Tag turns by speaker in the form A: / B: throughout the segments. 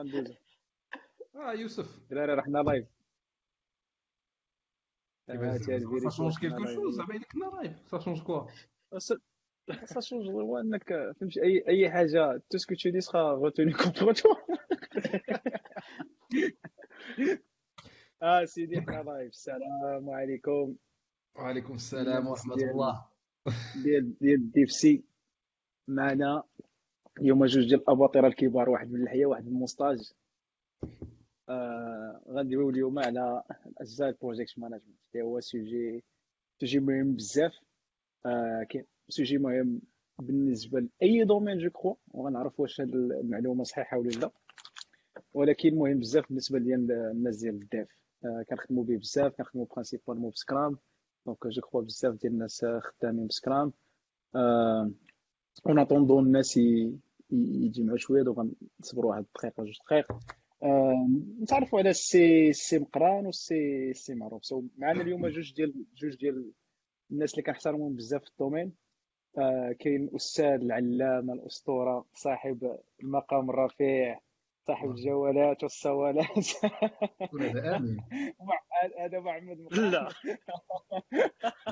A: غندوزو.
B: آه يوسف.
A: دراري رحنا لايف
B: سا شونج كيلكو شوز زعما الا كنا لايف سا شونج كوا
A: سا شونج هو إنك فهمتي أي أي حاجة تو سكو تو دي سخا غوتوني كونتر تو آه سيدي حنا لايف السلام عليكم.
B: وعليكم السلام ورحمة الله.
A: ديال ديال ديفسي معنا. اليوم جوج ديال الأباطرة الكبار واحد من الحياة واحد من الموستاج آه غندويو اليوم على اجزاء البروجيكت مانجمنت اللي هو سوجي سوجي مهم بزاف. آه سوجي مهم بالنسبة لأي دومين جو كخوا وغنعرف واش هاد المعلومة صحيحة ولا لا. ولكن مهم بزاف بالنسبة ديال الناس ديال الداف آه كنخدموا به بزاف كنخدموا برينسيبالمون بسكرام دونك جو كخوا بزاف ديال الناس خدامين بسكرام آه اون اتوندون الناس يجمعوا شوية دونك نصبروا واحد الدقيقة جوج دقائق نتعرفوا على السي سي مقران والسي سي معروف. سو معنا اليوم جوج ديال جوج ديال الناس اللي كنحترمهم بزاف في الدومين. آه كاين الأستاذ العلامة الأسطورة صاحب المقام الرفيع صاحب الجولات والصوالات
B: هذا امين
A: هذا محمد
C: لا.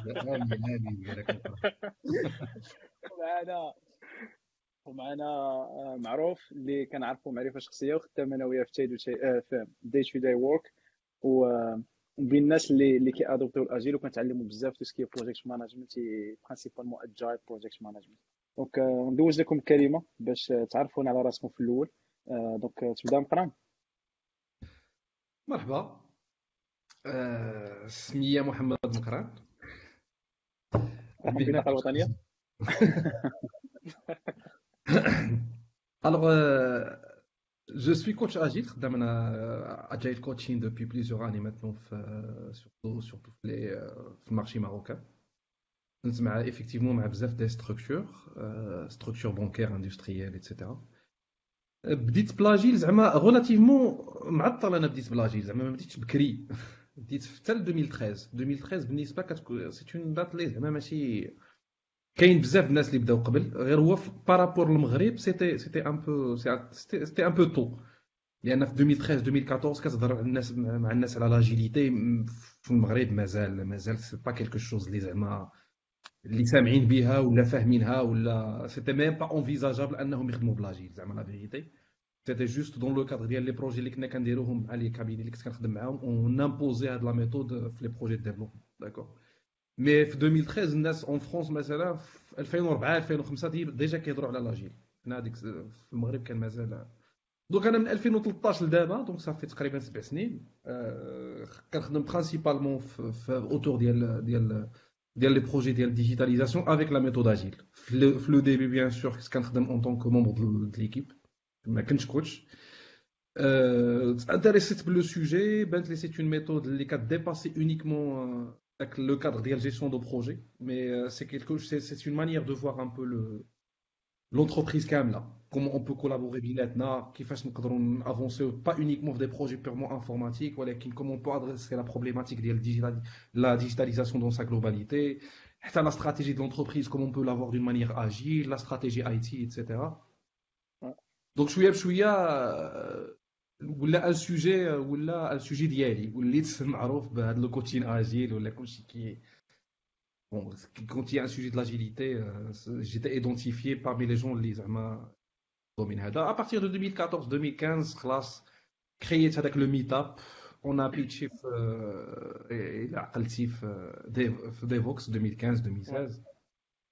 B: امين امين
A: معنا ومعنا معروف اللي كنعرفو معرفة شخصية وخدام أنا وياه في تايدو في داي تو داي وورك وبين الناس اللي اللي كيادوبتيو الأجيل وكنتعلموا بزاف تو سكي بروجيكت مانجمنت برينسيبالمون اجايل بروجيكت مانجمنت دونك ندوز لكم الكلمة باش تعرفونا على راسكم في الأول. دونك تبدأ مقران.
B: مرحبا. سمية محمد مقران.
A: البطاقه الوطنية.
B: Alors, euh, je suis coach agile, خدام انا agile coaching depuis plusieurs années maintenant في surtout surtout في les في المارشي ماروكان كنت مع effectivement مع بزاف دي ستركتور ستركتور بانكير اندستريال ايتترا بديت بلاجيل زعما غولاتيفمون معطل انا بديت بلاجيل زعما ما بديتش بكري بديت حتى 2013 2013 بالنسبه كتكون سي اون دات لي زعما ماشي كاين بزاف الناس اللي بداو قبل غير هو بارابور للمغرب سيتي سيتي ان بو سيتي ان بو تو لان في 2013 2014 كتهضر الناس مع الناس على لاجيليتي في المغرب مازال مازال سي با كيلكو شوز اللي زعما اللي سامعين بها ولا فاهمينها ولا سيتي ميم با انفيزاجابل انهم يخدموا بلاجيل زعما لا فيريتي سيتي جوست دون لو كادر ديال لي بروجي اللي كنا كنديروهم مع لي كابيني اللي كنت كنخدم معاهم اون امبوزي هاد لا ميثود في لي بروجي دو ديفلوبمون داكور مي في 2013 الناس اون فرونس مثلا في 2004 2005 ديجا كيهضروا على لاجيل هنا هذيك في المغرب كان مازال دونك انا من 2013 لدابا دونك صافي تقريبا سبع سنين آه كنخدم برينسيبالمون في اوتور ديال ديال ديال لي بروجي ديال ديجيتاليزاسيون افيك لا ميثود اجيل في لو ديبي بيان سور كنخدم اون طونك مومبر د ليكيب ما كنتش كوتش انتريسيت بلو سوجي بانت لي سي اون ميثود اللي كديباسي اونيكمون le cadre de la gestion de projet, mais c'est quelque c'est une manière de voir un peu le l'entreprise quand là, comment on peut collaborer bien qui fasse nous avancer pas uniquement des projets purement informatiques, voilà, comment on peut adresser la problématique de la digitalisation dans sa globalité, la stratégie de l'entreprise, comment on peut l'avoir d'une manière agile, la stratégie IT, etc. Donc, je suis, je suis ولا ان سوجي ولا ان سوجي ديالي وليت معروف بهذا لو كوتشين اجيل ولا كلشي كي بون كنت ان سوجي دو لاجيليتي جيتي ايدونتيفيي بارمي لي جون اللي زعما دومين هذا ابارتير دو 2014 2015 خلاص كرييت هذاك لو ميت اب اون ا بيتشي في الى عقلتي في ديفوكس 2015 2016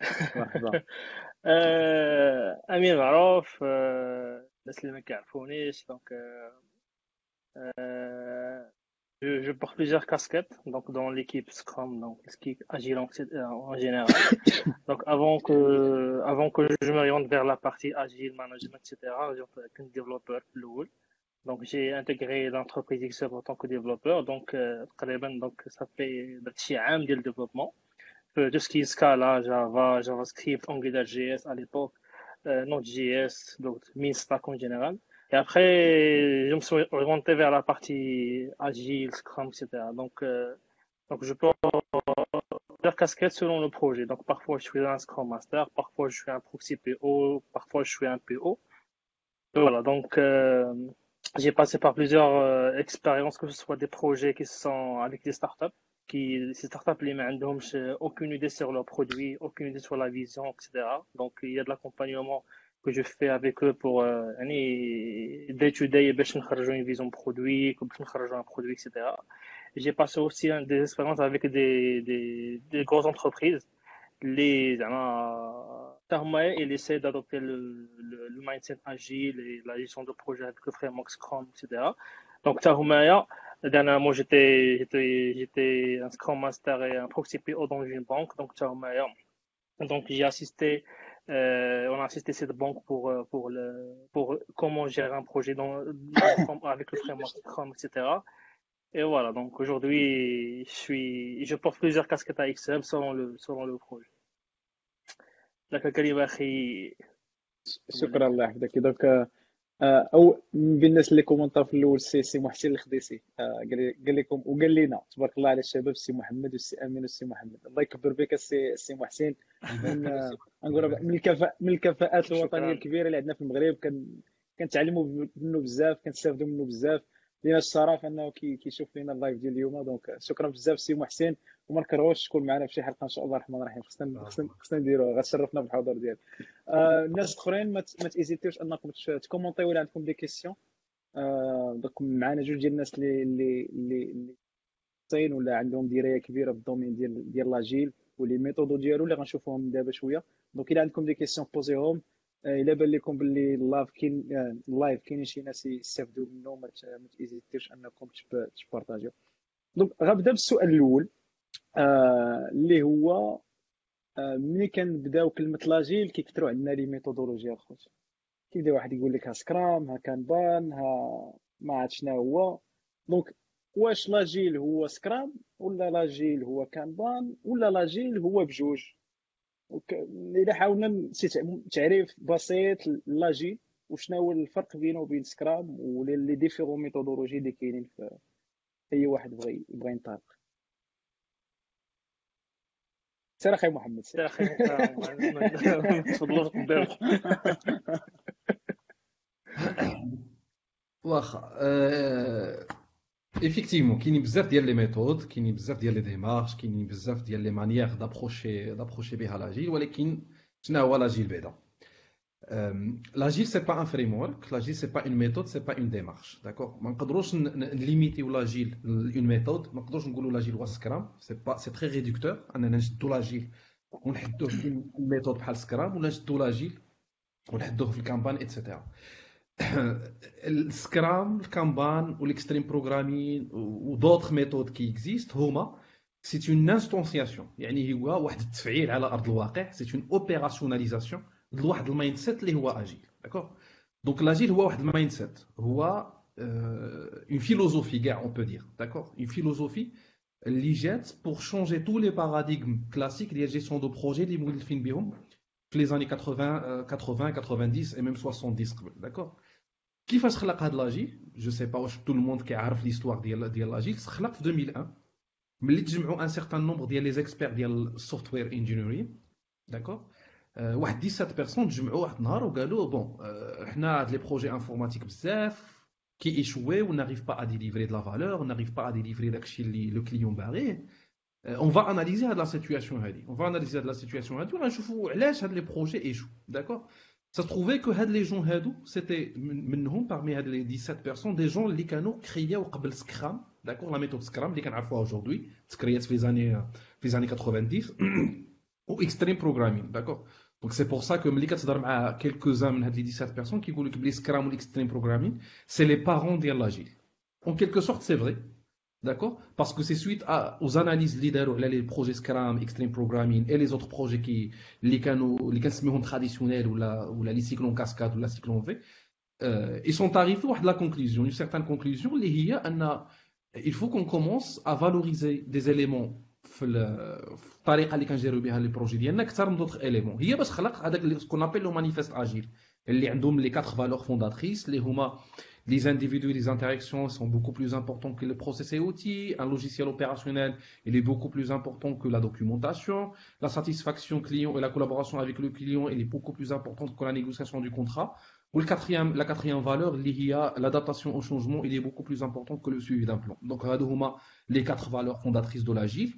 C: امين معروف الناس اللي ما كيعرفونيش دونك Je, je, porte plusieurs casquettes donc dans l'équipe Scrum, donc l'équipe Agile en, en, général. donc avant que, avant que je m'oriente vers la partie Agile, Management, etc., je suis un développeur, Donc, j'ai intégré l'entreprise XF en tant que développeur. Donc, euh, donc ça fait un an de développement. Euh, tout ce qui est Scala, Java, JavaScript, AngularJS à l'époque, euh, Node.js, donc MinStack en général. Et après, je me suis orienté vers la partie agile, Scrum, etc. Donc, euh, donc je peux faire casquette selon le projet. Donc, parfois, je suis un Scrum Master, parfois, je suis un proxy PO, parfois, je suis un PO. Voilà, donc, euh, j'ai passé par plusieurs euh, expériences, que ce soit des projets qui sont avec des startups, qui, ces startups, les n'ont euh, aucune idée sur leurs produits, aucune idée sur la vision, etc. Donc, il y a de l'accompagnement que je fais avec eux pour, euh, day to day, une vision produit, un produit, etc. J'ai passé aussi des expériences avec des, des, grosses entreprises. Les, euh, Tarmae, il essaie d'adopter le, le, le, mindset agile et la gestion de projet avec le framework Scrum, etc. donc Tahumaya dernièrement j'étais j'étais j'étais un Scrum Master et un proxy PO dans une banque donc Tahumaya donc j'ai assisté euh, on a assisté cette banque pour, euh, pour, le, pour comment gérer un projet dans, avec le framework Scrum, etc. Et voilà, donc aujourd'hui, je suis, je porte plusieurs casquettes à XM selon le, selon le projet. لك الكلمة أخي
A: شكرا الله يحفظك دونك آه، أو من بين الناس اللي كومونطا في الأول سي سي محسن الخديسي. آه، قال قال لكم وقال لنا تبارك الله على الشباب سي محمد والسي أمين والسي محمد. الله يكبر بك السي سي محسن. آه، نقول من الكفاء من الكفاءات الوطنية الكبيرة اللي عندنا في المغرب. كنتعلموا منه بزاف كنستافدوا منه بزاف. لينا الشرف أنه كيشوف لنا اللايف ديال اليوم دونك شكرا بزاف سي محسن وما نكرهوش تكون معنا في شي حلقة إن شاء الله الرحمن الرحيم. خصنا خصنا خصنا نديروها غتشرفنا بالحضور ديالك. آه الناس الأخرين ما تيزيتيوش أنكم تكومونتيو ولا عندكم دي كيسيون؟ آه دوك معنا جوج ديال الناس اللي اللي اللي اللي ولا عندهم دراية كبيرة بالدومين ديال ديال لاجيل ولي ميثودو ديالو اللي غنشوفوهم دابا شوية. دونك إلا عندكم دي كيسيون بوزيهم. إلا بان لكم باللي اللايف كاين اللايف كاينين شي ناس يستافدوا منه ما تيزيتيوش أنكم تبارطاجيو. دونك غنبدأ بالسؤال الأول آه اللي هو آه ملي كنبداو كلمة لاجيل كيكثروا عندنا لي ميثودولوجيا الخوت. كيبدأ واحد يقول لك ها سكرام ها كانبان ها ما عرفت شنو هو. دونك واش لاجيل هو سكرام ولا لاجيل هو كانبان ولا لاجيل هو بجوج؟ اذا حاولنا تعريف بسيط لاجيل وشنو هو الفرق بينه وبين سكرام ولي ديفيرون ميثودولوجي اللي كاينين في أي واحد بغى يبغى ينطلق. سير أخي محمد
C: سير. أخي قدام
B: واخا ايفيكتيفمون كاينين بزاف ديال لي ميثود كاينين بزاف ديال لي ديمارش كاينين بزاف ديال لي مانيير دابروشي دابروشي بها لاجيل ولكن شنو هو لاجيل بعدا لاجيل سي با ان فريمورك لاجيل سي با اون ميثود سي با اون ديمارش داكور ما نقدروش نليميتيو لاجيل اون ميثود ما نقدروش نقولوا لاجيل هو سكرام سي با سي تري ريدكتور اننا نشدو لاجيل ونحدوه في ميثود بحال سكرام ولا نشدو لاجيل ونحدوه في الكامبان اتسيتيرا السكرام الكامبان والاكستريم بروغرامين ودوطخ ميثود كي اكزيست هما سي اون انستونسياسيون يعني هو واحد التفعيل على ارض الواقع سي اون اوبيراسيوناليزاسيون لواحد المايند سيت اللي هو اجيل داكوغ دونك لاجيل هو واحد المايند سيت هو اون فيلوزوفي كاع اون بو دير داكوغ اون فيلوزوفي اللي جات بور شونجي تو لي باراديغم كلاسيك ديال جيستيون دو بروجي اللي مولفين بهم في لي زاني 80 80 90 اي ميم 70 قبل داكوغ كيفاش خلق هاد لاجيل جو سي با واش تو الموند كيعرف ليستوار ديال ديال لاجيل خلق في 2001 ملي تجمعوا ان سيغتان نومبر ديال لي زيكسبير ديال السوفتوير انجينيرين داكوغ واحد 17 بيرسون تجمعوا واحد النهار وقالوا بون حنا هاد لي بروجي انفورماتيك بزاف كي ايشوي و ناريف با ا ديليفري دو لا فالور ناريف با ا ديليفري داكشي اللي لو كليون باغيه اون فا اناليزي هاد لا سيتوياسيون هادي اون فا اناليزي هاد لا سيتوياسيون هادي وغنشوفوا علاش هاد لي بروجي ايشو داكوغ Ça se trouvait que هاد لي جون هادو c'était منهم parmi هاد لي 17 بيرسون دي جون اللي كانوا كرياو قبل سكرام داكوغ لا ميثود سكرام اللي كنعرفوها اجوردي تكريات في زاني في زاني 90 و اكستريم بروغرامين داكوغ دونك سي بور سا كو ملي كتهضر مع كيلكوزان من هاد لي 17 بيرسون كيقول لك بلي سكرام والاكستريم بروغرامين سي لي بارون ديال لاجيل اون كيلكو سورت سي فري D'accord Parce que c'est suite à, aux analyses leaders, les projets Scrum, Extreme Programming et les autres projets qui, les canaux, les canaux traditionnels ou la, ou la cyclone cascade ou la cyclone V, euh, ils sont arrivés à la conclusion, une certaine conclusion, il faut qu'on commence à valoriser des éléments في الطريقه اللي كنجيرو بها لي بروجي ديالنا اكثر من دوطخ اليمون هي باش خلق هذاك سكون ابيل لو مانيفيست اجيل اللي عندهم لي 4 فالور فونداتريس اللي هما les individus et les interactions sont beaucoup plus importants que les process et outils. Un logiciel opérationnel, il est beaucoup plus important que la documentation. La satisfaction client et la collaboration avec le client, elle est beaucoup plus importante que la négociation du contrat. Ou le quatrième, la quatrième valeur, l'adaptation au changement, il est beaucoup plus important que le suivi d'un plan. Donc, les quatre valeurs fondatrices de l'agile.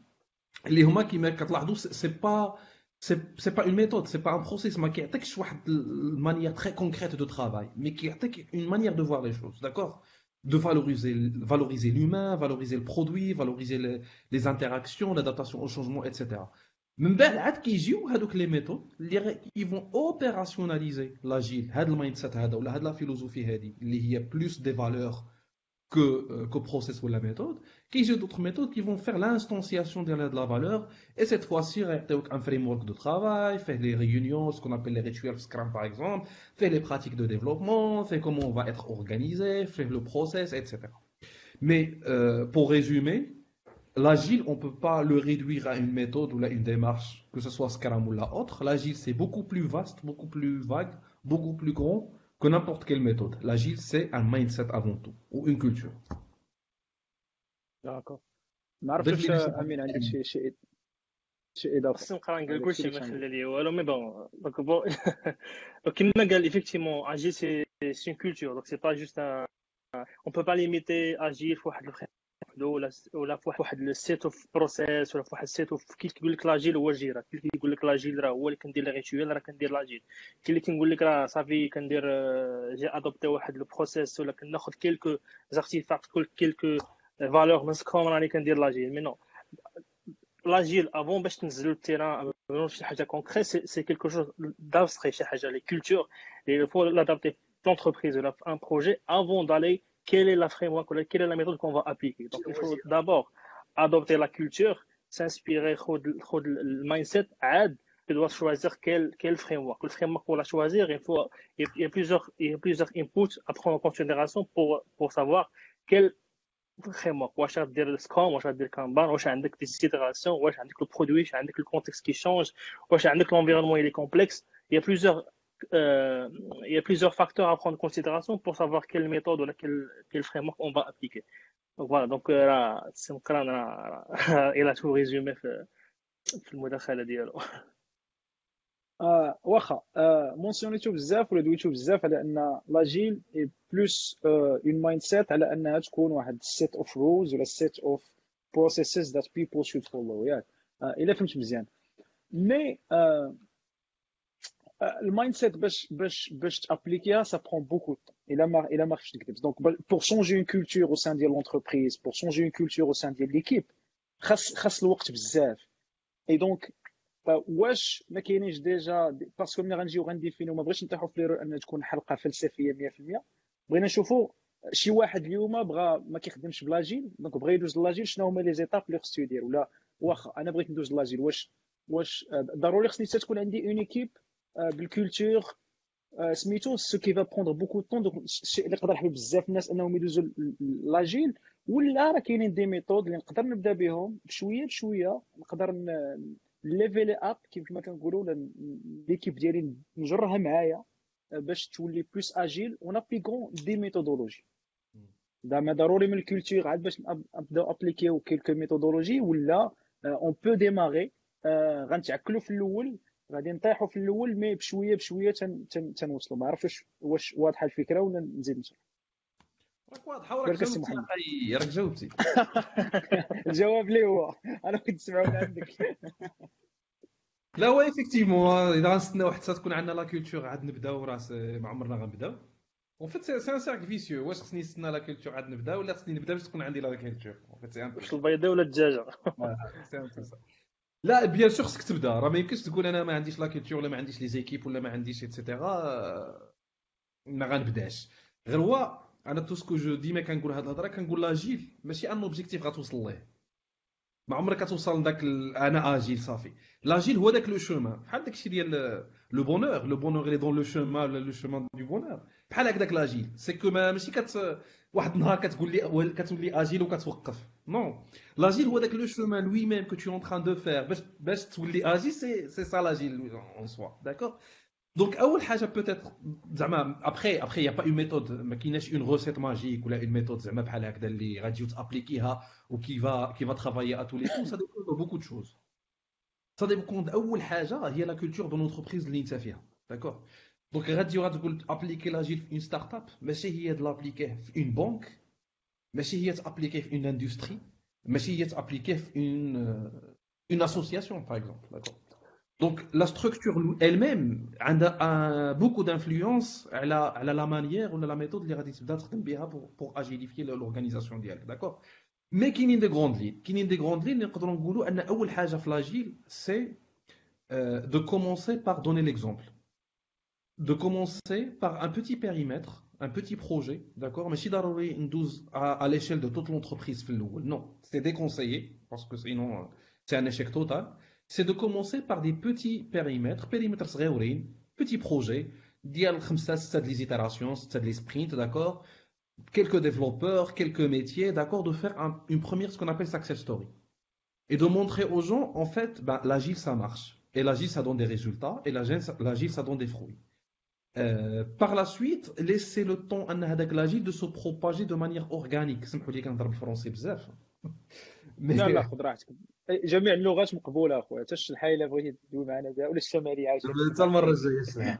B: Les huma qui mettent c'est pas c'est pas une méthode, c'est pas un processus, mais qui une manière très concrète de travail, mais qui est une manière de voir les choses, d'accord De valoriser, valoriser l'humain, valoriser le produit, valoriser les, les interactions, l'adaptation au changement, etc. من بعد عاد كيجيو هذوك لي ميثود اللي يفون اوبيراسيوناليزي لاجيل هذا المايند سيت هذا ولا هاد لا فيلوزوفي هذه اللي هي بلوس دي فالور que, euh, que process ou y a d'autres méthodes qui vont faire l'instanciation de la, de la valeur, et cette fois-ci, un framework de travail, faire les réunions, ce qu'on appelle les rituels Scrum par exemple, faire les pratiques de développement, faire comment on va être organisé, faire le process, etc. Mais euh, pour résumer, l'agile, on ne peut pas le réduire à une méthode ou à une démarche, que ce soit Scrum ou la autre. L'agile, c'est beaucoup plus vaste, beaucoup plus vague, beaucoup plus grand, que n'importe quelle méthode. L'agile, c'est un mindset avant tout, ou une culture.
A: D'accord. ما عرفتش أمين عندك شي شي شي اضافه
C: خصني نقرأ نقول كلشي ما خلى لي والو مي بون دونك بون كيما قال ايفيكتيمون اجيل سي سي كولتور دونك سي با جوست اون بو با ليميتي اجيل في واحد وحده ولا ولا في واحد السيت اوف بروسيس ولا في واحد السيت اوف كي تقول لك لاجيل هو الجيره كي يقول لك لاجيل راه هو اللي كندير لي ريتويل راه كندير لاجيل كاين اللي كنقول لك راه صافي كندير جي ادوبتي واحد لو بروسيس ولا كناخذ كيلكو زارتيفاكت كل كيلكو فالور من سكروم راني كندير لاجيل مي نو لاجيل افون باش تنزلو التيران شي حاجه كونكري سي كيلكو شوز دابستري شي حاجه لي كولتور لي فو لادابتي l'entreprise ou un projet avant d'aller quelle est la framework, quelle est la méthode qu'on va appliquer. Donc, il faut d'abord adopter la culture, s'inspirer le mindset, aide, tu dois choisir quel, quel framework. Le framework pour la choisir, il faut, il y a plusieurs, il y a plusieurs inputs à prendre en considération pour, pour savoir quel framework. واش غدير السكرام واش غدير كانبان واش عندك دي سيتيراسيون واش عندك البرودوي واش عندك الكونتكست كي شونج واش عندك l'environnement il est complexe il y a plusieurs euh, il y a plusieurs facteurs à prendre en considération pour savoir quelle méthode ou quel, quel framework on va appliquer. Donc voilà, donc c'est il a tout résumé في المداخله ديالو
A: واخا آه مونسيونيتو بزاف ولا دويتو بزاف على أن لاجيل اي بلوس اون مايند سيت على أنها تكون واحد سيت اوف رولز ولا سيت اوف بروسيسز ذات بيبل شود فولو ياك إلا فهمت مزيان. مي المايند سيت باش باش باش تابليكيها سا برون بوكو طون الا ما الا ما خفتش نكذب دونك بور شونجي اون كولتور أو سان ديال لونتربريز بور شونجي اون كولتور أو سان ديال ليكيب خاص خاص الوقت بزاف. اي دونك واش ما كاينينش ديجا باسكو ملي غنجيو غنديفينيو ما بغيتش نطيحوا في ليرو أن تكون حلقة فلسفية 100% بغينا نشوفوا شي واحد اليوم بغى ما كيخدمش بلاجيل دونك بغى يدوز لاجيل شنو هما لي زيتاب اللي خصو يدير ولا واخا أنا بغيت ندوز لاجيل واش واش ضروري خصني تكون عندي اون ايكيب بالكولتور سميتو سو كي فا بروندر بوكو طون دونك الشيء اللي يقدر يحبب بزاف الناس أنهم يدوزوا لاجيل ولا راه كاينين دي ميثود اللي نقدر نبدأ بهم بشوية بشوية نقدر ليفيلي اب كيف ما كنقولوا ليكيب ديالي نجرها معايا باش تولي بلوس اجيل ونابليكون دي ميثودولوجي زعما ضروري من الكولتور عاد باش نبداو ابليكيو كيلكو ميثودولوجي ولا اون بو ديماغي غنتعكلوا في الأول غادي نطيحوا في الأول مي بشوية بشوية تنوصلوا. ما عرفتش واش واضحة الفكرة ولا نزيد نشرح.
B: راك واضحه وراك جاوبتي راك جاوبتي
A: الجواب لي هو. أنا كنت نسمعو من عندك.
B: لا هو ايفيكتيفمون إذا غنستناو حتى تكون عندنا لا كولتور عاد نبداو راس ما عمرنا غنبداو. اون فيت سي ان سيرك فيسيو واش خصني نستنى لا كولتور عاد نبدا ولا خصني نبدا باش تكون عندي لا كولتور؟
C: واش البيضة ولا الدجاجة؟
B: لا بيان سور خصك تبدا. راه ما يمكنش تقول أنا ما عنديش لا كولتور ولا ما عنديش لي زيكيب ولا ما عنديش ايتترا ما غنبداش. غير هو أنا تو سكو جو ديما كنقول هاد الهضرة كنقول لاجيل ماشي أن اوبجيكتيف غتوصل ليه. ما عمرك كتوصل لذاك أنا اجيل صافي. لاجيل هو داك لو شومان بحال داكشي ديال لو بونور لو بونور اللي دون لو شومان ولا لو شومان دو بونور بحال هكذاك لاجيل سي كو ماشي كت واحد النهار كتقول لي كتولي اجيل وكتوقف. نو لاجيل هو داك لو شومان لوي ميم كو تو اون تران دو فير باش باش تولي اجيل سي سي سا لاجيل اون سوا داكور دونك اول حاجه بوتيتر زعما ابخي ابخي يا با اون ميثود ما كايناش اون روسيت ماجيك ولا اون ميثود زعما بحال هكذا اللي غادي تابليكيها وكي فا كي فا ترافايي ا تولي تو سا ديبون دو بوكو دو شوز سا ديبون اول حاجه هي لا كولتور دو لونتربريز اللي انت فيها داكور دونك غادي غتقول ابليكي لاجيل في اون ستارت اب ماشي هي لابليكيه في اون بنك ماشي هي تابليكيه في اون اندستري ماشي هي تابليكيه في اون اون اسوسياسيون باغ اكزومبل داكور Donc la structure elle-même a, beaucoup d'influence à la, la manière ou à la méthode de pour, pour agilifier l'organisation directe, d'accord? Mais qui n'est des grandes lignes, qui n'est des grandes lignes, nous c'est euh, de commencer par donner l'exemple, de commencer par un petit périmètre, un petit projet, d'accord? Mais si une 12 à, à l'échelle de toute l'entreprise, non, c'est déconseillé parce que sinon euh, c'est un échec total C'est de commencer par des petits périmètres, périmètres صغيورين, petits projets, ديال خمسة ستة les itérations, ستة les sprints, d'accord Quelques développeurs, quelques métiers, d'accord De faire un, une première, ce qu'on appelle success story. Et de montrer aux gens, en fait, ben, l'agile, ça marche. Et l'agile, ça donne des résultats. Et l'agile, ça donne des fruits. Euh, par la suite, laisser le temps à l'agile de se propager de manière organique. سمحوا لي كنهضر بالفرنسي بزاف.
A: لا لا خذ راحتك جميع اللغات مقبوله اخويا حتى الشلحه الا بغيتي تدوي معنا بها ولا الشماليه عايشه
B: حتى المره الجايه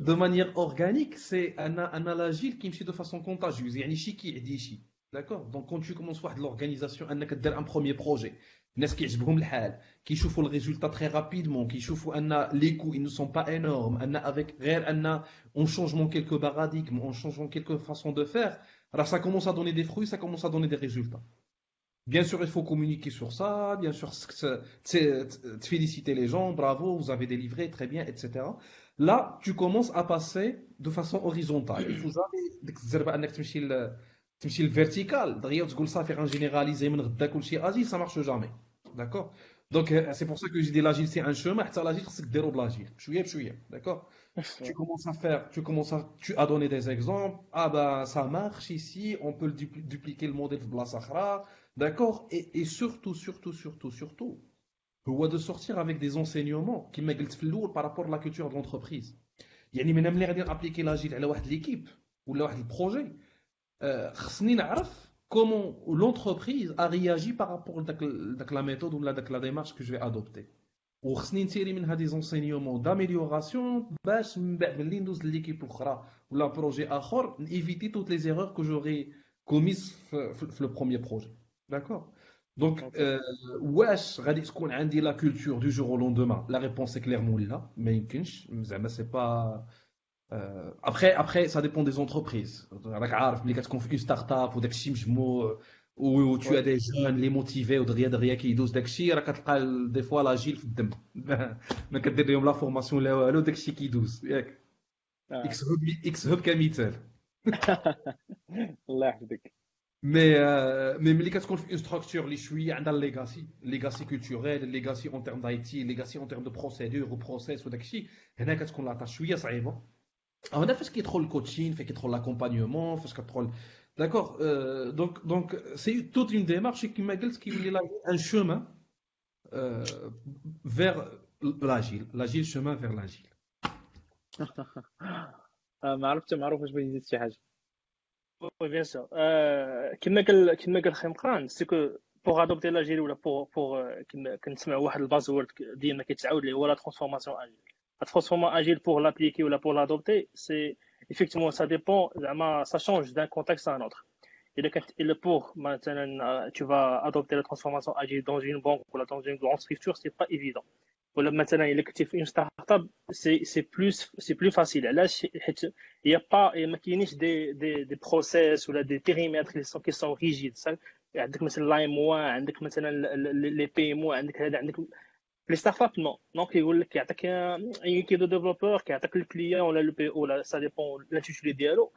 B: دو مانيير اورغانيك سي ان ان لاجيل كيمشي دو فاسون كونتاجيوز يعني شي كيعدي شي داكور دونك كون تو كومونس واحد لورغانيزاسيون انك دير ان بروميير بروجي الناس كيعجبهم الحال كيشوفوا الريزولتا تري رابيدمون كيشوفوا ان لي كو ils ne sont pas énormes ان افيك غير ان اون شونجمون كيلكو باراديغم اون شونجمون كيلكو فاسون دو فير راه ça commence à donner des fruits ça commence à donner des résultats Bien sûr, il faut communiquer sur ça, bien sûr, féliciter les gens, bravo, vous avez délivré, très bien, etc. Là, tu commences à passer de façon horizontale. Il faut jamais تمشي الفيرتيكال دغيا وتقول صافي غنجينيراليزي من غدا كلشي اجيل سا مارش جامي داكور دونك سي بور سا كو جي دي لاجيل سي ان شوما حتى لاجيل خصك ديرو بلاجيل بشويه بشويه داكور tu commences à faire, tu commences à, tu as donné des exemples, ah ben ça marche ici, on peut le dupliquer le modèle de la Sahara, d'accord et, et surtout, surtout, surtout, surtout, هو de sortir avec des enseignements qui قلت في الاول par rapport à la culture de l'entreprise. يعني من ملي غادي نابليكي لاجيل على واحد ليكيب ولا واحد البروجي خصني نعرف comment l'entreprise a réagi par rapport à la méthode ou la démarche que je vais adopter. وخصني نتيري منها دي زونسينيومون داميليوراسيون باش من بعد ملي ندوز ليكيب الاخرى ولا بروجي اخر نيفيتي توت لي زيرور كو جوري كوميس في لو بروميير بروجي داكور دونك واش غادي تكون عندي لا كولتور دو جور او لوندومان لا ريبونس كليرمون لا ما يمكنش زعما سي با Euh, après, après, ça dépend des entreprises. راك عارف ملي كتكون في اون ستارت اب وداك الشيء مجموع و تو دي جون لي موتيفي ودغيا دغيا كيدوز داك الشيء راه كتلقى دي فوا لاجيل في الدم ما كدير لهم لا فورماسيون لا والو داك الشيء كيدوز ياك اكس هوب اكس هوب كمثال
A: الله يحفظك
B: مي مي ملي كتكون في اون ستركتور اللي شويه عندها ليغاسي ليغاسي كولتوريل ليغاسي اون تيرم داي تي ليغاسي اون تيرم دو بروسيدور وبروسيس وداك الشيء هنا كتكون لاطا شويه صعيبه هنا فاش كيدخل الكوتشين فاش كيدخل لاكومبانيومون فاش كتدخل داكوغ دونك دونك سي توت اون ديمارش كيما قلت كيولي لا ان شومان فيغ لاجيل لاجيل شومان فيغ لاجيل
A: ما عرفت ما عرف واش بغيتي تزيد شي حاجه
C: وي بيان سور كيما قال كيما قال خي مقران سي كو بوغ ادوبتي لاجيل ولا بوغ بوغ كيما كنسمعوا واحد البازورد ديما كيتعاود اللي هو لا ترانسفورماسيون اجيل la transformation agile pour l'appliquer ou là pour l'adopter, c'est effectivement ça dépend, ça change d'un contexte à un autre. Et le pour maintenant tu vas adopter la transformation agile dans une banque ou dans une grande structure, c'est pas évident. Ou maintenant il est une startup, c'est c'est plus c'est plus facile. Là il y a pas il y a des des des process ou là des périmètres qui sont qui sont rigides. Ça, عندك مثلا l'AMOA, عندك مثلا les PMO, عندك هذا عندك لي ستارت اب نو دونك يقول لك يعطيك اي كي دو ديفلوبور كيعطيك الكليون ولا لو بي ولا سا ديبون لانتيتولي ديالو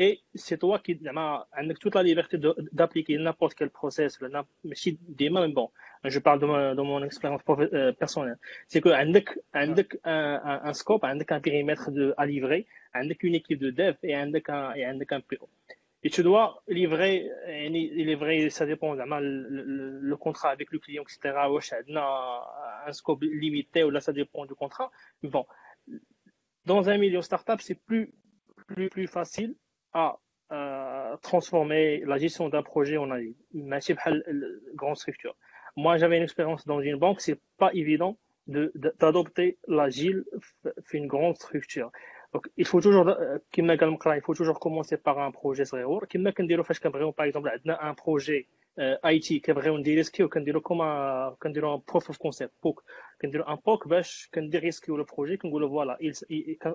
C: et c'est toi qui as toute la liberté d'appliquer n'importe quel process mais si mais bon je parle de, mon, de mon expérience euh, personnelle c'est que un, un scope un périmètre de, à livrer une équipe de dev et un, et un PO et tu dois livrer livrer ça dépend le, le, contrat avec le client etc un scope limité ou là ça dépend du contrat bon dans un milieu startup c'est plus facile à euh, transformer la gestion d'un projet en agile. une grande structure. Moi, j'avais une expérience dans une banque, c'est pas évident d'adopter l'agile fait une grande structure. Donc, il faut toujours, euh, il faut toujours commencer par un projet par exemple, un projet IT qui est comme un proof of concept, POC. Un POC, le projet, voilà,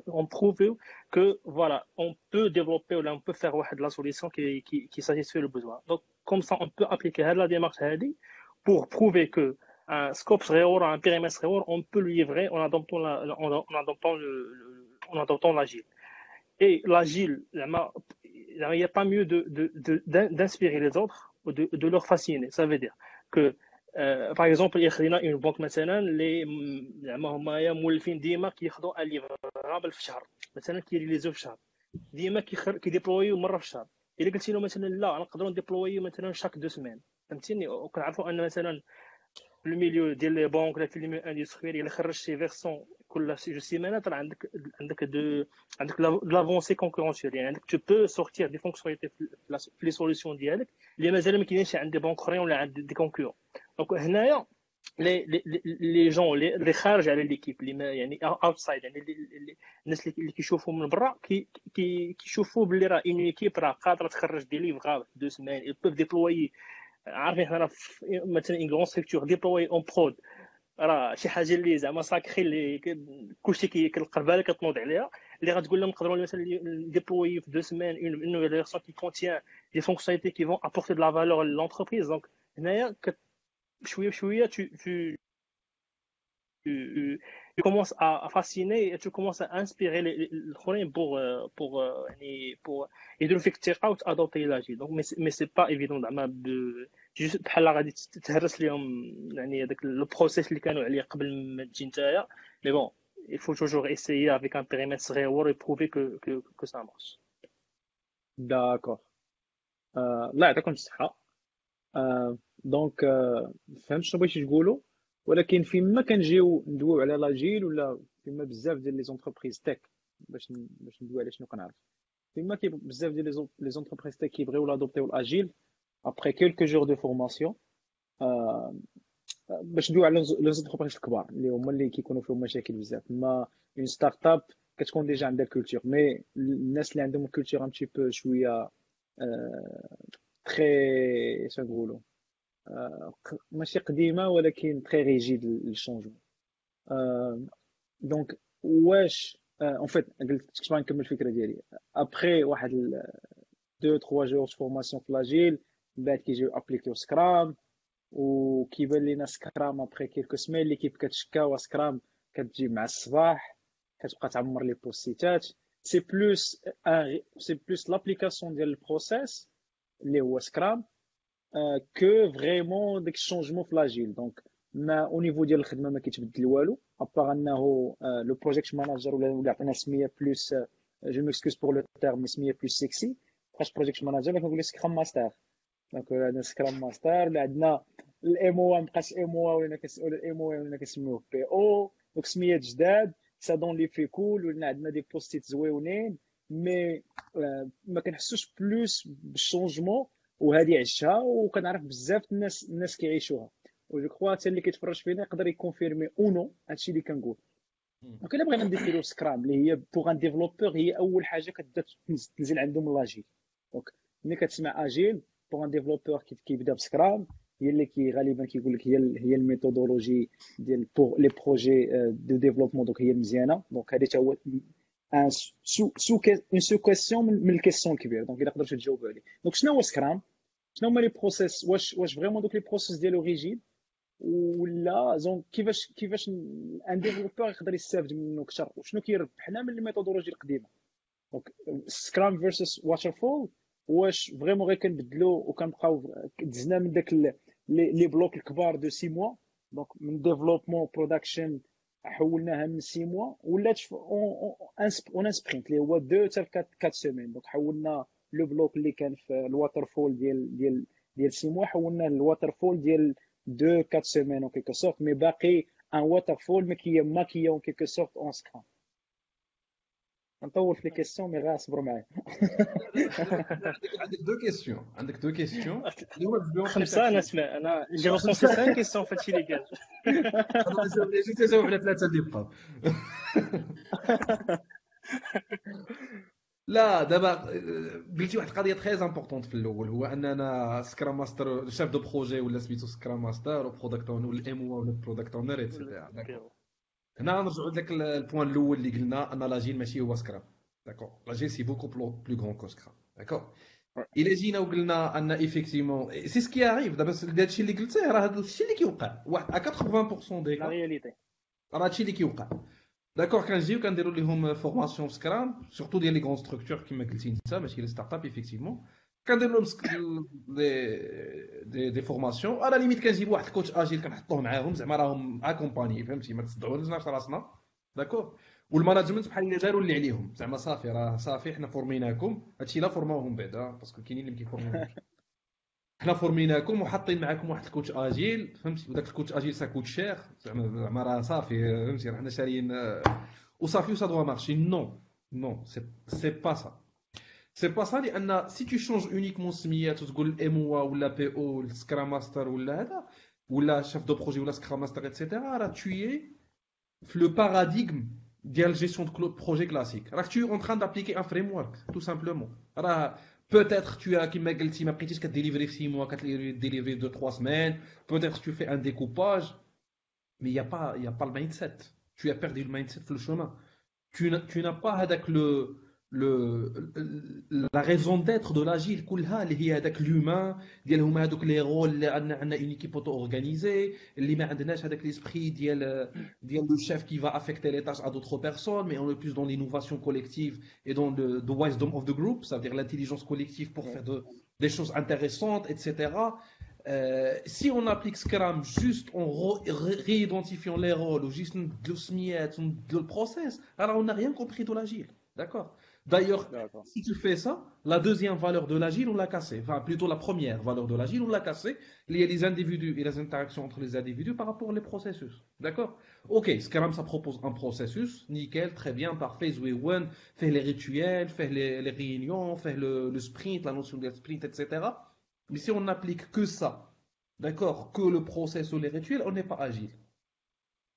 C: on prouve que, voilà, on peut développer ou on peut faire la solution qui, qui, qui satisfait le besoin. Donc, comme ça, on peut appliquer la démarche pour prouver que un scope réel, un périmètre réel, on peut le livrer en adoptant, la, en adoptant le, le en adoptant l'agile. Et l'agile il n'y a pas mieux de d'inspirer de, de, les autres de, de leur fasciner. Ça veut dire que par exemple يخلينا une banque مثلا اللي زعما هما مولفين ديما كياخذوا ان ليفرابل في الشهر مثلا كيريليزو في الشهر ديما كيديبلويو مره في الشهر الا قلتي له مثلا لا نقدروا نديبلويو مثلا شاك دو سمان فهمتيني وكنعرفوا ان مثلا في الميليو ديال لي بونك ولا في الميليو اندستريال الا خرجتي فيرسون كل جو سيمانات راه عندك عندك دو عندك لافونسي كونكورونسيال يعني عندك تو بو سورتير دي فونكسيوناليتي في لي سوليسيون ديالك اللي مازال ما كاينينش عند دي بونك اخرين ولا عند دي كونكورون دونك هنايا لي لي جون اللي خارج على ليكيب اللي ما يعني اوتسايد يعني الناس اللي كيشوفوا من برا كي كيشوفوا باللي راه اون ايكيب راه قادره تخرج دي ليفغ دو سمان ils peuvent déployer عارفين حنا مثلا اون غرون ستركتور ديبلوي اون برود راه شي حاجه اللي زعما ساكري اللي كلشي كتلقى بالك كتنوض عليها اللي غتقول لهم نقدروا مثلا ديبلوي في دو سيمين اون نوفيل فيرسون كي كونتيان دي فونكسيوناليتي كي فون ابورتي دو لا فالور لونتربريز دونك هنايا بشويه بشويه تو tu commences à, fasciner et tu commences à inspirer les, les pour euh, pour يعني pour يديروا فيك تيك اوت ادوبتي لاجي دونك مي سي با ايفيدون زعما جوست بحال غادي تهرس لهم يعني هذاك لو بروسيس اللي كانوا عليه قبل ما تجي نتايا. مي بون il faut toujours essayer avec un périmètre صغير et prouver que que que ça
A: داكور الله يعطيكم الصحة. دونك فهمت شنو بغيتي تقولوا؟ ولكن فيما كنجيو ندويو على لاجيل ولا فيما بزاف ديال لي زونتربريز تك باش باش ندوي على شنو كنعرف. فيما بزاف ديال لي زونتربريز تك كيبغيو لادوبتيو الاجيل ابري كيلكو جور دو فورماسيون باش ندويو على لي زونتربريز الكبار اللي هما اللي كيكونوا فيهم مشاكل بزاف ما اون ستارت اب كتكون ديجا عندها كولتور مي الناس اللي عندهم كولتور ان تي بو شويه تري شنو نقولوا ماشي قديمه ولكن تري ريجيد للشونجمون دونك واش اون فيت قلت كنت نكمل الفكره ديالي ابخي واحد دو تخوا جور فورماسيون في لاجيل من بعد كيجيو ابليكيو سكرام وكيبان لينا سكرام ابخي كيلكو سمين ليكيب كتشكا سكرام كتجي مع الصباح كتبقى تعمر لي بوستيتات سي بلوس سي بلوس لابليكاسيون ديال البروسيس اللي هو سكرام كو فريمون داك الشونجمون في لاجيل دونك ما أو نيفو ديال الخدمة ما كيتبدل والو ابار أنه لو بروجيكت ماناجر ولا عطينا سمية بلوس جو ميكسكوز بور لو تيرم سمية بلوس سيكسي بقاش بروجيكت ماناجر كنقول لك سكرام ماستر دونك عندنا سكرام ماستر ولا عندنا الام أو مابقاش ام أو ولينا كنسولو الام أو ولينا كنسميوه بي أو. دونك سميات جداد سا دون لي في كول ولنا عندنا دي بوستيت زويونين مي ما كنحسوش بلوس بالشونجمون وهذه عشتها وكنعرف بزاف الناس الناس كيعيشوها. وجو كخوا حتى اللي كيتفرج فينا يقدر يكونفيرمي أو نو هادشي اللي كنقول. دونك إلا بغينا نديرو سكرام اللي هي بوغ ان ديفلوبور هي أول حاجة كتبدا تنزل عندهم لاجيل دونك ملي كتسمع اجيل بوغ ان ديفلوبور كيبدا بسكرام هي اللي كي غالبا كيقول لك هي هي الميثودولوجي ديال لي بروجي دو ديفلوبمون دونك هي مزيانه دونك هذه هو ان سو سو سو كيسيون من الكيسيون الكبير دونك الا قدرتوا تجاوبوا عليه دونك شنو هو سكرام شنو هما لي بروسيس واش واش فريمون دوك لي بروسيس ديالو ريجيد ولا زون كيفاش كيفاش ان ديفلوبور يقدر يستافد منه أكثر وشنو كيربحنا من الميثودولوجي القديمه دونك سكرام فيرسس واتر فول واش فريمون غير كنبدلو وكنبقاو دزنا من داك لي بلوك الكبار دو سي موا. دونك من ديفلوبمون برودكشن حولناها من سي موا. ولات اون سبرينت اللي هو دو حتى 4 سيمين. دونك حولنا لو بلوك اللي كان في الواتر فول ديال ديال ديال سي موا. حولنا الواتر فول ديال دو 4 سيمين اون كيكو سورت مي باقي ان واتر فول مي كي ماكيا اون كيكو سورت اون سكرام نطول في لي كيسيون مي غير صبروا معايا.
B: عندك دو كيسيون عندك دو كيسيون
C: خمسة أنا اسمع أنا جي ريسونسي 5 كيسيون في هادشي اللي قال.
B: جيت نجاوب على ثلاثة اللي بقاو. لا دابا قلتي واحد القضية تري امبورطونت في الأول هو أننا سكرام ماستر شاف دو بروجي ولا سميتو سكرام ماستر وبرودكت اونر ولا ام أو ولا برودكت اونر ايتترا هنا نرجعوا لذاك البوان الاول اللي قلنا ان لاجين ماشي هو سكرام داكور لاجين سي بوكو بلو غون كو سكرام داكور الا جينا وقلنا ان ايفيكتيمون سي سكي اريف دابا هادشي اللي قلتيه راه هذا الشيء اللي كيوقع واحد 80% ديك
C: لا رياليتي
B: راه هادشي اللي كيوقع داكور كنجيو كنديروا لهم فورماسيون في سكرام سورتو ديال لي غون ستركتور كما قلتي انت ماشي لي ستارت اب ايفيكتيفمون كندير لهم دي دي دي فورماسيون. على ليميت كنجيب واحد الكوتش اجيل كنحطوه معاهم. زعما راهم اكومباني فهمتي؟ ما تصدعوناش راسنا. داكور والماناجمنت بحال اللي داروا اللي عليهم. زعما صافي راه صافي حنا فورميناكم. هادشي لا فورماوهم بعدا باسكو كاينين اللي ما حنا فورميناكم وحاطين معاكم واحد الكوتش اجيل فهمتي؟ وداك الكوتش اجيل سا كوت شير زعما زعما راه صافي فهمتي؟ حنا شاريين. وصافي وسا دوا مارشي. نو نو سي با سا سي با سا لان سي تو شونج اونيكمون سميات وتقول الام او ولا بي او سكرام ماستر ولا هذا ولا شيف دو بروجي ولا سكرام ماستر اتسيتيرا راه توي في لو باراديغم ديال جيستيون دو بروجي كلاسيك راك توي اون تران دابليكي ان فريم ورك تو سامبلومون راه Peut-être tu as, comme tu m'as dit, tu as délivré 6 mois, tu as délivré 2-3 semaines. Peut-être tu fais un découpage. Mais il n'y a, pas, y a pas le mindset. Tu as perdu le mindset sur le chemin. Tu n'as pas avec le, la raison d'être de l'agile, il y l'humain, les rôles, il y a une équipe auto-organisée, il y a l'esprit, il le chef qui va affecter les tâches à d'autres personnes, mais on est plus dans l'innovation collective et dans le wisdom of the group, c'est-à-dire l'intelligence collective pour faire des choses intéressantes, etc. Euh, si on applique Scrum juste en réidentifiant les rôles ou juste le process, alors on n'a rien compris de l'agile. D'accord? D'ailleurs, si tu fais ça, la deuxième valeur de l'agile, on l'a cassée. Enfin, plutôt la première valeur de l'agile, on l'a cassée. Il y a les individus et les interactions entre les individus par rapport aux processus. D'accord? Ok, Scrum, ça propose un processus. Nickel, très bien, parfait. We win. Fait les rituels, fait les, les réunions, fait le, le, sprint, la notion de sprint, etc. Mais si on n'applique que ça, d'accord, que le processus ou les rituels, on n'est pas agile.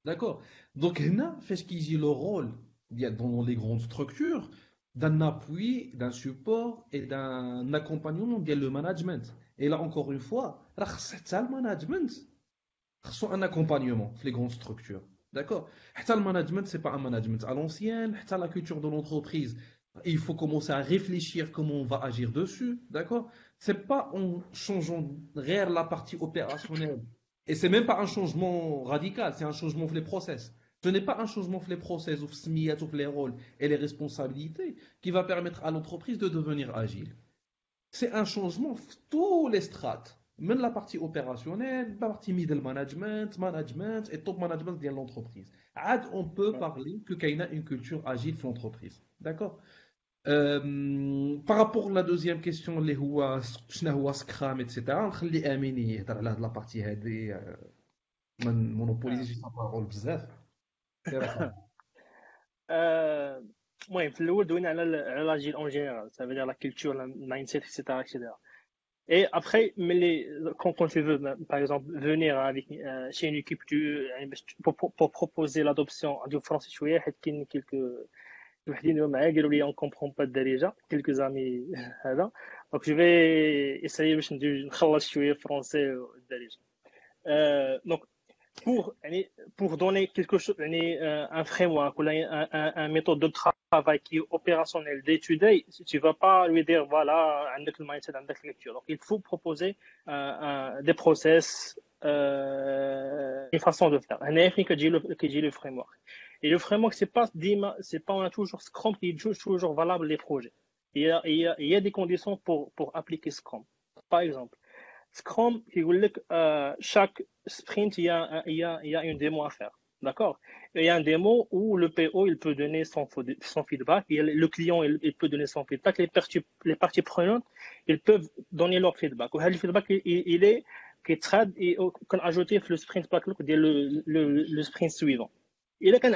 B: D'accord? Donc, là, fait ce qu'il dit le rôle dans les grandes structures d'un appui, d'un support et d'un accompagnement bien le management. Et là, encore une fois, c'est le management. C'est un accompagnement, les grandes structures. D'accord? Le management, ce n'est pas un management à l'ancienne, c'est la culture de l'entreprise. Il faut commencer à réfléchir comment on va agir dessus. D'accord? C'est pas en changeant réel la partie opérationnelle. Et c'est même pas un changement radical, c'est un changement des process. Ce n'est pas un changement les process, ou les rôles et les responsabilités qui va permettre à l'entreprise de devenir agile. C'est un changement tous les strates, même la partie opérationnelle, la partie middle management, management et top management de l'entreprise. On peut parler que qu'il y a une culture agile dans l'entreprise. D'accord? Euh, par rapport à la deuxième question, les Hua, Scrum, etc., on les Amini, la partie AD, euh, monopolise la parole bzaf.
C: المهم في الاول دوينا على على لاجيل اون جينيرال سا فيدير لا كولتور المايند سيت اكسيتيرا اكسيتيرا Et après, mais les, quand, quand tu veux, par exemple, venir avec, euh, chez une équipe, tu, pour, pour, pour proposer l'adoption du français شوية حيت كاين quelques وحدين معايا قالوا لي on comprend pas الدارجة quelques amis هذا donc je vais essayer باش نخلص شوية فرونسي والدارجة donc pour, donner quelque chose, un framework ou un, méthode de travail qui est opérationnel d'étude, tu ne vas pas lui dire voilà, un le mindset, un lecture. Donc, il faut proposer euh, des process une façon de faire. Un effet que dit le, dit le framework. Et le framework, c'est pas, pas, on a toujours Scrum qui est toujours valable les projets. Il y a, il y a, il y a des conditions pour, pour appliquer Scrum. Par exemple, Scrum, euh, chaque sprint, il y, a, il, y a, il y a une démo à faire. D'accord? Il y a une démo où le PO il peut donner son, son feedback, le client il, peut donner son feedback, les parties, les parties prenantes ils peuvent donner leur feedback. Le feedback il, est qui trad et qu'on ajouté le sprint backlog le, le, le sprint suivant. Et là, quand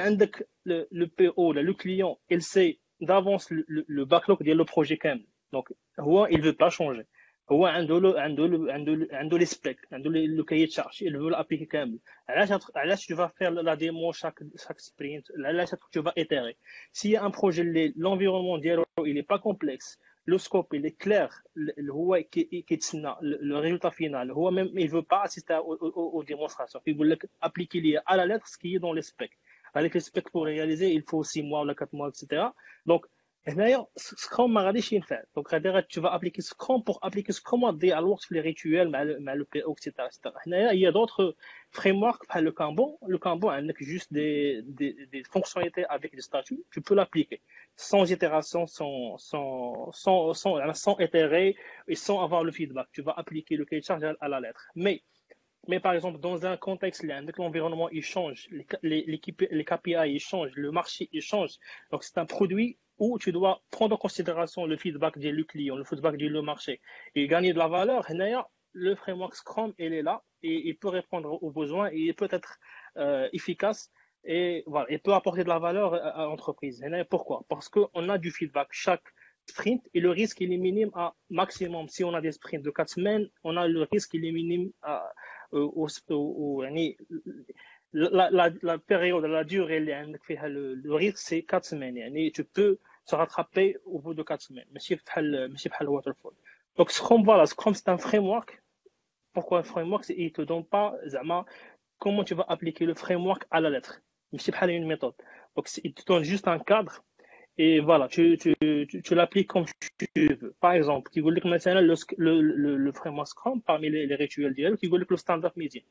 C: le, le PO, le client, il sait d'avance le, le backlog de le projet quand même. Donc, il ne veut pas changer. هو عنده له عنده له عنده عنده لي سبيك عنده لو كاي تشارج il veut l'appliquer كامل علاش علاش tu vas faire la démo chaque chaque sprint علاش tu vas itérer s'il y a un projet l'environnement ديالو il est pas complexe le scope il est clair هو كيتسنى le résultat final هو même il veut pas assister aux démonstrations يقول لك appliquer لي à la lettre ce qui est dans les specs avec les specs pour réaliser il faut 6 mois ou 4 mois etc donc هنايا سكروم ما غاديش ينفع دونك غادي tu vas appliquer سكروم pour appliquer سكروم غتضيع الوقت في لي ريتويال مع مع لو بي او اكسيتيرا اكسيتيرا هنايا هي دوطخ فريم ورك بحال لو كامبون لو كامبون عندك جوست دي دي دي فونكسيوناليتي افيك دي ستاتيو tu peux l'appliquer sans itération sans sans sans sans sans itérer et sans avoir le feedback tu vas appliquer le cahier de charge à la lettre mais mais par exemple, dans un contexte là, l'environnement il change, les, les, les KPI ils changent, le marché il change. Donc c'est un produit où tu dois prendre en considération le feedback du client, le feedback du marché et gagner de la valeur. Le framework Scrum, il est là et il peut répondre aux besoins et il peut être euh, efficace et voilà, il peut apporter de la valeur à l'entreprise. Pourquoi? Parce qu'on a du feedback chaque sprint et le risque est minime à maximum. Si on a des sprints de 4 semaines, on a le risque il est minime à, euh, au, au, la, la, la, période, la durée, le, le risque c'est 4 semaines. Et tu peux se rattraper au bout de 4 semaines. Euh, waterfall. Donc Scrum, voilà, Scrum c'est un framework. Pourquoi un framework? Il ne te donne pas, Zama, comment tu vas appliquer le framework à la lettre. Mais c'est une méthode. Donc il te donne juste un cadre et voilà, tu, tu, tu, l'appliques comme tu veux. Par exemple, qui voulait maintenant le, le, le, framework Scrum parmi les, les rituels d'IL, qui voulait que le standard meeting.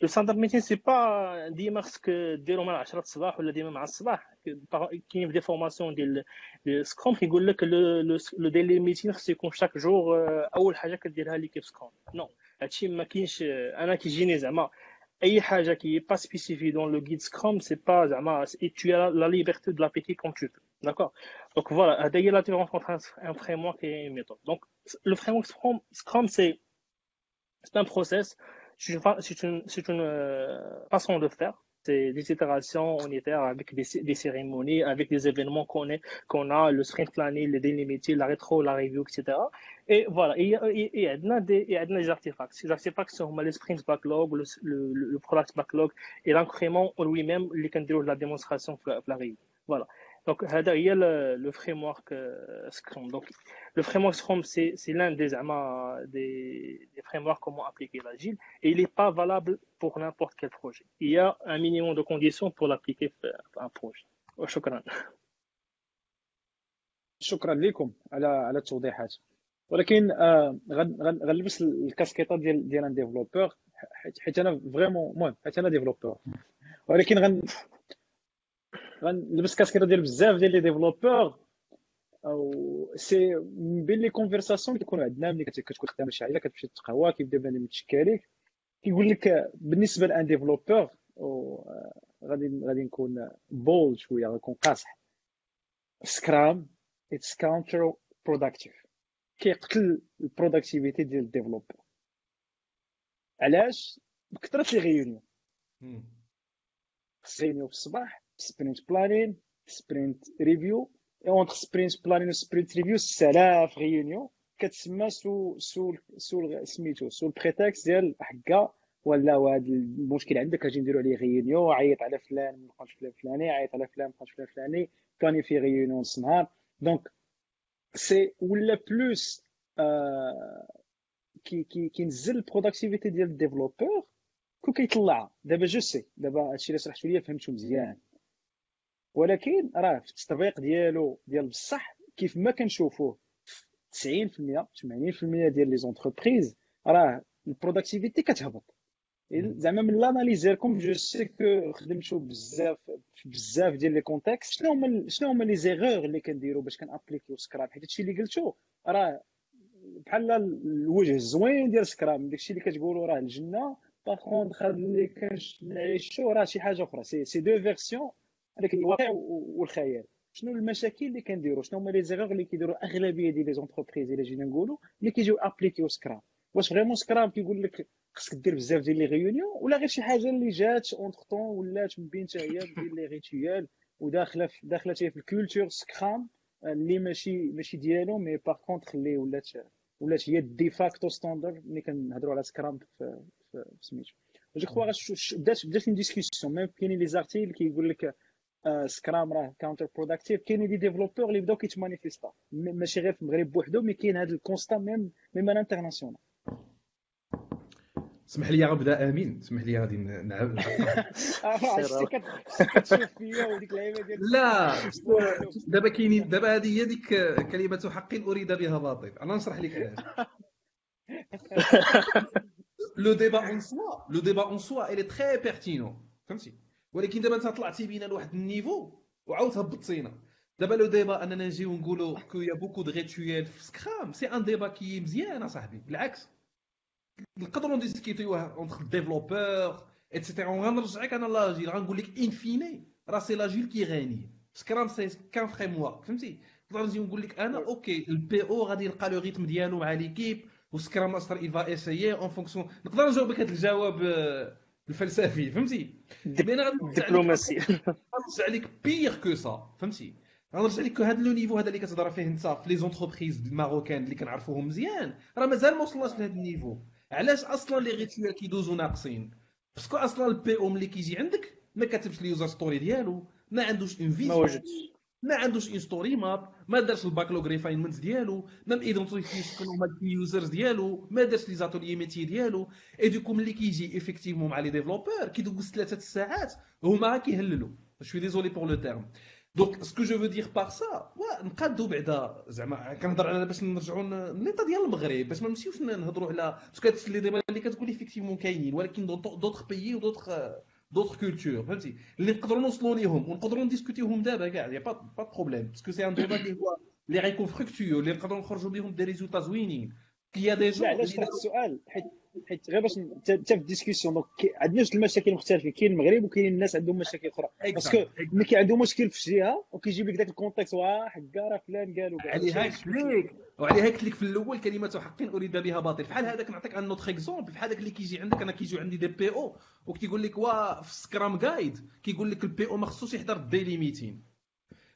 C: Le standard meeting, c'est pas ديما خصك ديرو من 10 الصباح ولا ديما مع الصباح كاين في دي فورماسيون ديال سكروم كيقول لك لو ديلي ميتين خص يكون شاك جور اول حاجه كديرها ليكيب سكروم نو هادشي ما كاينش انا كيجيني زعما اي حاجه كي با سبيسيفي دون لو غيد سكروم سي با زعما tu as la liberté de l'appliquer comme tu veux d'accord donc voilà هذا هي لا différence entre un framework et une méthode donc le framework scrum, scrum c'est c'est un process c'est une, euh, façon de faire c'est des itérations unitaires avec des, cérémonies, avec des événements qu'on a, le sprint planning, le délimité, la rétro, la review, etc. Et voilà, il y a, des, artefacts. Ces artefacts sont les sprint backlog, le, le, le product backlog et l'incrément en lui-même, les de la démonstration, la review. Voilà. Donc, il y a le, le framework euh, Scrum. Donc, le framework Scrum, c'est l'un des, des, des frameworks comment appliquer l'agile et il n'est pas valable pour n'importe quel projet. Il y a un minimum de conditions pour l'appliquer à un projet. شكرا.
A: شكرا لكم على على التوضيحات ولكن آه غنلبس الكاسكيطه ديال ديال ان ديفلوبور حيت انا فريمون المهم حيت انا ديفلوبور ولكن غن غنلبس كاسكيطه ديال بزاف ديال لي ديفلوبور. أو سي من بين لي كونفرساسيون كيكونوا عندنا ملي كتكون خدام شي حاجة كتمشي تقهوى كيبدا بنادم يتشكى ليك. كيقول لك بالنسبة لأن ديفلوبور غادي غادي نكون بول شوية غنكون قاصح. سكرام اتس كاونتر بروداكتيف كيقتل البروداكتيفيتي ديال الديفلوبر علاش؟ بكثرة لي غيونيون خص غيونيون في الصباح سبرينت بلانين سبرينت ريفيو اونتر سبرينت بلانين و سبرينت ريفيو 6000 غيونيون كتسمى سو سو سو سميتو سو البريتكست ديال حكا ولا هذا المشكل عندك أجي نديرو عليه غيونيون عيط على فلان ما بقاش فلان فلاني عيط على فلان ما بقاش فلان فلاني في غيونيون نص نهار دونك سي ولا بلوس كي كي كينزل البروداكتيفيتي ديال الديفلوبور كون كيطلعها دابا جو سي دابا هادشي اللي شرحتو ليا فهمتو مزيان ولكن راه في التطبيق ديالو ديال بصح كيف ما كنشوفوه 90% 80% ديال لي زونتربريز راه البروداكتيفيتي كتهبط. زعما من لاناليز ديالكم جو سي كو خدمتو بزاف بزاف ديال لي كونتكست. شنو هما شنو هما لي زيغور اللي كنديرو باش كنابليكيو سكرام حيت هادشي اللي قلتو راه بحال الوجه الزوين ديال سكرام داكشي اللي كتقولوا راه الجنة. باغ كونتخ اللي كنعيشو راه شي حاجة أخرى. سي سي دو فيرسيون هذاك الواقع والخيال. شنو المشاكل اللي كنديروا شنو هما لي زيغور اللي كيديروا أغلبية ديال لي زونتربريز إلا جينا نقولوا اللي كيجيو ابليكيو سكرام واش فريمون سكرام كيقول لك خصك دير بزاف ديال لي ريونيون ولا غير شي حاجة اللي جات اونتر طون ولات من بين حتى هي ديال لي ريتويال وداخلة في داخلة في الكولتور سكرام اللي ماشي ماشي ديالو مي باغ كونتخ اللي ولات ولات هي دي فاكتو ستاندر ملي كنهضروا على سكرام في سميتو. جو كخوا بدات بدات اون ديسكسيون ميم كاينين لي زارتيكل كيقول لك سكرام راه كاونتر بروداكتيف كاينين دي ديفلوبور اللي بداو كيتمانيفيستا. ماشي غير في المغرب بوحدو مي كاين هذا الكونستا ميم ميم ان انترناسيونال
B: اسمح لي غنبدا آمين. اسمح لي غادي نعاود
A: كتشوف فيا وديك اللعيبة ديال
B: لا دابا كاينين دابا هذه هي ديك كلمة حق أريد بها باطل. أنا نشرح لك علاش. لو ديبا اون سوا لو ديبا اون سوا الي تري بيرتينون فهمتي ولكن دابا انت طلعتي بينا لواحد النيفو وعاود هبطتينا دابا لو ديبا اننا نجيو نقولوا كو يا بوكو دو ريتويال في سكرام سي ان ديبا كي مزيان اصاحبي بالعكس نقدروا نديسكيتيوه اونتر ديفلوبور اتسيتيرا وغنرجعك أنا لاجيل غنقول لك انفيني راه سي لاجيل كي غاني سكرام سي كان فريم ورك فهمتي؟ نقدر نجي نقول لك أنا أوكي البي أو غادي يلقى لو ريتم ديالو مع ليكيب وسكرام ماستر va essayer اون فونكسيون نقدر نجاوبك هذا الجواب الفلسفي فهمتي؟
C: دبلوماسي.
B: غنرجع لك بيغ كو سا فهمتي؟ غنرجع لك هذا لو نيفو هذا اللي كتهضر فيه انت في لي زونتربريز الماروكان اللي كنعرفوهم مزيان. راه مازال ما وصلناش لهذا النيفو. علاش أصلا لي ريتوال كيدوزو ناقصين باسكو أصلا البي أو ملي كيجي عندك ما كاتبش اليوزر ستوري ديالو ما عندوش اون
C: ما وجدش.
B: ما عندوش اون ستوري ماب ما دارش الباكلوغ ريفاينمنت ديالو ما ايدونتيفي شكون هما الكي يوزرز ديالو ما دارش لي زاتولي ميتي ديالو. اي دوكو ملي كيجي افيكتيفمون مع لي ديفلوبور كيدوز ثلاثة الساعات هما كيهللوا شوي ديزولي بور لو تيرم دونك سكو جو فو دير باغ سا نقادو بعدا زعما كنهضر على باش نرجعوا للنيطا ديال المغرب باش ما نمشيوش نهضروا على باسكو هاد لي ديبا اللي كتقول افيكتيفمون كاينين ولكن دوطخ بيي ودوطخ d'autres cultures. On discuter il n'y a pas, pas de problème. Parce que c'est un débat qui est les les des résultats winning. كي دي جون
A: علاش هذا السؤال؟ حيت حيت غير باش انت في الديسكسيون دونك عندنا جوج المشاكل مختلفين كاين المغرب وكاين الناس عندهم مشاكل أخرى. باسكو ملي كي عنده مشكل في جهه وكيجيب لك ذاك الكونتكست واه حكا راه فلان قالوا
B: عليها قلت لك وعليها قلت لك في الأول كلمة حق أريد بها باطل. بحال هذاك نعطيك ان نوتر اكزومبل بحال هذاك اللي كيجي عندك أنا كيجيو عندي دي بي أو وكيقول لك وا في سكرام جايد كيقول لك البي أو ما خصوش يحضر الديلي ميتين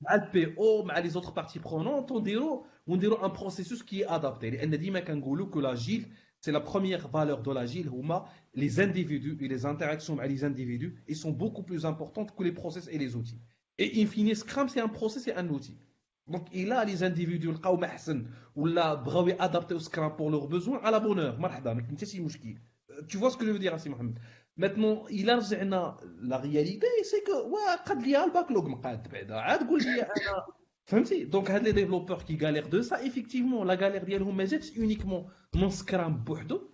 B: مع البي او مع لي زوتر بارتي برونونت ونديرو ونديرو ان بروسيسوس كي ادابتي لان ديما كنقولوا كو لاجيل c'est la première valeur de l'agile, les individus et les interactions avec les individus, ils sont beaucoup plus importantes que les process et les outils. Et in fine, Scrum, c'est un process et un outil. Donc, il a les individus, ou la bravé adapté au Scrum pour leurs besoins, à la bonne heure. Tu vois ce que je veux dire, Assi Mohamed Maintenant, il a la réalité, c'est que, ouais, il y a le backlog, hein, hein, hein. donc, les développeurs qui galèrent de ça, effectivement, la galère d'Yalhoum, mais c'est uniquement non Scrum Bordeaux,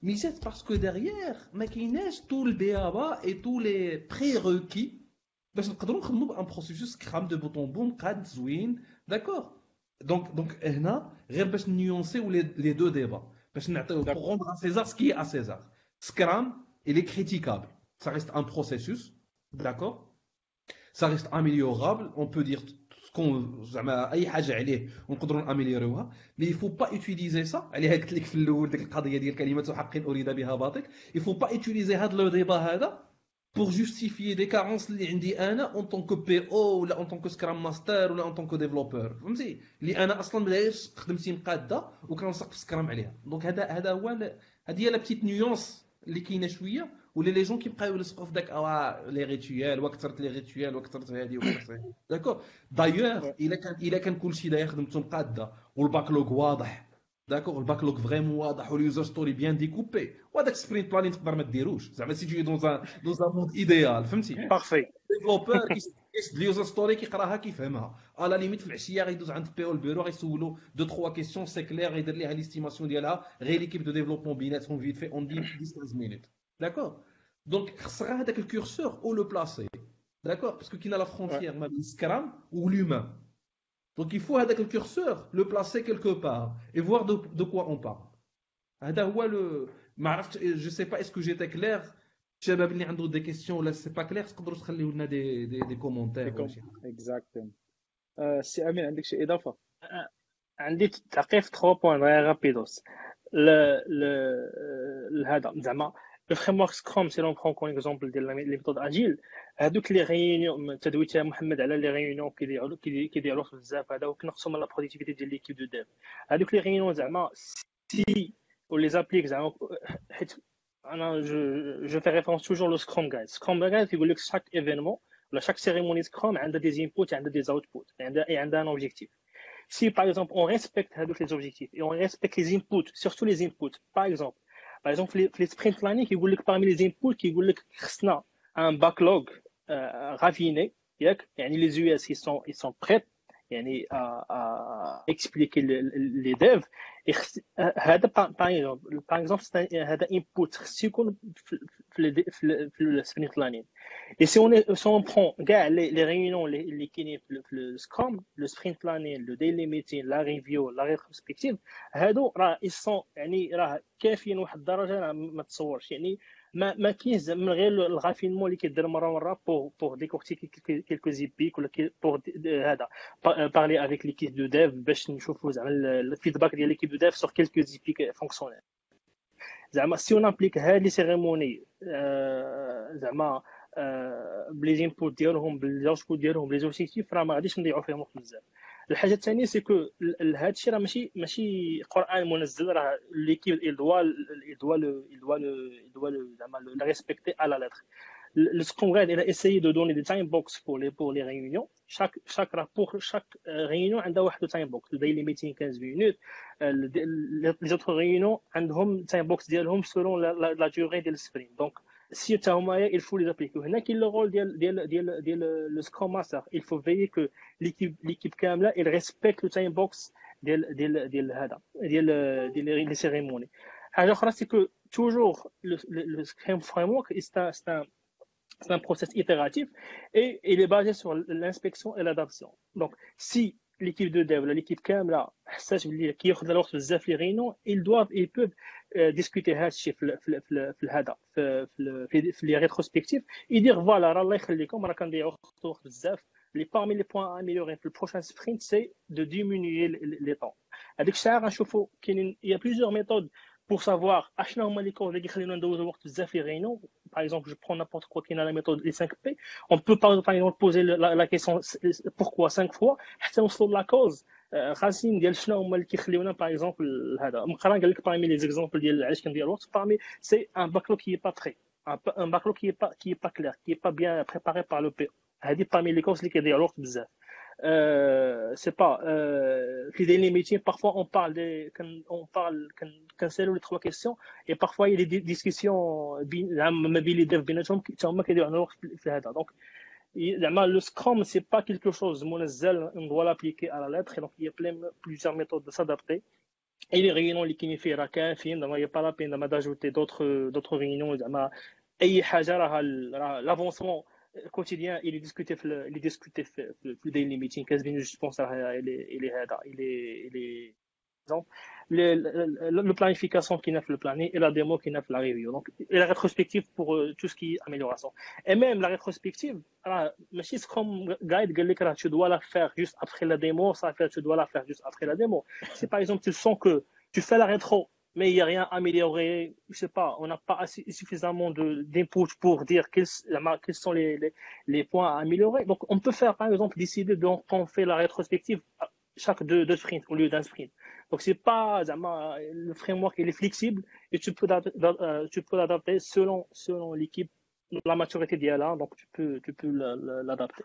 B: mais c'est parce que derrière, Makinage, tout le BABA et tous les prérequis, parce que nous un processus Scrum de bout en bout, Zwin, d'accord. Donc, donc, là, nuancer les deux débats. Parce que pour rendre à César ce qui est à César. Scrum, il est critiquable ça reste un processus d'accord ça reste améliorable on peut dire تكون زعما اي حاجه عليه ونقدروا ناميليروها مي يفو با يوتيليزي سا عليها قلت لك في الاول ديك القضيه ديال كلمه حق اريد بها باطل يفو با يوتيليزي هذا لو ديبا هذا بور جوستيفيي دي كارونس اللي عندي انا اون طونكو بي او ولا اون طونكو سكرام ماستر ولا اون طونكو ديفلوبور فهمتي اللي انا اصلا بدايش خدمتي مقاده وكنلصق في سكرام عليها دونك هذا هذا هو هذه هي لا بتيت نيونس اللي كاينة شوية ولي لي جون كيبقاو يلصقوا في داك لي ريتويال وكثرت لي ريتويال وكثرت هذه وكثرت داكور دايوغ إلا كان إلا كان كلشي داير خدمته مقاده والباكلوغ واضح. داكوغ الباكلوغ فريمون واضح واليوزر ستوري بيان ديكوبي. وهذاك سبرينت بلانين تقدر ما ديروش. زعما سي تجي دون دون موند ايديال فهمتي؟
C: بارفي
B: ديفلوبر كيشد اليوزر ستوري كيقراها كيفهمها الا ليميت في العشيه غيدوز عند بي او البيرو غيسولو دو تخوا كيسيون سي كلير غيدير ليها ليستيماسيون ديالها غير ليكيب دو ديفلوبمون بيناتهم فيت في اون 10 15 مينوت داكوغ دونك خص غير هذاك الكورسور او لو بلاسي داكوغ باسكو كاينه لا فرونتيير ما بين سكرام و لومان Donc il faut avec le curseur le placer quelque part et voir de, de quoi on parle. هذا هو le ما عرفت je sais pas est-ce que j'étais clair الشباب اللي عنده دي كيسيون ولا سي با كلير تقدروا تخليو لنا دي دي, دي كومونتير ولا شي حاجة.
A: اكزاكتوم سي امين عندك شي إضافة؟
C: عندي تعقيب 3 بوين رابيدوس ل هذا زعما لو فريم ورك سكروم سي لون برون كون اكزومبل ديال لي ميثود اجيل هذوك لي ريونيون تدويت محمد على لي ريونيون كيديروا كيديروا بزاف هذا وكنقصوا من لا برودكتيفيتي ديال ليكيب دو ديف هذوك لي ريونيون زعما سي ولي زابليك زعما حيت Ah Alors, je, fais référence toujours au Scrum Guide. Scrum Guide, il dit que chaque événement, chaque cérémonie Scrum, a des inputs, a des outputs, et un objectif. Si, par exemple, on respecte les objectifs et on respecte les inputs, surtout les inputs, par exemple, par exemple, les, sprint planning, ils que parmi les inputs, ils veulent que un backlog euh, raffiné, les US, ils sont, ils sont prêts يعني اكسبليكي لي ديف هذا باغ اكزومبل هذا انبوت خص يكون في السبرينت بلانين اي سي اون سي برون كاع لي ريونيون اللي كاينين في السكروم لو سبرينت بلانين لو ديلي ميتين لا ريفيو لا ريتروسبكتيف هادو راه يعني راه كافيين واحد الدرجة ما تصورش. يعني ما ما كاينش من غير الغافينمون اللي كيدير مرة مرة بور بور ديكورتيكي كيلكو زيبيك ولا بور هذا بارلي افيك ليكيب دو ديف باش نشوفوا زعما الفيدباك ديال ليكيب دو ديف سور كيلكو زيبيك فونكسيونيل زعما سي اون ابليك هاد لي سيريموني زعما بلي زينبوت ديالهم بالاوتبوت ديالهم بلي زوبجيكتيف راه ما غاديش نضيعوا فيهم وقت بزاف الحاجة الثانية سي كو هذا الشيء راه ماشي ماشي قران منزل راه ليكيب le il doit le زعما respecter à la lettre le Scrum il a essayé de donner des time box pour les pour les réunions chaque chaque pour chaque réunion عندها واحد time box le daily meeting 15 minutes les autres réunions عندهم time box selon la, la, la durée ديال السبرين donc si tu as il faut les appliquer. Il le rôle le Scrum Master. Il faut veiller que l'équipe Kamla respecte le time box des cérémonies. Alors, c'est que toujours le, le, Scrum Framework, c'est un, un, un process itératif et il est basé sur l'inspection et l'adaptation. Donc, si l'équipe de dev, l'équipe Kamla, ça, je veux dire, qui les réunions, ils doivent, ils peuvent ديسكوتي هذا الشيء في في في, في هذا في في, في لي ريتروسبكتيف يدير فوالا راه الله يخليكم راه كنضيعوا وقت بزاف لي بارمي لي بوان اميليوري في البروشان سبرينت سي دو ديمينيي لي طون هذيك الساعه غنشوفوا كاينين يا بليزيور ميثود pour savoir اشنا هما لي كوز اللي كيخليونا ندوزو وقت بزاف في غينو par exemple je prends n'importe quoi qui est dans la méthode les 5 P on peut par exemple poser la, la question pourquoi 5 fois حتى نوصلوا la cause خاصين ديال شنو هما اللي كيخليونا باغ اكزومبل هذا مقارن قال لك باغمي لي زيكزومبل ديال علاش كندير الوقت باغمي سي ان باكلوك كي با بري ان باكلوك كي با كي با كلير كي با بيان بريباري بار لو بي هذه باغمي لي كوز اللي كيضيعوا الوقت بزاف euh, c'est pas euh, les métiers parfois on parle de quand on parle quand, quand c'est les trois questions et parfois il y a des discussions ما بين les devs بيناتهم حتى هما كيديروا عندنا الوقت في هذا donc le Scrum, c'est pas quelque chose, on doit l'appliquer à la lettre. Donc, il y a plein, plusieurs méthodes de s'adapter. Et les réunions, les kinifis, il n'y a pas la peine d'ajouter d'autres, réunions. L'avancement quotidien, il est discuté, il est meeting, 15 minutes, je pense, il est, il est, il est, il est, exemple, le, planification qui n'a fait le planning et la démo qui n'a fait la review. Donc, et la rétrospective pour euh, tout ce qui est amélioration. Et même la rétrospective, mais si Scrum Guide, tu dois la faire juste après la démo, ça fait, tu dois la faire juste après la démo. Si par exemple, tu sens que tu fais la rétro, mais il n'y a rien à améliorer, je sais pas, on n'a pas suffisamment d'input pour dire quels, sont les, points à améliorer. Donc, on peut faire, par exemple, décider de, quand on fait la rétrospective, chaque deux sprints au lieu d'un sprint. Donc, c'est pas, le framework, il est flexible et tu peux, euh, tu peux l'adapter selon, selon l'équipe, la maturité d'IALA, donc tu peux, tu peux l'adapter.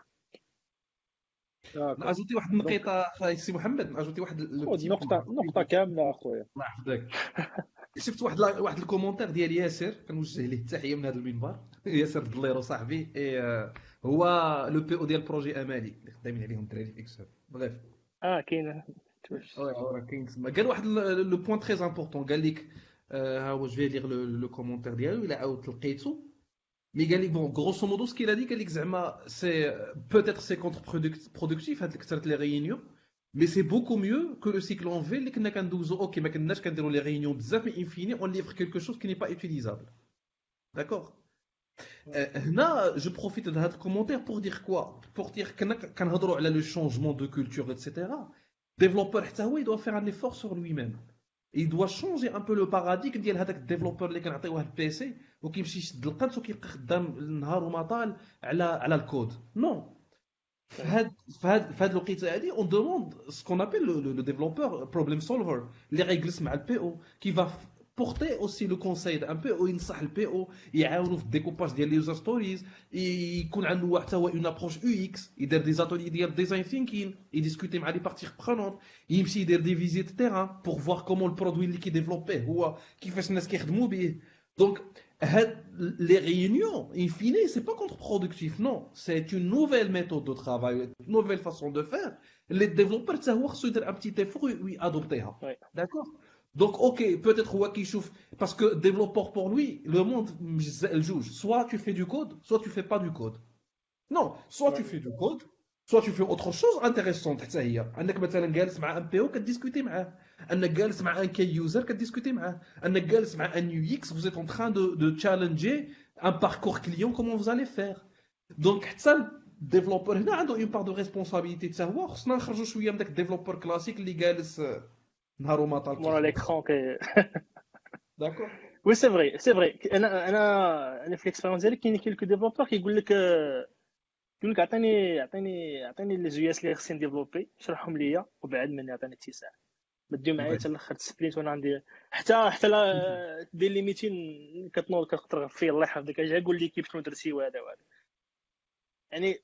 B: اجوتي واحد النقيطه سي محمد اجوتي واحد
A: نقطه نقطه كامله اخويا
B: الله يحفظك شفت واحد واحد الكومونتير ديال ياسر كنوجه ليه التحيه من هذا المنبر ياسر الدليرو صاحبي هو لو بي او ديال بروجي امالي اللي خدامين عليهم الدراري في اكسل بغيف
C: اه كاين
B: كاين تما قال واحد لو بوين تري امبورطون قال لك ها هو جو في ليغ لو كومونتير ديالو الا عاود لقيتو مي قال لك بون غروسو مودو سكي دي قال لك زعما سي بوتيتر سي كونتر برودكتيف هاد كثرت لي ريونيون مي سي بوكو ميو كو لو سيكل اون في اللي كنا كندوزو اوكي ما كناش كنديرو لي ريونيون بزاف مي انفيني اون ليفر كيلكو شوز كي ني با اوتيليزابل داكوغ هنا جو بروفيت de هاد الكومونتير بور دير كوا بور دير كنا كنهضروا على لو شونجمون دو كولتور ايتترا ديفلوبر حتى هو يدوا فير ان ايفور سور لوي ميم il doit changer un peu le paradigme ديال هذاك الديفلوبر اللي كنعطيوه البيسي وكيمشي يشد القنت وكيبقى خدام النهار وما طال على على الكود نو في هاد في هاد في هاد الوقيته هادي اون دوموند سكون ابيل لو ديفلوبور بروبليم سولفر اللي غيجلس مع البي او كي فا بورتي اوسي لو كونساي ان بي او ينصح البي او يعاونو في الديكوباج ديال اليوزر ستوريز يكون عنده حتى هو اون ابروش يو اكس يدير دي زاتولي ديال ديزاين ثينكين يديسكوتي مع لي بارتي برونونت يمشي يدير دي فيزيت تيران بور فوار كومون البرودوي اللي كيديفلوبيه هو كيفاش الناس كيخدموا به دونك les réunions, in fine, c'est pas contre-productif, non. C'est une nouvelle méthode de travail, une nouvelle façon de faire. Les développeurs savent se dire un petit effort, oui, adopter. D'accord Donc, ok, peut-être qui chauffe, parce que développeur pour lui, le monde, elle juge. Soit tu fais du code, soit tu fais pas du code. Non, soit tu fais du code, soit tu fais autre chose intéressante حتى هي انك مثلا جالس مع ام بي او كديسكوتي معاه انك جالس مع ان كي يوزر كديسكوتي معاه انك جالس مع ان يو اكس vous êtes en train de de challenger un parcours client comment vous allez faire donc حتى الديفلوبر هنا عنده اون بار دو ريسبونسابيلتي حتى هو خصنا نخرجوا شويه من داك الديفلوبر كلاسيك اللي جالس نهار وما طال
C: مورا ليكرون كي
B: داكور
C: وي سي فري سي فري أنا أنا أنا في الاكسبيرونس ديالي كاين كيلكو ديفلوبر كيقول لك يقول لك عطيني عطيني عطيني لي جي اس اللي خصني نديفلوبي شرحهم ليا وبعد مني عطيني اتساع ما ديو معايا حتى الآخر السبرينت وأنا عندي حتى حتى دير لي ميتين كتنوض كتقدر فيه الله يحفظك أجي قول لي كيف شنو درتي وهذا وهذا يعني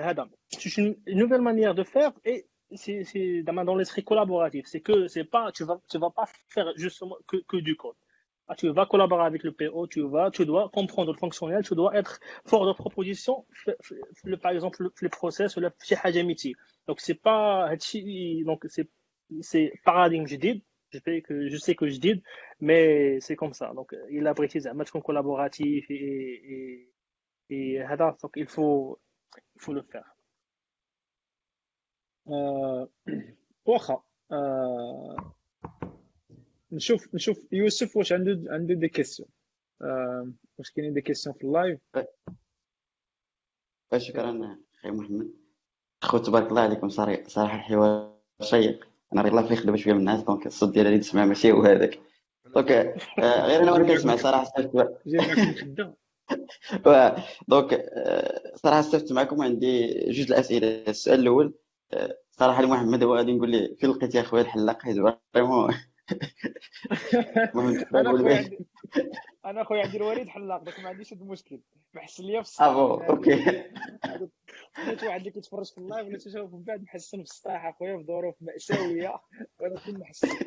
C: هذا c'est une nouvelle manière de faire et c'est dans l'esprit collaboratif c'est que c'est pas tu vas tu vas pas faire justement que, que du code ah, tu vas collaborer avec le PO, tu vas, tu dois comprendre le fonctionnel, tu dois être fort de proposition, le, par exemple, le, process ou le métier. Donc, c'est pas, donc, c'est, c'est paradigme jadid. Je sais que, je sais que je dis, mais c'est comme ça. Donc, il a précisé un match collaboratif et, et, et, donc, il faut, il faut le faire.
A: Euh, euh, نشوف نشوف يوسف واش عنده عنده دي كيسيون. آه واش كاينين دي كيسيون في اللايف؟
D: شكرا أخي محمد. خو تبارك الله عليكم صراحة الحوار شيق. أنا راه الله في خدمه شوية من الناس دونك الصوت ديالي اللي تسمع ماشي هو هذاك. دونك آه غير أنا وأنا كنسمع صراحة دونك آه، صراحة استفدت معكم عندي جوج الأسئلة. السؤال الأول آه، صراحة لمحمد هو غادي نقول لي فين لقيت يا خويا الحلاق حيت فريمون.
A: أنا خويا عندي أنا خويا عندي الوريد حلاق داك ما عنديش هذا المشكل. محسن ليا في
D: السطح افو أوكي.
A: لقيت واحد اللي كيتفرج في اللايف ولا تشوف من بعد محسن في السطح اخويا في ظروف مأساوية. وأنا كنت محسن.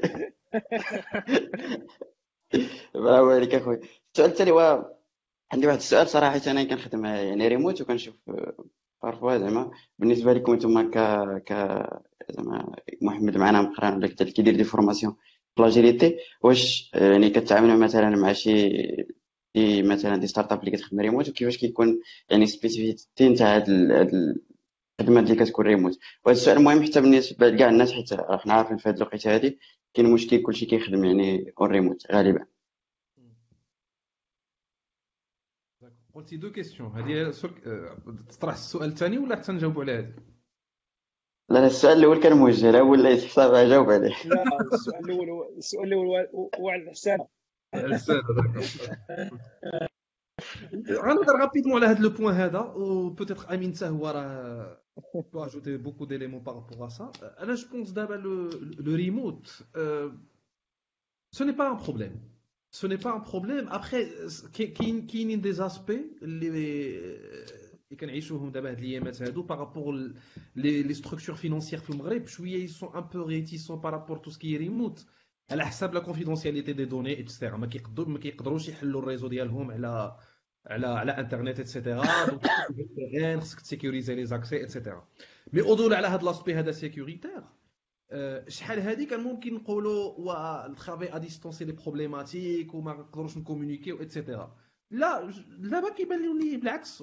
D: برافو عليك اخويا السؤال الثاني هو عندي واحد السؤال صراحة أنا كنخدم يعني ريموت وكنشوف بارفوا زعما؟ بالنسبة لكم أنتم ك ك زعما محمد معنا مقران ولا كيدير دي فورماسيون بلاجيليتي واش يعني كتعاملوا مثلا مع شي دي مثلا دي ستارت أب اللي كتخدم ريموت وكيفاش كيكون يعني سبيسيفيتي نتاع هاد الخدمه اللي كتكون ريموت؟ وهذا السؤال مهم حتى بالنسبة لكاع الناس حيت حنا عارفين في هاد الوقيتة هادي كاين مشكل كلشي كيخدم يعني اون ريموت غالبا.
B: قلتي دو كيسيون. هذه تطرح السؤال الثاني ولا حتى نجاوبوا على هذه؟
D: لا السؤال الأول كان موجه لا ولا حساب جاوب عليه.
A: لا السؤال الأول هو السؤال الأول هو على الحسان
B: غنهضر رابيدمون على هذا لو بوين هذا و بوتيتر امين حتى هو راه peut ajouter beaucoup d'éléments par rapport à ça. Euh, Là, je pense d'abord le, le remote, euh, ce n'est pas un problème. Ce n'est pas un problème. Après, il y a des aspects اللي كنعيشوهم دابا هاد الايامات هادو par rapport les structures financières في المغرب شويه ils sont un peu réticents par rapport à tout ce qui est remote على حساب لا كونفيدونسياليتي دي دوني اتسيتيرا ما كيقدروا ما كيقدروش يحلوا الريزو ديالهم على على على انترنت اتسيتيرا دونك خصك تسيكوريزي لي زاكسي اتسيتيرا مي اودول على هاد لاسبي هذا سيكوريتير شحال هادي كان ممكن نقولوا الترافاي ا ديستونس لي بروبليماتيك وما نقدروش نكومونيكيو اتسيتيرا لا دابا كيبان لي بالعكس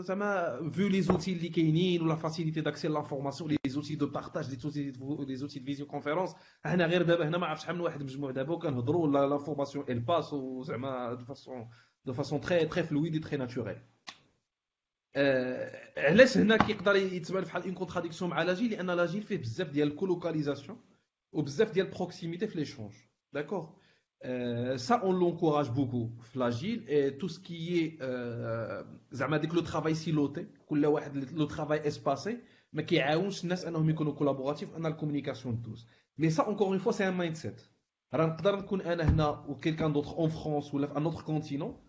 B: زعما فيو لي زوتي اللي كاينين ولا فاسيليتي داكسي لافورماسيون لي زوتي دو بارطاج لي زوتي لي زوتي دو فيزيو كونفيرونس هنا غير دابا هنا ما عرفتش شحال من واحد مجموع دابا وكنهضروا لافورماسيون ال باس وزعما دو فاسون دو فاسون تري تري فلويد اي تري ناتوريل آه، علاش هنا كيقدر يتبان بحال اون كونتراديكسيون مع لاجيل لأن لاجيل فيه بزاف ديال الكولوكاليزاسيون وبزاف ديال البروكسيميتي في ليشونج داكور سا اون لونكوراج بوكو في لاجي تو سكيي زعما ديك لو ترافاي سيلوتي كل واحد لو ترافاي اسباسي ما كيعاونش الناس أنهم يكونوا كولابوراتيف ان الكومونيكاسيون دوز مي سا اونكور اون فوا سي ان مايند سيت راه نقدر نكون أنا هنا وكيلكان دوطخ اون فرونس ولا في ان اوتر كونتينون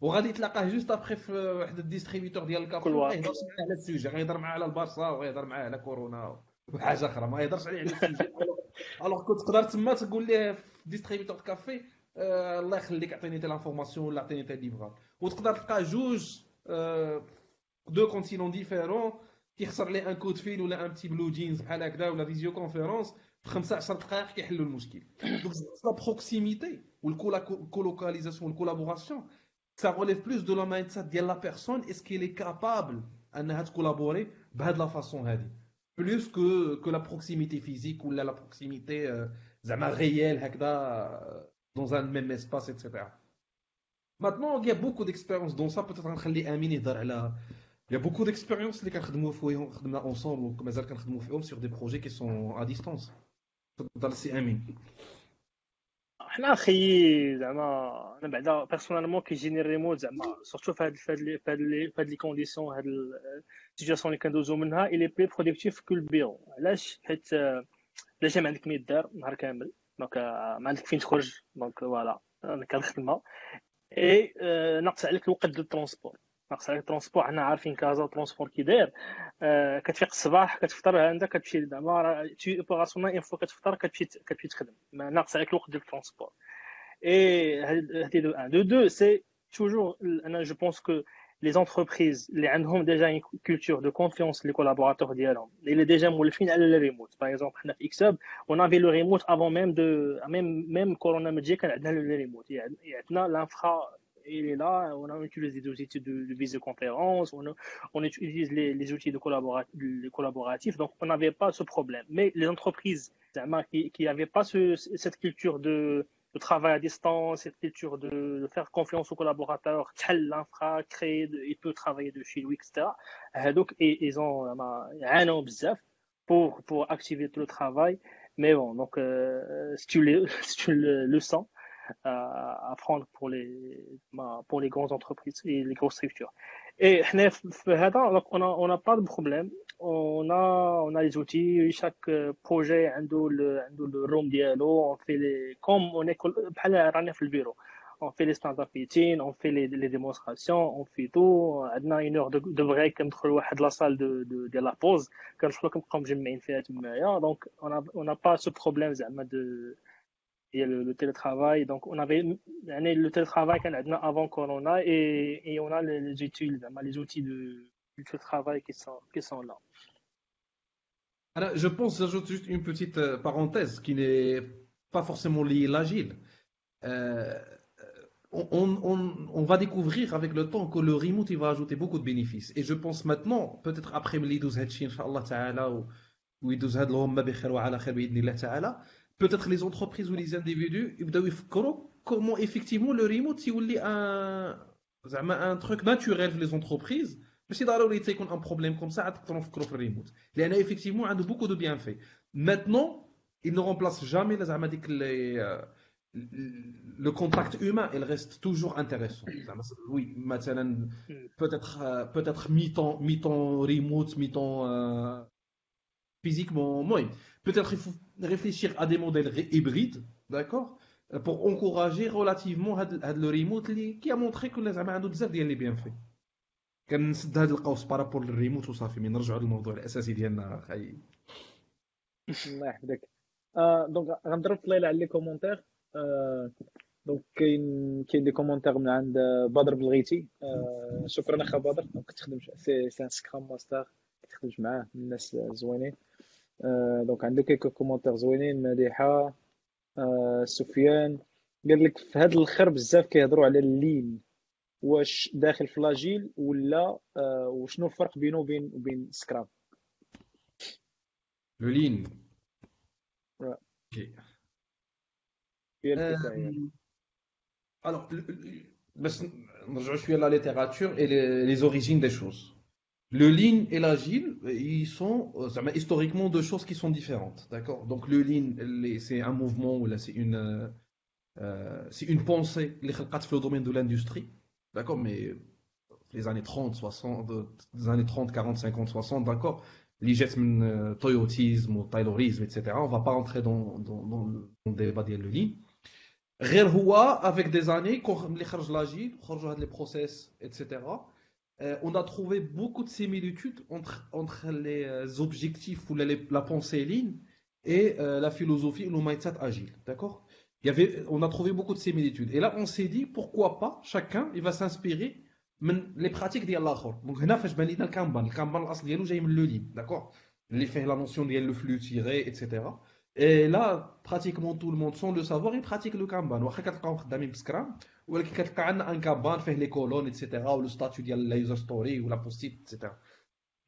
B: وغادي تلاقاه جوست ابخي في واحد الديستريبيتور ديال الكافي ما يهضرش معاه على السوجي غيهضر معاه على البارسا وغيهضر معاه على كورونا وحاجة أخرى. ما يهضرش عليه على السوجي الوغ كنت تقدر تما تقول ليه في ديستريبيتور كافي آه الله يخليك عطيني تي لانفورماسيون ولا عطيني تي ليفرال وتقدر تلقى جوج آه دو كونتينون ديفيرون كيخسر لي ان كود فيل ولا ان بتي بلو جينز بحال هكذا ولا فيزيو كونفيرونس في 15 دقائق كيحلوا المشكل. دونك لا بروكسيميتي والكولوكاليزاسيون والكولابوراسيون ça relève plus de la mindset de la personne, est-ce qu'elle est capable de collaborer ben, de la façon plus que, que la proximité physique ou la, la proximité euh, réelle euh, dans un même espace, etc. Maintenant, il y a beaucoup d'expériences dans ça, peut-être on les Amine. Il y a beaucoup d'expériences les ensemble, comme sur des projets qui sont à distance. C'est Amine.
C: حنا أخي زعما أنا بعدا بيرسونيلمون كيجيني الريموت زعما سورتو في هاد في هاد في لي كونديسيون هاد السيتياسيون اللي كندوزو منها الي بلي برودكتيف كو البيرو علاش؟ حيت علاش ما عندك ما يدار نهار كامل دونك ما عندك فين تخرج دونك فوالا أنا كنخدمها. اي ناقص عليك الوقت ديال الترونسبور ناقص عليك الترونسبور حنا عارفين كازا ترونسبور كي داير آه كتفيق الصباح كتفطر عندك كتمشي زعما تي اوبيراسيونال اون فوا كتفطر كتمشي كتمشي تخدم ناقص عليك الوقت ديال الترونسبور اي هادي دو ان دو دو سي توجور انا جو بونس كو les entreprises اللي عندهم déjà une culture de confiance les collaborateurs ديالهم اللي ديجا مولفين على الريموت باغ اكزومبل حنا في اكساب on avait le remote avant même de même même كورونا ما تجي كان عندنا le remote يعني عندنا l'infra il est là, on a utilisé des outils de, visioconférence, on, utilise les, outils de collaboratif, collaboratifs, donc on n'avait pas ce problème. Mais les entreprises qui n'avaient pas ce, cette culture de, travail à distance, cette culture de, faire confiance aux collaborateurs, tel l'infra, créer, de, il peut travailler de chez lui, etc. Euh, donc, ils ont un an pour, pour activer tout le travail. Mais bon, donc, euh, si tu le, si tu le, le sens, euh, à prendre pour les, pour les grandes entreprises et les grosses structures. Et on n'a pas de problème. On a, on a les outils. Chaque projet a le, le room dialogue. On fait les, comme on est le bureau. On fait les stand-up meetings, on fait les, les démonstrations, on fait tout. On a une heure de, de break entre la salle de, de, la pause. Comme je comme j'aime fait Donc, on n'a on a pas ce problème de, il y a le, télétravail. Donc, on avait le télétravail qu'on a avant Corona et, et on a les, les outils, hein, les outils de, du télétravail qui sont, qui sont là.
B: Alors, je pense, j'ajoute juste une petite euh, parenthèse qui n'est pas forcément liée à l'agile. Euh, euh, on, on, on, va découvrir avec le temps que le remote il va ajouter beaucoup de bénéfices. Et je pense maintenant, peut-être après Mlidous Hatchi, Inch'Allah Ta'ala, ou Idous Hadlohom Mabikher wa Ta'ala, تعالى بوتيتر لي زونتربريز ولي زانديفيدو يبداو يفكروا كومون ايفيكتيفمون لو ريموت يولي ان زعما ان تروك ناتوريل في لي زونتربريز ماشي ضروري تيكون ان بروبليم كوم سا عاد تقدروا نفكروا في الريموت لان ايفيكتيفمون عنده بوكو دو بيان في ماتنون il ne remplace jamais زعما ديك le contact humain il reste toujours intéressant oui مثلا peut-être peut-être mi-temps mi-temps remote mi-temps euh, physiquement moins peut-être il faut réfléchir à des modèles hybrides d'accord pour encourager relativement هاد le remote qui a montré que زعما عنده بزاف ديال لي بيان في كنسد هاد القوس بارابور للريموت وصافي من نرجعوا للموضوع الاساسي ديالنا خاي
A: الله يحفظك آه دونك غنضرب طليله على لي كومونتير آه دونك كاين كاين دي كومونتير من عند بدر بلغيتي آه شكرا اخا بدر دونك كتخدم سي سي ان سكرام ماستر كتخدمش معاه من الناس زوينين آه دونك عنده كيكو كومونتير زوينين مديحه آه سفيان. قال لك في هذا الآخر بزاف كيهضروا على اللين واش داخل في لاجيل ولا آه وشنو الفرق بينه وبين وبين سكرام
B: لو لين. alors باش نرجعوا شوية لا ليتيراتور et les origines des choses le lean et l'agile ils sont زعما historiquement deux choses qui sont différentes d'accord donc le lean c'est un mouvement ou là c'est une euh, c'est une pensée اللي خلقت في le domaine de l'industrie d'accord mais les années 30 60 des années 30 40 50 60 d'accord اللي جات من تويوتيزم والتايلوريزم اتسيتيرا اون فا با رونتري دون دون دون الديبا ديال لو لين غير هو افيك دي زاني ملي خرج لاجيل خرجوا هاد لي بروسيس اتسيتيرا on a trouvé beaucoup de similitudes entre, entre les objectifs ou la, la pensée ligne et euh, la philosophie ou le mindset agile. D'accord il y avait, On a trouvé beaucoup de similitudes. Et là, on s'est dit, pourquoi pas, chacun, il va s'inspirer من لي براتيك ديال الاخر دونك هنا فاش بان لينا الكامبان الكامبان الاصل ديالو جاي من لو لين داكور اللي فيه لا نوسيون ديال لو فلو تيغي اتسيتيرا et là, pratiquement tout le monde, sans le savoir, il pratique le Kanban. Ou un Kanban fait les colonnes, etc., ou le statut de la user story, ou la post-it, etc.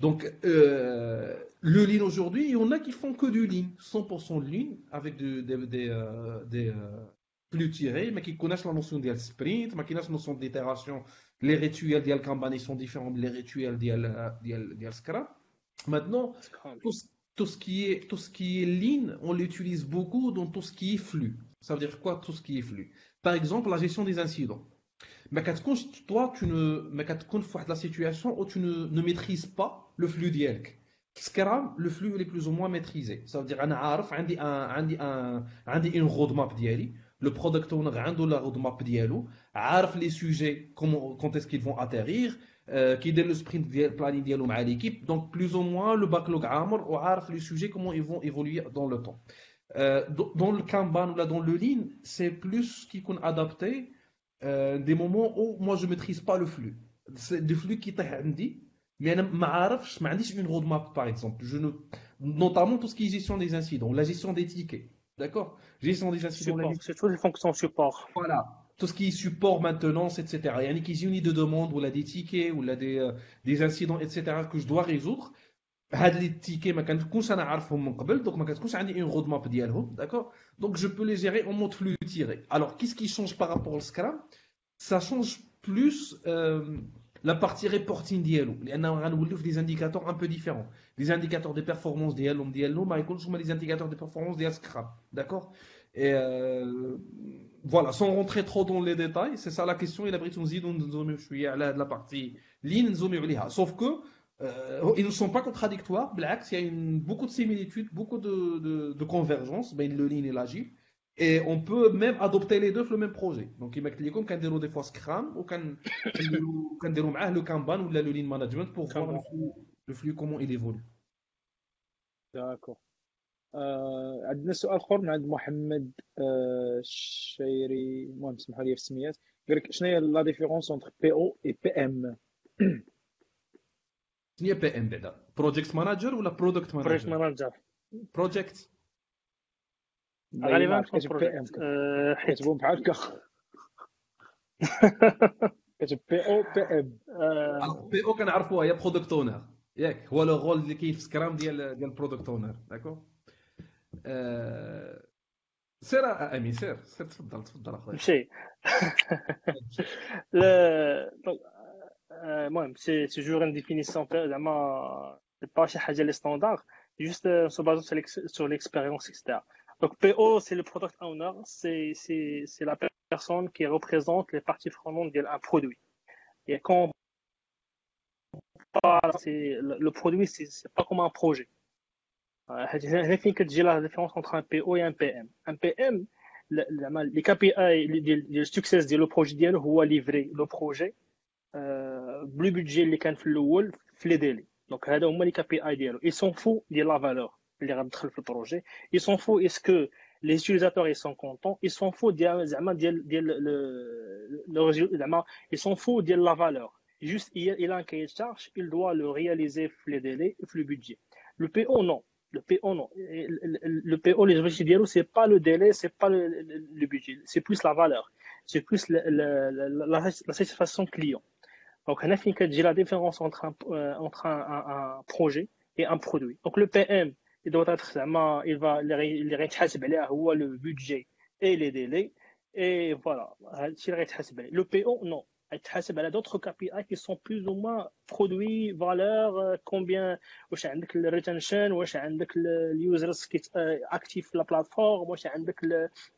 B: Donc, euh, le lean aujourd'hui, il y en a qui font que du lean, 100% lean, avec des, des, des, euh, plus tirés, mais qui connaissent la notion de sprint, mais qui connaissent la notion d'itération. Les rituels de Kanban, ils sont différents des rituels de euh, Scrum. Maintenant, tout ce tout ce qui est, tout ce qui est ligne, on l'utilise beaucoup dans tout ce qui est flux. Ça veut dire quoi tout ce qui est flux? Par exemple, la gestion des incidents. Mais toi, tu ne, mais la situation où tu ne, ne maîtrises pas le flux d'IELC. Le flux est plus ou moins maîtrisé. Ça veut dire j'ai une roadmap d'IELI. Le product owner a la roadmap d'IELO. a les sujets, comment, quand est-ce qu'ils vont atterrir. كيدير le sprint ديال planning ديالو مع l'équipe donc plus ou moins le backlog عامر وعارف les sujets comment ils vont évoluer dans le temps dans le Kanban ou là dans le Lean c'est plus qui qu'on adapté des moments où moi je maîtrise pas le flux c'est du flux qui طيح عندي mais انا ما عارفش ما عنديش une roadmap par exemple je ne notamment tout ce qui est gestion des incidents la gestion des tickets d'accord gestion des incidents
C: c'est toutes les fonctions support
B: voilà tout ce qui est support, maintenance, etc. Il y a une unité de demande, ou là des tickets, ou là des, euh, des incidents, etc. que je dois résoudre. هاد les tickets ما كنكونش انا عارفهم من قبل donc ما كتكونش عندي une roadmap ديالهم d'accord donc je peux les gérer en mode flux tiré alors qu'est-ce qui change par rapport au Scrum ça change plus euh, la partie reporting ديالو لان غنوليو في des indicateurs un peu différents les indicateurs de performance ديالهم ديالهم ما يكونوش هما les indicateurs de performance ديال Scrum d'accord et euh, voilà, sans rentrer trop dans les détails, c'est ça la question. Il a pris la partie ligne, sauf que euh, ils ne sont pas contradictoires. Black, il y a une, beaucoup de similitudes, beaucoup de, de, de convergence ben, le ligne et l'agile. Et on peut même adopter les deux sur le même projet. Donc, il m'a dit qu'on peut des fois Scrum ou qu'on peut le Kanban ou le Lean Management pour voir le flux, le flux, comment il évolue.
A: D'accord. آه عندنا سؤال آخر من عند محمد آه الشيري المهم اسمحوا لي في السميات قال لك شنو هي لا ديفيرونس اونتر بي أو اي بي ام
B: شنو هي بي ام بعدا؟ بروجيكت مانجر ولا برودكت مانجر
C: بروجيكت مانجر
B: بروجيكت
C: غالبا
A: كتب بي ام كتبهم بحال هكا كتب بي أو بي ام
B: بي أو كنعرفوها هي برودكت اونر ياك هو لو رول اللي كاين في سكرام ديال ديال البرودكت اونر داكور سير امين سير سير تفضل تفضل اخويا
C: نمشي لا- دونك، آه، المهم سي سي جور ان ديفينيسيون تاع زعما با شي حاجه لي ستاندار جوست سو بازون سور ليكسبيريونس اكسترا Donc PO, c'est le product owner, c'est c'est- c'est la personne qui représente les parties prenantes d'un produit. Et quand on parle, c'est le, le produit, c'est c'est pas comme un projet. Euh, هنا فين كتجي la différence entre un PO et un PM. Un PM, ل- زعما les KPI اللي ديال ديال السكسيس ديال لو بروجي ديالو هو ليفري لو بروجي بلو بودجي اللي كان في الاول في لي ديلي دونك هذا هما لي كي بي اي ديالو اي سون فو ديال لا فالور اللي غتدخل في البروجي اي سون فو اسكو لي utilisateurs ils sont contents ils sont fous ديال زعما ديال ديال لو زعما ils sont fous ديال لا فالور juste il, il a un cahier de charge il doit le réaliser في les délais في le budget le PO non Le PO, non. Le PO, les objectifs d'Yellow, ce n'est pas le délai, ce n'est pas le, budget, c'est plus la valeur, c'est plus la, satisfaction client. Donc, on a fini j'ai la différence entre, un, euh, entre un, projet et un produit. Donc, le PM, il doit être, il va, le budget et les délais. Et voilà, le PO, non. غيتحاسب على d'autres KPI qui sont plus ou moins produits valeur euh, combien واش عندك الريتنشن واش عندك اليوزرز اكتيف في لا بلاتفورم واش عندك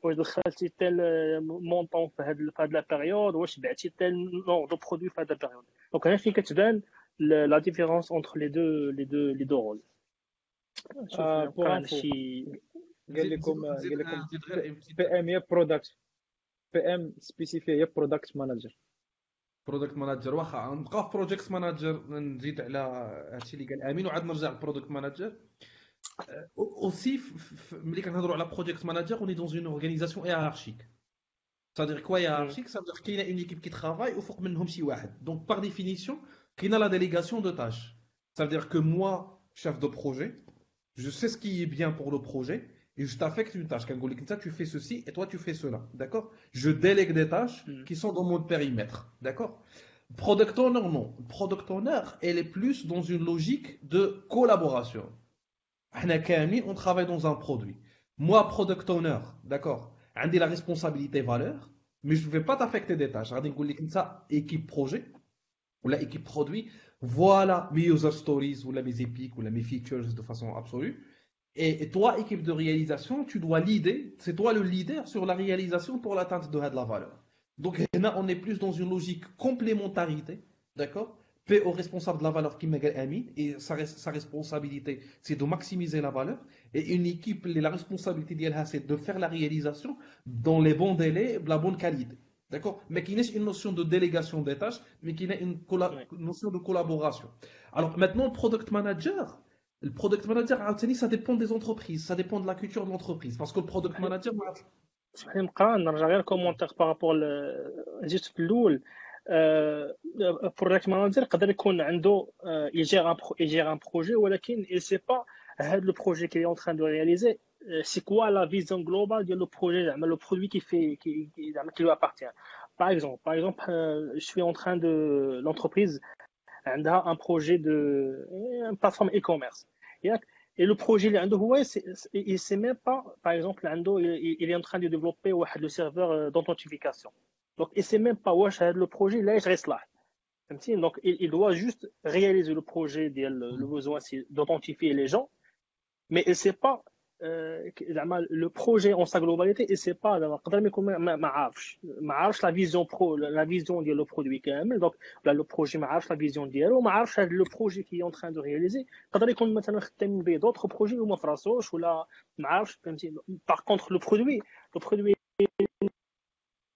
C: واش دخلتي تيل مونطون في هاد في هاد لا بيريود واش بعتي تيل نوع دو برودوي في هاد لا بيريود دونك هنا فين كتبان لا ديفيرونس اونتر لي دو لي دو لي دو رول
A: آه،.
C: شي
A: قال لكم قال لكم بي ام هي برودكت بي ام سبيسيفي هي برودكت مانجر
B: برودكت مانجر واخا نبقى في بروجيكت مانجر نزيد على هادشي اللي قال امين وعاد نرجع للبرودكت مانجر اوسي ملي كنهضروا على بروجيكت مانجر اوني دون اون اورغانيزاسيون هيرارشيك c'est-à-dire quoi hiérarchique ça veut dire qu'il y a une équipe qui travaille وفوق منهم شي واحد donc par définition كاينه la délégation de tâches ça veut dire que moi chef de projet je sais ce qui est bien pour le projet et je t'affecte une tâche. tu fais ceci et toi, tu fais cela. D'accord? Je délègue des tâches
C: hmm.
B: qui sont dans mon périmètre. D'accord? Product owner, non. Product owner, elle est plus dans une logique de collaboration. On travaille dans un produit. Moi, product owner, d'accord? On la responsabilité valeur, mais je ne vais pas t'affecter des tâches. On ça, équipe projet, ou la équipe produit, voilà mes user stories, ou mes epics, ou mes features de façon absolue. Et toi, équipe de réalisation, tu dois l'idée, c'est toi le leader sur la réalisation pour l'atteinte de, la valeur. Donc là, on est plus dans une logique complémentarité, d'accord? Paix au responsable de la valeur qui m'égale Amine, et sa, responsabilité, c'est de maximiser la valeur. Et une équipe, la responsabilité d'elle, c'est de faire la réalisation dans les bons délais, la bonne qualité. D'accord? Mais qui n'est ait une notion de délégation des tâches, mais qui n'est une, notion de collaboration. Alors maintenant, product manager, le product manager عاوتاني, ça dépend des entreprises ça dépend de la culture de l'entreprise parce que le product manager ما عرفت-
C: اسمح لي نقرا نرجع غير كومونتير بارابور جيت في الاول بروجيكت مانجر يقدر يكون عنده يجير ان يجير ان بروجي ولكن il sait pas هذا لو بروجي كي اون تران دو رياليزي سي كوا لا فيزيون جلوبال ديال لو بروجي زعما لو برودوي كي في كي كي- زعما كي لو ابارتيان باغ اكزومبل باغ اكزومبل je suis en train de l'entreprise عندها ان بروجي دو ان بلاتفورم اي كوميرس ياك Et le projet اللي عنده هو c'est- il sait même pas par exemple عنده il il est en train de développer واحد le serveur euh, d'authentification donc il sait même pas واش هذا le projet لا يش غيصلح فهمتي donc il, il doit juste réaliser le projet ديال le besoin c'est d'authentifier les gens mais il sait pas euh, زعما le projet en sa globalité il sait pas زعما يقدر ما يكون ما- ما ما عارفش ما عارفش la vision pro la vision ديال le produit كامل donc ولا le projet ما عارفش la vision ديالو ما عارفش هذا le projet qui est en train de réaliser يقدر يكون مثلا خدام به d'autres projets وما فراسوش ولا ما عارفش فهمتي par contre le produit le produit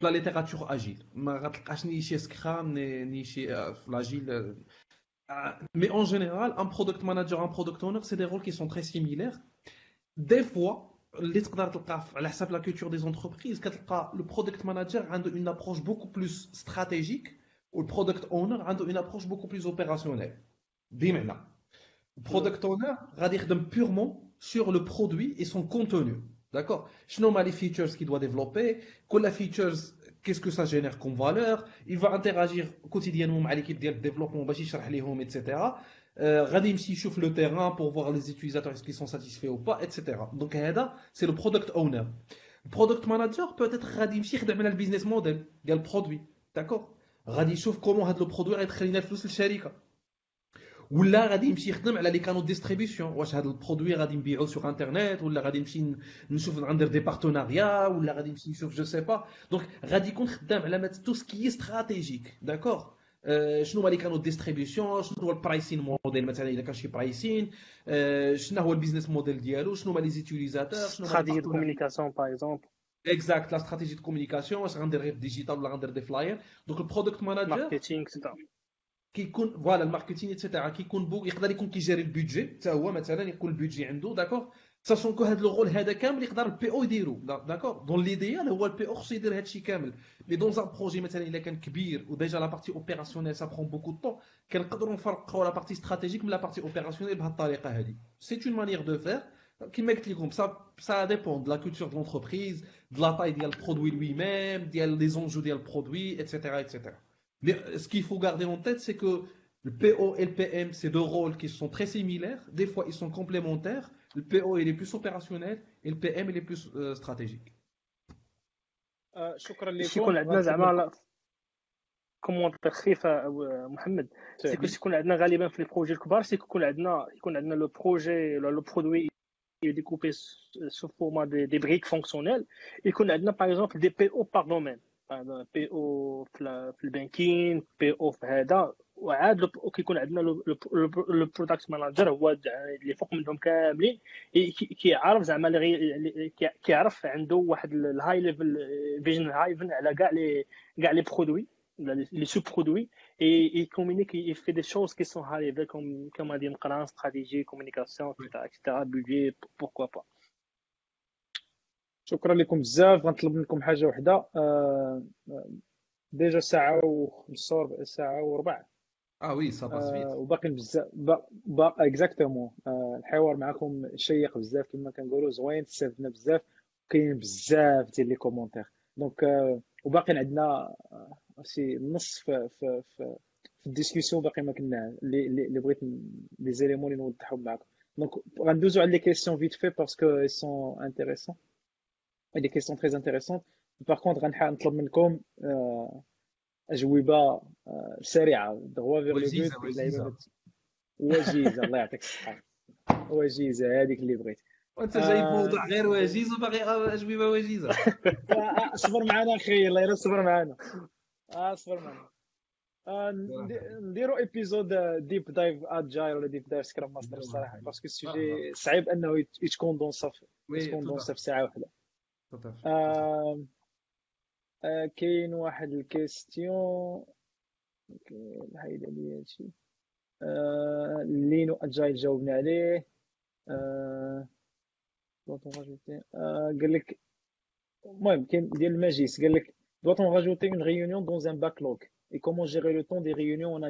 B: في لا ليتيراتور اجيل ما غتلقاش ني شي سكرام ني ني شي آه، في لاجيل مي اون جينيرال ان برودكت ماناجر ان برودكت اونر سي دي رول كي سون تري سيميلير دي فوا اللي تقدر تلقاه على حساب لا كولتور دي زونتربريز كتلقى لو برودكت ماناجر عنده اون ابروش بوكو بلوس استراتيجيك والبرودكت اونر عنده اون ابروش بوكو بلوس اوبيراسيونيل بمعنى البرودكت اونر غادي يخدم بيغمون سور D'accord Shnoma les features qu'il doit développer, les features, qu'est-ce que ça génère comme valeur, il va interagir quotidiennement avec l'équipe de développement, etc. Euh, Radim s'y chauffe le terrain pour voir les utilisateurs, est-ce qu'ils sont satisfaits ou pas, etc. Donc, c'est le product owner. Le product manager peut être Radim s'y le business model, il y a le produit. D'accord? Radim chauffe comment? Le produit va être le ولا غادي يمشي يخدم على لي كانو ديستريبيسيون واش هذا البرودوي غادي نبيعو سوغ انترنت ولا غادي نمشي نشوف ندير دي بارتناريا ولا غادي نمشي نشوف جو سي با دونك غادي يكون خدام على تو سكي استراتيجيك داكور شنو هو لي كانو ديستريبيسيون شنو هو البرايسين موديل مثلا اذا كان شي برايسين شنو هو البيزنس موديل ديالو شنو هما لي زيتيليزاتور شنو
C: استراتيجي دو كومونيكاسيون باغ اكزومبل
B: اكزاكت لا استراتيجي دو كومونيكاسيون واش غندير غير ديجيتال ولا غندير دي فلاير دونك البرودكت مانجر
C: ماركتينغ اكسترا
B: كيكون فوالا الماركتينغ اكسيتيرا كيكون بو يقدر يكون كيجيري البيدجي حتى هو مثلا يكون البيدجي عنده داكور ساشون كو هذا لو هذا كامل يقدر البي او يديرو داكور دون ليديال هو البي او خصو يدير هادشي كامل مي دون ان بروجي مثلا الا كان كبير وديجا لا بارتي اوبيراسيونيل سا برون بوكو طون كنقدروا نفرقوا لا بارتي استراتيجيك من لا بارتي اوبيراسيونيل بهذه الطريقه هذه سي اون مانيير دو فير كيما قلت لكم سا سا ديبون دو لا كولتور دو لونتربريز دو لا تاي ديال البرودوي لوي ميم ديال لي زونجو ديال البرودوي ايتترا ايتترا ce qu'il faut garder en tête, c'est que Le PO et le PM, c'est deux rôles qui sont très similaires. Des fois, ils sont complémentaires. Le PO, il est plus opérationnel et le PM, il est plus euh, stratégique.
A: شكرا لكم
C: يكون عندنا زعما كومونتير خفيف محمد سيكون يكون عندنا غالبا في البروجي الكبار سيكون يكون عندنا يكون عندنا لو بروجي لو برودوي découpé sous format de, des briques fonctionnelles يكون عندنا باغ اكزومبل دي بي او باغ دومين بي أو في البانكين بي أو في هذا. وعاد كيكون عندنا لو برودكت مانجر هو اللي فوق منهم كاملين. كيعرف زعما كيعرف عنده واحد الهاي ليفل فيجن هايفن على كاع لي كاع لي برودوي لي سو برودوي اي كومونيك اي في دي شوز كي سون هاي ليفل كوم كما دي نقرا استراتيجي كومونيكاسيون اكسترا بودجي بوركوا با
A: شكرا لكم بزاف. غنطلب منكم حاجة وحدة. ديجا ساعة وخمسة ساعة وربع.
B: آه وي سا باس فيت
A: وباقي بزاف باقي اكزاكتومون الحوار معكم شيق بزاف. كما كنقولوا زوين استفدنا بزاف كاين بزاف ديال لي كومونتير دونك وباقي عندنا شي نص في في في, في الديسكسيون باقي ما كنا اللي بغيت لي زيليمون اللي نوضحهم معكم. دونك غندوزو على لي كيسيون فيت في باسكو سون انتريسون دي كيسيون تري انتريسون باغ كونت غنحاول نطلب منكم اجوبه سريعه دغوا فيغ
B: وجيزه وجيزه
A: وجيزه الله يعطيك الصحه وجيزه هذيك اللي بغيت
B: وانت جايب موضوع غير وجيز وباغي اجوبه وجيزه
A: اصبر معنا اخي الله يرى صبر معنا اصبر معنا نديرو ايبيزود ديب دايف اجايل ولا ديب دايف سكرام ماستر الصراحه باسكو السوجي صعيب انه يتكوندونسا يتكوندونسا في ساعه واحده آه، كاين واحد الكيستيون كاين هايد هادشي. آه، لينو اجاي جاوبنا عليه. آه،, آه قال لك المهم كاين ديال الماجيس قال لك doit-on rajouter une réunion dans un backlog. Et comment gérer le temps des réunions en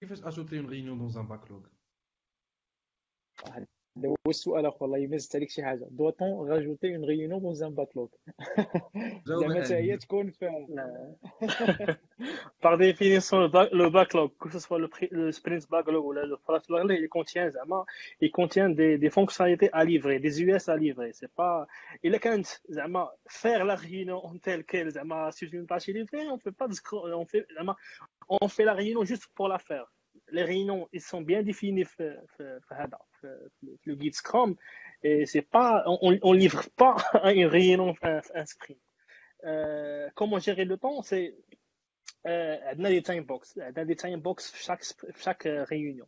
B: كيفاش
A: أجوتي اون ريونيون دون ان باكلوغ Doit-on rajouter une réunion dans
C: un backlog Par définition, le backlog, que ce soit le sprint backlog ou le flash backlog, il contient, des, fonctionnalités à livrer, des US à livrer. Il est quand même, faire la réunion en telle qu'elle, c'est une tâche livrée, on fait pas on fait la réunion juste pour la faire les réunions ils sont bien définis في في هذا le guide Scrum et c'est pas on, on livre pas une réunion un, un sprint euh, comment gérer le temps c'est عندنا دي تايم بوكس عندنا دي تايم بوكس في شاك في شاك ريونيون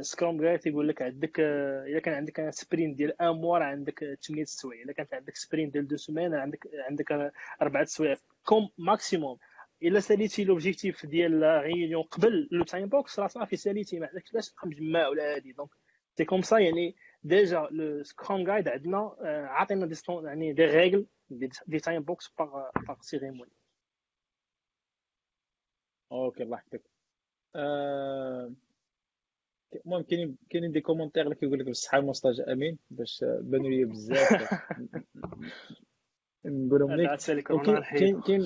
C: سكرام جايد يقول لك عندك اذا كان عندك سبرين ديال ان موا عندك 8 سوايع اذا كانت عندك سبرين ديال دو سومان عندك عندك اربعه سوايع كوم ماكسيموم إلا ساليتي لوبجيكتيف ديال ريونيون قبل لو تايم بوكس راه صافي ساليتي ما عندكش باش تبقى مجمع ولا هادي. دونك سي كوم سا يعني déjà le Scrum Guide عندنا عطينا des يعني des règles des time box par par cérémonie.
A: أوكي الله يحفظك. المهم كاينين كاينين دي كومونتير اللي كيقول لك بالصحة المستاج أمين باش بانوا لي بزاف. نقولهم لك. كاين كاين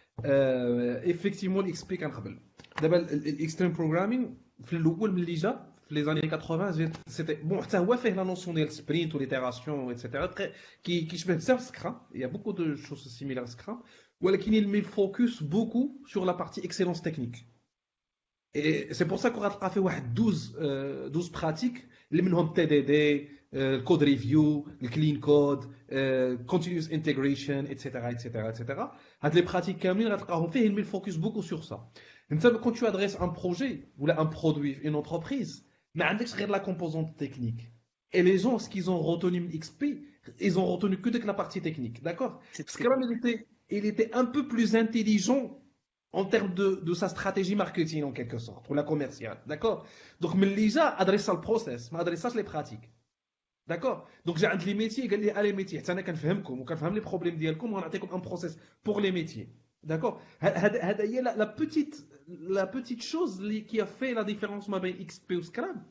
B: ايفيكتيفمون الاكس بي كان قبل دابا الاكستريم بروغرامين في الاول ملي جا في لي زاني 80 سيتي بون حتى هو فيه لا نوسيون ديال سبرينت وليتيراسيون ايتترا كي كيشبه بزاف سكرام يا بوكو دو شوز سيميلار سكرام ولكن il met focus beaucoup sur la partie excellence technique Et c'est pour ça qu'on a fait 12, euh, 12 pratiques, les منهم TDD, euh, Le code review, le clean code, euh, continuous integration, etc. etc. etc. Hâte les pratiques on fait, ils focus beaucoup sur ça. Quand tu adresses un projet ou un produit, une entreprise, mais la composante technique. Et les gens, ce qu'ils ont retenu XP, ils ont retenu que la partie technique, d'accord? Parce que même, il était, un peu plus intelligent en termes de, sa stratégie marketing en quelque sorte, ou la commerciale, d'accord? Donc, mais déjà, adresse le process, mais adresse les pratiques. D'accord? Donc, j'ai les métiers, il y a les métiers. Ça faire comme, qu'à faire les problèmes d'Yalcom, on a un process pour les métiers. D'accord? La, petite, chose qui a fait la différence entre XP ou Scrum,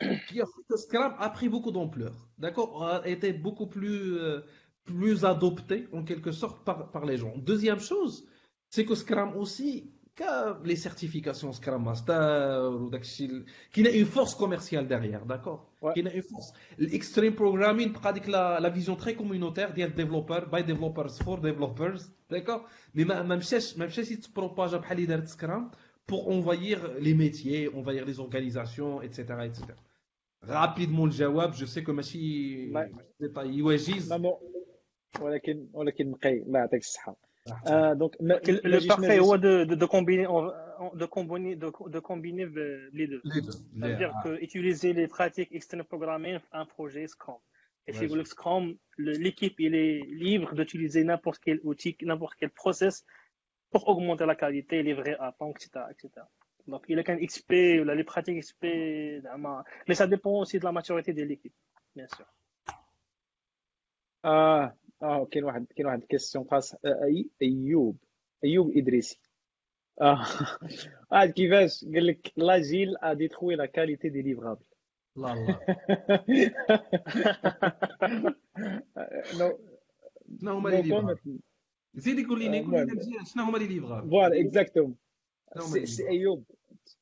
B: qui a fait que Scrum a pris beaucoup d'ampleur. D'accord? A été beaucoup plus, euh, adopté en quelque sorte par les gens. Deuxième chose, c'est que Scrum aussi, les certifications Scrum Master, ou qui a une force commerciale derrière, d'accord ouais. Qui a une force. L'extreme programming pratique la, la vision très communautaire des développeurs, by developers for developers, d'accord Mais même si tu propages à l'idée Scrum pour envahir les métiers, envahir les organisations, etc. etc. Rapidement le jawab, je sais que Machi, c'est pas يواجز
A: ولكن ولكن مقي الله يعطيك الصحه
C: euh, donc, le parfait est de, de, de, combiner, de, combiner, de, de combiner les deux.
B: Les deux.
C: C'est-à-dire que utiliser les pratiques externe programming un projet Scrum. Et si vous le Scrum, l'équipe il est libre d'utiliser n'importe quel outil, n'importe quel process pour augmenter la qualité, les vrais apps, etc., etc. Donc, il y a qu'un XP, les pratiques XP, mais ça dépend aussi de la maturité de l'équipe, bien sûr.
A: Ah, آه كاين واحد كاين واحد كيسيون خاص اي أيوب. أيوب إدريسي. آه عاد كيفاش قال لك لاجيل ا ديتروي لا كاليتي دي ليفرابل
B: لا لا
A: نو
B: شنو هما لي ليفرابل زيد يقول لي نقول لي مزيان شنو هما لي ليفرابل
A: فوالا اكزاكتوم سي ايوب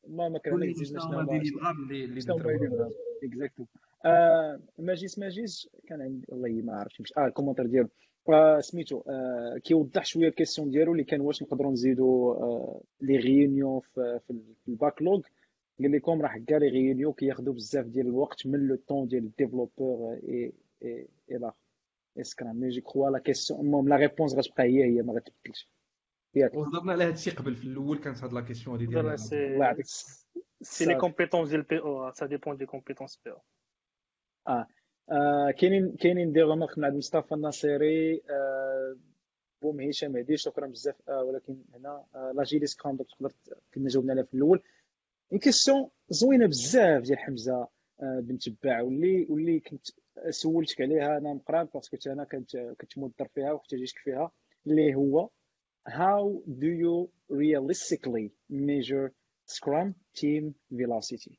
A: ما ما كان
B: شنو هما لي ليفرابل اللي
A: شنو آه ماجيس ماجيس كان عندي والله ما عرفتش مش آه الكومونتير ديالو. آه سميتو آه كيوضح شوية الكيسيون ديالو اللي كان واش نقدروا نزيدوا آه لي غيونيون في, في الباكلوغ قال لكم راه كاع لي غيونيون كياخذوا بزاف ديال الوقت من لو طون ديال الديفلوبور اي اي اي لا اسكرام مي جو كخوا لا كيسيون المهم لا ريبونس غتبقى هي هي ما غتبدلش
B: ياك وهضرنا على هذا الشيء قبل في الأول كانت هاد لا كيسيون هذه ديال
C: الله يعطيك سي لي كومبيتونس ديال بي أو سا ديبون دي كومبيتونس بي أو
A: آه, آه كاينين كاينين دي غومارك مع مصطفى الناصري آه بوم هشام هدي شكرا بزاف آه ولكن هنا آه لاجيلي سكرام تقدر كنا جاوبنا عليها في الأول. اون كيسيون زوينة بزاف ديال حمزة آه بن تباع واللي واللي كنت سولتك عليها أنا مقران باسكو أنا كنت كنت مضر فيها واحتاجيتك فيها اللي هو how do you realistically measure scrum team velocity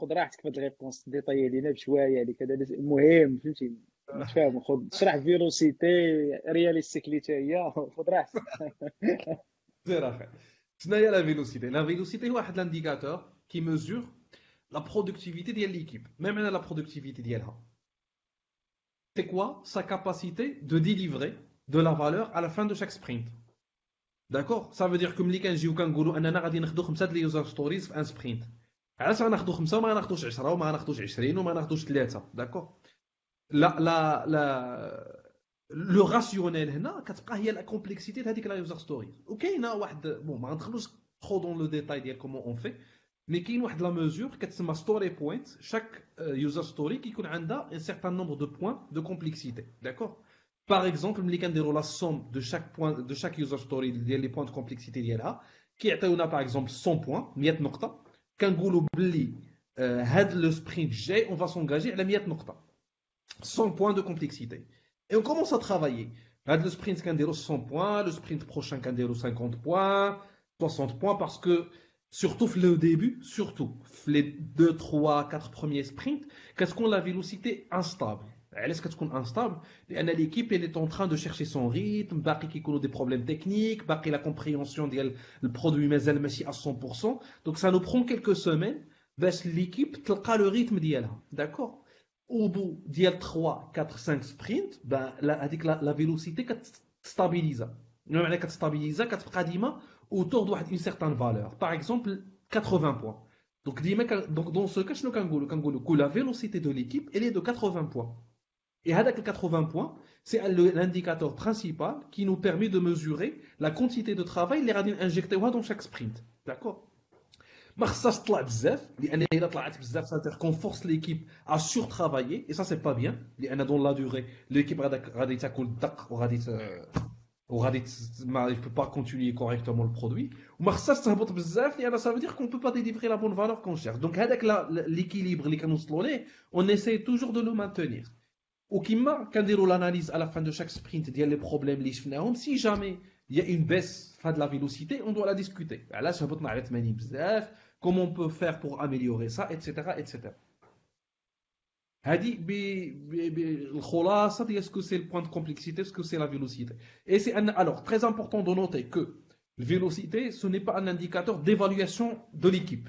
A: خذ راحتك في هاد الريبونس ديطاي لينا بشويه هذيك هذا المهم فهمتي؟ تفهم خذ شرح فيلوسيتي رياليستيك حتى هي خذ راحتك.
B: زير أخي شنو لا فيلوسيتي لا فيلوسيتي هو واحد لانديكاتور كي ميزور لا برودكتيفيتي ديال ليكيب ما معنى لا برودكتيفيتي ديالها quoi? Sa capacité de délivrer de la valeur à la fin de chaque sprint. D'accord? Ça veut dire que ملي كنجيو كنقولوا اننا غادي ناخذوا خمسه د اليوزر ستوريز في ان سبرينت علاش غناخذوا خمسه وما غناخذوش 10 وما غناخذوش 20 وما غناخذوش ثلاثه داكور لا لا لا لو راسيونيل هنا كتبقى هي لا كومبلكسيتي هذيك لا يوزر ستوريز وكاينه واحد بون ما غندخلوش ترو دون لو ديتاي ديال كومون اون في مي كاين واحد لا ميزور كتسمى ستوري بوينت شاك يوزر ستوري كيكون عندها ان سيغتان نومبر دو بوين دو كومبلكسيتي داكور باغ اكزومبل ملي كنديروا لا سوم دو شاك بوين دو شاك يوزر ستوري ديال لي بوين دو كومبلكسيتي ديالها كيعطيونا باغ اكزومبل 100 بوين 100 نقطه كنقولوا باللي هاد لو سبرينت الجاي اون فا سونغاجي على 100 نقطه 100 بوين دو كومبلكسيتي اي اون كومونس ا ترافايي هاد لو سبرينت كنديروا 100 بوين لو سبرينت بروشان كنديروا 50 بوين 60 بوين باسكو surtout le début, surtout les 2, 3, 4 premiers sprints, qu'est-ce qu'on la vélocité instable Qu'elle est instable L'équipe elle est en train de chercher son rythme, Baki qui connaît des problèmes techniques, Baki la compréhension le produit mais elle à 100%. Donc ça nous prend quelques semaines, l'équipe t'a le rythme d'elle, d'accord Au bout de 3, 4, 5 sprints, ben, la, la, la vélocité stabilise. Elle stabilise, elle autour d'une certaine valeur. Par exemple, 80 points. Donc, dans ce cas, que la vélocité de l'équipe, elle est de 80 points. Et avec 80 points, c'est l'indicateur principal qui nous permet de mesurer la quantité de travail les radines injectés dans chaque sprint. D'accord ما خصهاش تطلع بزاف لان اذا طلعت بزاف صافي كونفورس ليكيب ا سور ترافايي اي سا سي با بيان لان دون لا دوغي ليكيب غادي تاكل الدق وغادي وغادي ما يبو با كونتينيي كوريكتومون البرودوي وما خصهاش تهبط بزاف لان سا فودير كون بو با ديليفري لا بون فالور كون شيرش دونك هذاك ليكيليبر اللي كنوصلوا ليه اون اساي توجور دو لو مانتونير ou qui marque l'analyse à la fin de chaque sprint il y a les problèmes si jamais. Il y a une baisse de la vélocité on doit la discuter. Ah, comment on peut faire pour améliorer ça etc etc est-ce que c'est le point de complexité est-ce que c'est la vélocité? Et c'est alors très important de noter que la vélocité ce n'est pas un indicateur d'évaluation de l'équipe.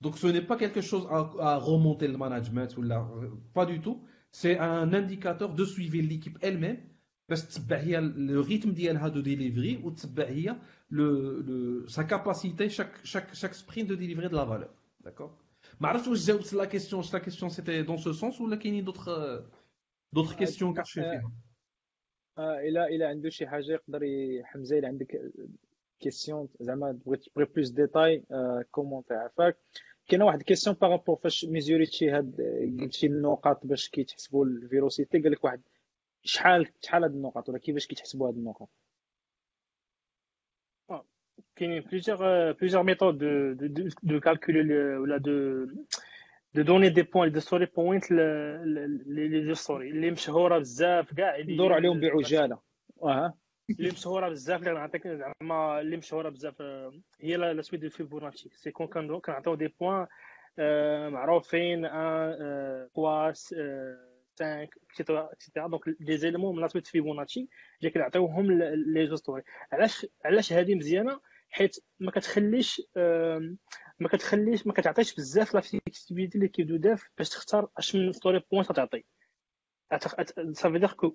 B: Donc ce n'est pas quelque chose à, remonter le management ou là, pas du tout. C'est un indicateur de suivre l'équipe elle-même parce que le rythme de delivery ou le, le, sa capacité chaque, chaque, chaque sprint de délivrer de la valeur. D'accord Je la question, la question c'était dans ce sens ou là qu'il y a d'autres دوطخ كيستيون كتشوفي
A: اه الا الا عنده شي حاجه يقدر حمزه الا عندك كيستيون زعما بغيت تبغي بلوس ديتاي كومونتي عفاك كاينة واحد الكيستيون بارابور فاش ميزوريتي هاد قلتي النقاط باش كيتحسبوا الفيروسيتي قال لك واحد شحال شحال هاد النقاط ولا كيفاش كيتحسبوا هاد النقاط؟
C: كاينين بليزيور بليزيور ميثود دو دو كالكولي ولا دو de donner des points de story points لي ستوري اللي مشهورة بزاف كاع
A: ندور عليهم بعجالة.
C: أها. اللي مشهورة بزاف اللي نعطيك زعما اللي مشهورة بزاف هي لا سويت دو فيبوناتشي سي كون كنعطيو دي بوان معروفين 1 3 5 اكسيتيرا دونك لي زيليمون من لا سويت فيبوناتشي اللي كنعطيوهم لي جو ستوري علاش علاش هذه مزيانة؟ حيت ما كتخليش ما كتخليش ما كتعطيش بزاف لا فليكسيبيليتي اللي كيبدو داف باش تختار اش من ستوري بوينت غتعطي.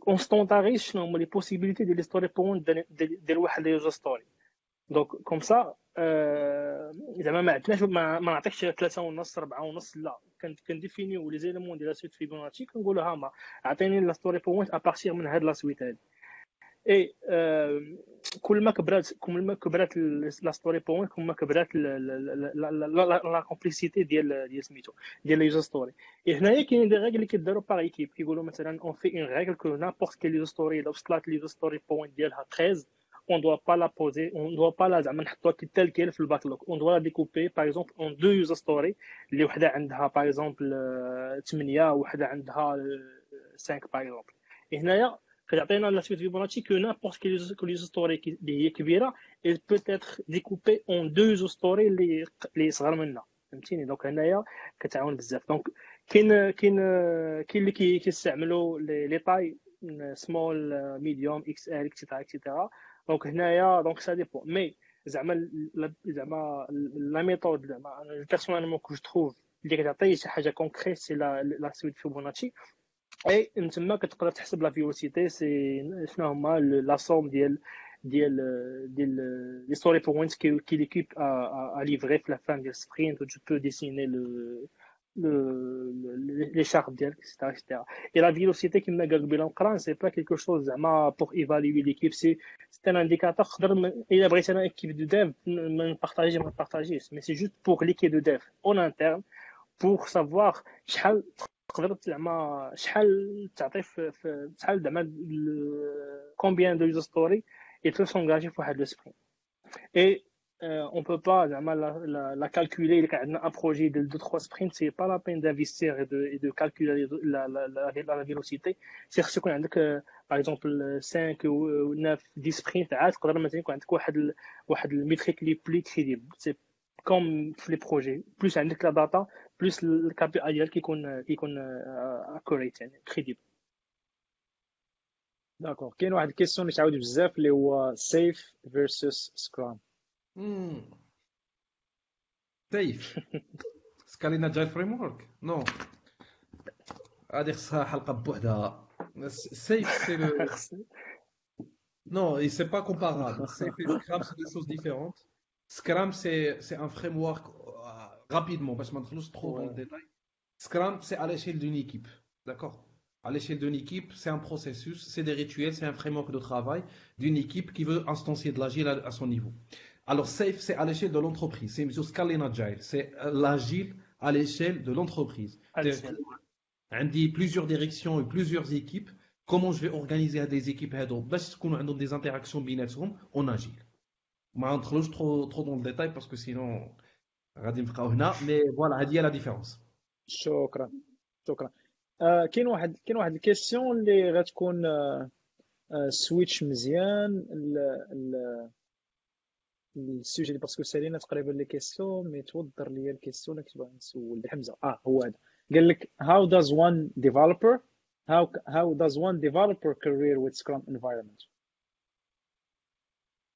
C: كونستونتاريز شنو هما لي بوسيبيليتي ديال لي ستوري بوينت ديال واحد لي يوزر ستوري دونك كوم سا زعما ما عندناش ما, نعطيكش ثلاثة ونص ربعة ونص لا. كنديفينيو لي زيليمون ديال لا سويت فيبوناتشي كنقولوا ها ما عطيني لا ستوري بوينت ابارتيغ من هاد لا سويت هادي. إي كل ما كبرات كل ما كبرات لا ستوري بوين كل ما كبرات لا كومبليسيتي ديال ديال سميتو ديال لي يوزر ستوري هنايا كاينين دي ريغل اللي كيداروا باغ ايكيب كيقولوا مثلا اون في اون ريغل كو نابورت كيل يوزر ستوري الا وصلت لي يوزر ستوري بوين ديالها 13 on doit pas la poser on doit pas la زعما نحطوها تال كاين في الباك لوك on doit la découper par exemple en deux user story اللي وحدة عندها par exemple 8 وحدة عندها 5 par exemple. هنايا كتعطينا لا سويت فيبوناتشي كو نابورت يوزر ستوري اللي هي كبيره il peut être découpé en deux user story اللي اللي صغر منها فهمتيني دونك هنايا كتعاون بزاف دونك كاين كاين كاين اللي كيستعملوا لي طاي سمول ميديوم إكس ال اكسيتيرا اكسيتيرا دونك هنايا دونك سا ديبون مي زعما زعما لا ميثود زعما بيرسونيلمون كو جو تروف اللي كتعطي شي حاجة كونكريت سي لا سويت فيبوناتشي اي من تما كتقدر تحسب لا فيلوسيتي سي شنو هما لا سوم ديال ديال ديال لي ستوري بوينتس كي ليكيب ا ليفري في لا فان ديال سبرينت و تو بو ديسيني لو les chartes etc., etc. Et la vélocité qui m'a قبيله نقرا c'est pas quelque chose زعما pour évaluer l'équipe c'est c'est un indicateur تقدر الا بغيت انا équipe de dev ما نبارطاجي ما نبارطاجيش mais c'est juste pour l'équipe de dev en interne pour savoir شحال تقدر زعما شحال تعطي في شحال زعما كومبيان دو يوزر ستوري يتو سونغاجي في واحد لو سبرين اي اون بو با زعما لا كالكولي الا كان عندنا ان بروجي ديال دو تخوا سبرينت سي با لا بين دافيستير اي دو كالكولي لا لا فيلوسيتي سي خصو يكون عندك باغ اكزومبل 5 و 9 10 سبرينت عاد تقدر مثلا يكون عندك واحد واحد الميتريك لي بلي كريديبل سي كوم في لي بروجي بلوس عندك لا داتا بلوس الكابي اي ديالك كيكون كيكون اكوريت يعني كريديبل
A: داكور كاين واحد الكيسيون اللي تعاود بزاف اللي هو سيف فيرسس سكرام
B: سيف سكالينا جاي فريم ورك نو غادي خصها حلقه بوحدها سيف سي لو Non, et c'est pas comparable. Safe et Scrum, c'est deux choses différentes. Scrum, c'est un framework rapidement, parce que je trop dans le détail. Scrum, c'est à l'échelle d'une équipe. D'accord? À l'échelle d'une équipe, c'est un processus, c'est des rituels, c'est un framework de travail d'une équipe qui veut instancier de l'agile à, son niveau. Alors, SAFE, c'est à l'échelle de l'entreprise. C'est sur Scalene Agile. C'est euh, l'agile à l'échelle de l'entreprise. On hein, dit plusieurs directions et plusieurs équipes. Comment je vais organiser des équipes qu'on des interactions binaises en agile. Je ne trop, trop dans le détail parce que sinon. غادي نبقاو هنا mais voilà هذه هي la différence.
A: شكرا شكرا. آه كاين واحد كاين واحد الكيسيون اللي غتكون آه سويتش مزيان ال ال السوجي باسكو سالينا تقريبا لي كيسيون مي توضر لي الكيسيون اللي كنت باغي نسول حمزة آه هو هذا قال لك how does one developer how how does one developer career with scrum environment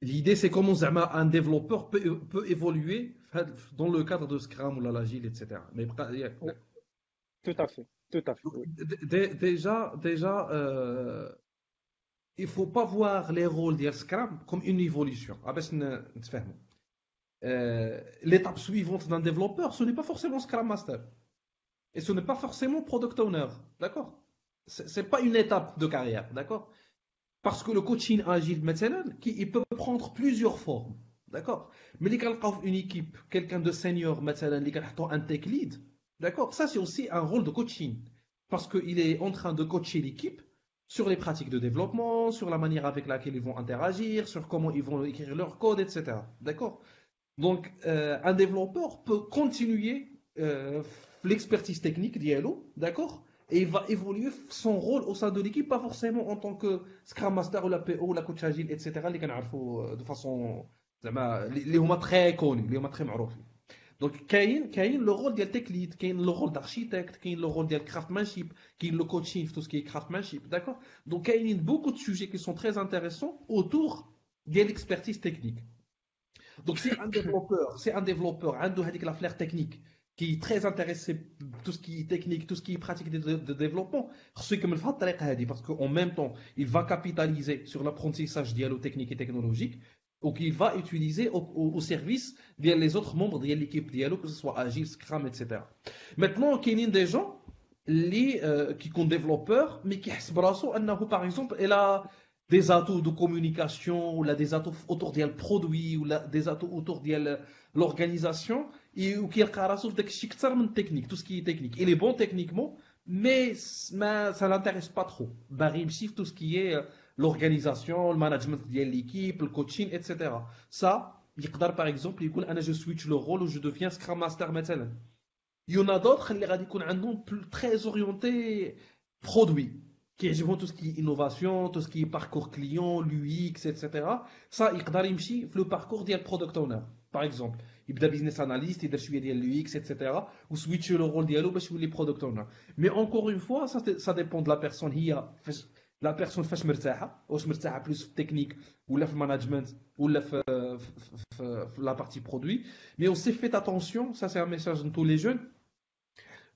B: l'idée, c'est comment un développeur peut, peut, évoluer dans le cadre de Scrum ou l'Agile, etc.
A: Mais, tout à fait, tout à
B: fait. Déjà, déjà euh, il ne faut pas voir les rôles de Scrum comme une évolution. Ah, euh, l'étape suivante d'un développeur, ce n'est pas forcément Scrum Master. Et ce n'est pas forcément Product Owner. D'accord? Ce n'est pas une étape de carrière. D'accord? Parce que le coaching agile, maintenant, il peut prendre plusieurs formes. D'accord? Mais les une équipe, quelqu'un de senior, maintenant, un tech lead, d'accord? Ça, c'est aussi un rôle de coaching. Parce qu'il est en train de coacher l'équipe sur les pratiques de développement, sur la manière avec laquelle ils vont interagir, sur comment ils vont écrire leur code, etc. D'accord? Donc, euh, un développeur peut continuer euh, l'expertise technique d'ILO, d'accord? Et il va évoluer son rôle au sein de l'équipe, pas forcément en tant que Scrum Master ou la PO ou la coach agile, etc. Les euh, de façon. Les sont très connus, les sont très معروفين. Donc, Kain, Kain, le rôle de tech lead, Kain, le rôle d'architecte, Kain, le rôle de craftsmanship, Kain, le coaching, tout ce qui est craftsmanship, d'accord Donc, Kain, beaucoup de sujets qui sont très intéressants autour de l'expertise technique. Donc c'est un développeur, c'est un développeur, un de la flair technique qui est très intéressé tout ce qui est technique, tout ce qui est pratique de, de développement, parce qu'en même temps, il va capitaliser sur l'apprentissage dialogue technique et technologique, ou qu'il va utiliser au, service des autres membres de l'équipe dialogue, que ce soit Agile, Scrum, etc. Maintenant, il y a des gens euh, qui sont développeurs, mais qui par exemple, elle a des atouts de communication, ou des atouts autour du produit, ou des atouts autour de l'organisation, ou qui est technique, tout ce qui est technique. Il est bon techniquement, mais ça ne l'intéresse pas trop. Il tout ce qui est euh, l'organisation, le management de l'équipe, le coaching, etc. Ça, par exemple, il dit je switch le rôle ou je deviens Scrum Master maintenant. Il y en a d'autres qui sont très orientés produits qui ont tout ce qui est innovation, tout ce qui est parcours client, l'UX, etc. Ça, il peut يمشي le parcours du product owner, par exemple. Il peut business analyst, il peut ديال l'UX, etc. ou switcher le rôle ديالو باش يولي product owner. Mais encore une fois, ça, ça dépend de la personne. هي لا بيرسون فاش مرتاحه واش مرتاحه بلوس في التكنيك ولا في المانجمنت ولا في في, في لا بارتي برودوي مي aussi faites attention ça c'est un message de tous les jeunes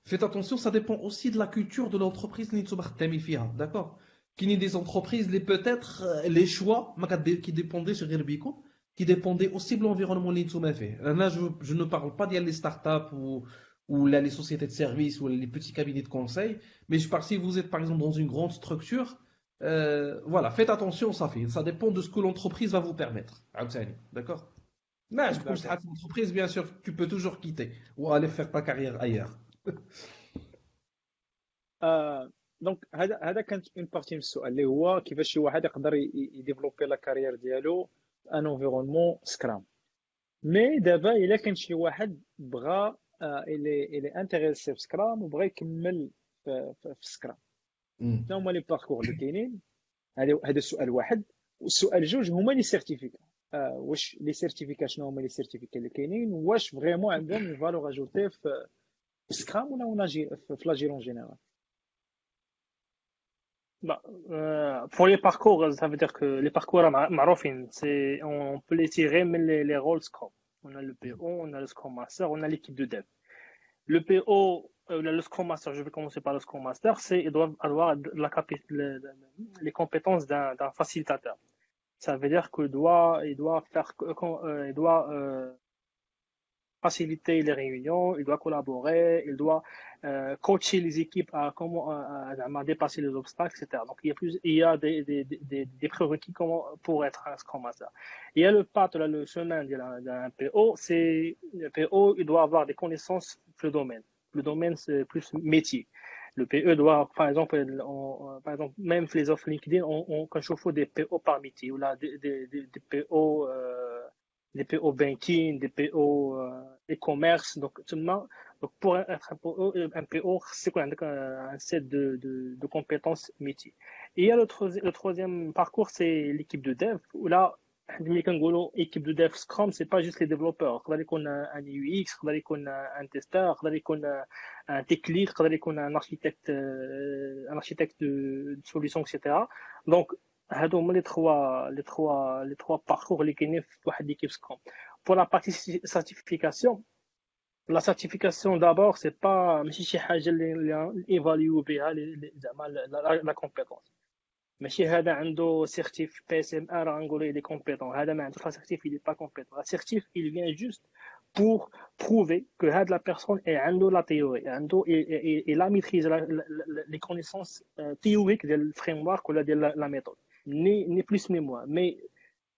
B: faites attention ça dépend aussi de la culture de l'entreprise اللي نتوما خدامين فيها d'accord كاينين des entreprises اللي peut-être les choix ما كي ديبونديش غير بيكم qui dépendait aussi de l'environnement اللي نتوما فيه là je, je ne parle pas ديال les startups ou ou là, les sociétés de services ou les petits cabinets de conseil mais je parle si vous êtes par exemple dans une grande structure euh, voilà, faites attention, ça fait. Ça dépend de ce que l'entreprise va vous permettre. D'accord Mais je pense que l'entreprise, bien sûr, tu peux toujours quitter ou aller faire ta carrière ailleurs.
A: euh, donc, هذا كانت une partie من السؤال اللي هو كيفاش شي واحد يقدر يديفلوبي لا كارير ديالو ان انفيرونمون سكرام مي دابا الا كان شي واحد بغى الي الي انتريسي في سكرام وبغى يكمل في, في, في سكرام شنو هما لي باركور اللي كاينين هذا هذا السؤال واحد والسؤال جوج هما لي سيرتيفيكا آه واش لي سيرتيفيكا شنو هما لي سيرتيفيكا اللي كاينين واش فريمون عندهم فالور اجوتي في سكرام ولا في لاجيرون جينيرال
C: Bah, euh, pour les parcours, ça veut dire que les parcours marofin, c'est on peut les tirer, mais les, les rôles Scrum. On a le PO, on a le Scrum Master, on a l'équipe de dev. Le PO, euh, le Scrum Master, je vais commencer par le Scrum Master, c'est ils doivent avoir la, la, les compétences d'un facilitateur. Ça veut dire qu'il doit, il doit faire, euh, euh, il doit euh, faciliter les réunions, il doit collaborer, il doit euh, coacher les équipes à comment à, à, dépasser les obstacles, etc. Donc il y a plus, il y a des, des, des, des prérequis pour être un Scrum Master. Il y a le path, là, le chemin d'un PO, c'est le PO, il doit avoir des connaissances le domaine. Le domaine, c'est plus métier. Le PE doit, par exemple, par exemple, même les offres LinkedIn, on, on, quand je des PO par métier, ou là, des, des, des PO, euh, des PO banking, des PO e-commerce. Euh, donc, seulement, donc pour être un PO, un PO euh, c'est quoi euh, un, set de, compétences métiers. Et il y a le, troisième parcours, c'est l'équipe de dev, où là, Golo, équipe de dev Scrum, c'est pas juste les développeurs. qu'on a un UX, qu'on a un testeur, qu'on a un tech lead, qu'on a un architecte, un architecte de, de solution, etc. Donc, هادو هما لي تخوا لي تخوا لي تخوا باركور اللي كاينين في واحد ليكيب سكرام pour la partie certification la certification d'abord c'est pas ماشي شي حاجه اللي ايفاليو بها زعما لا كومبيتونس ماشي هذا عنده سيرتيف بي اس ام ار غنقولوا il est compétent هذا ما عندوش لا سيرتيف il est pas compétent la certif il vient juste pour prouver que هاد la personne est عنده la théorie عنده il a maîtrise les connaissances théoriques ديال الفريم ولا ديال la méthode ni, plus ni moins. Mais,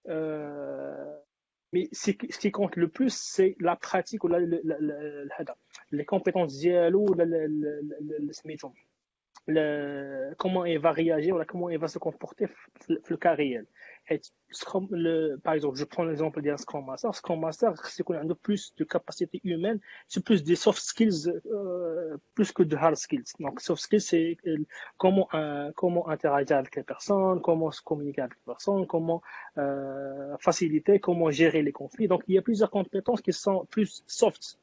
C: mais ce qui compte le plus, c'est la pratique ou la, la, la, les compétences comment il va réagir ou comment il va se comporter le cas réel. Et le, par exemple, je prends l'exemple d'un Scrum Master. Scrum Master, c'est qu'on a plus de capacité humaine, c'est plus des soft skills, euh, plus que de hard skills. Donc, soft skills, c'est euh, comment, euh, comment interagir avec les personnes, comment se communiquer avec les personnes, comment euh, faciliter, comment gérer les conflits. Donc, il y a plusieurs compétences qui sont plus soft.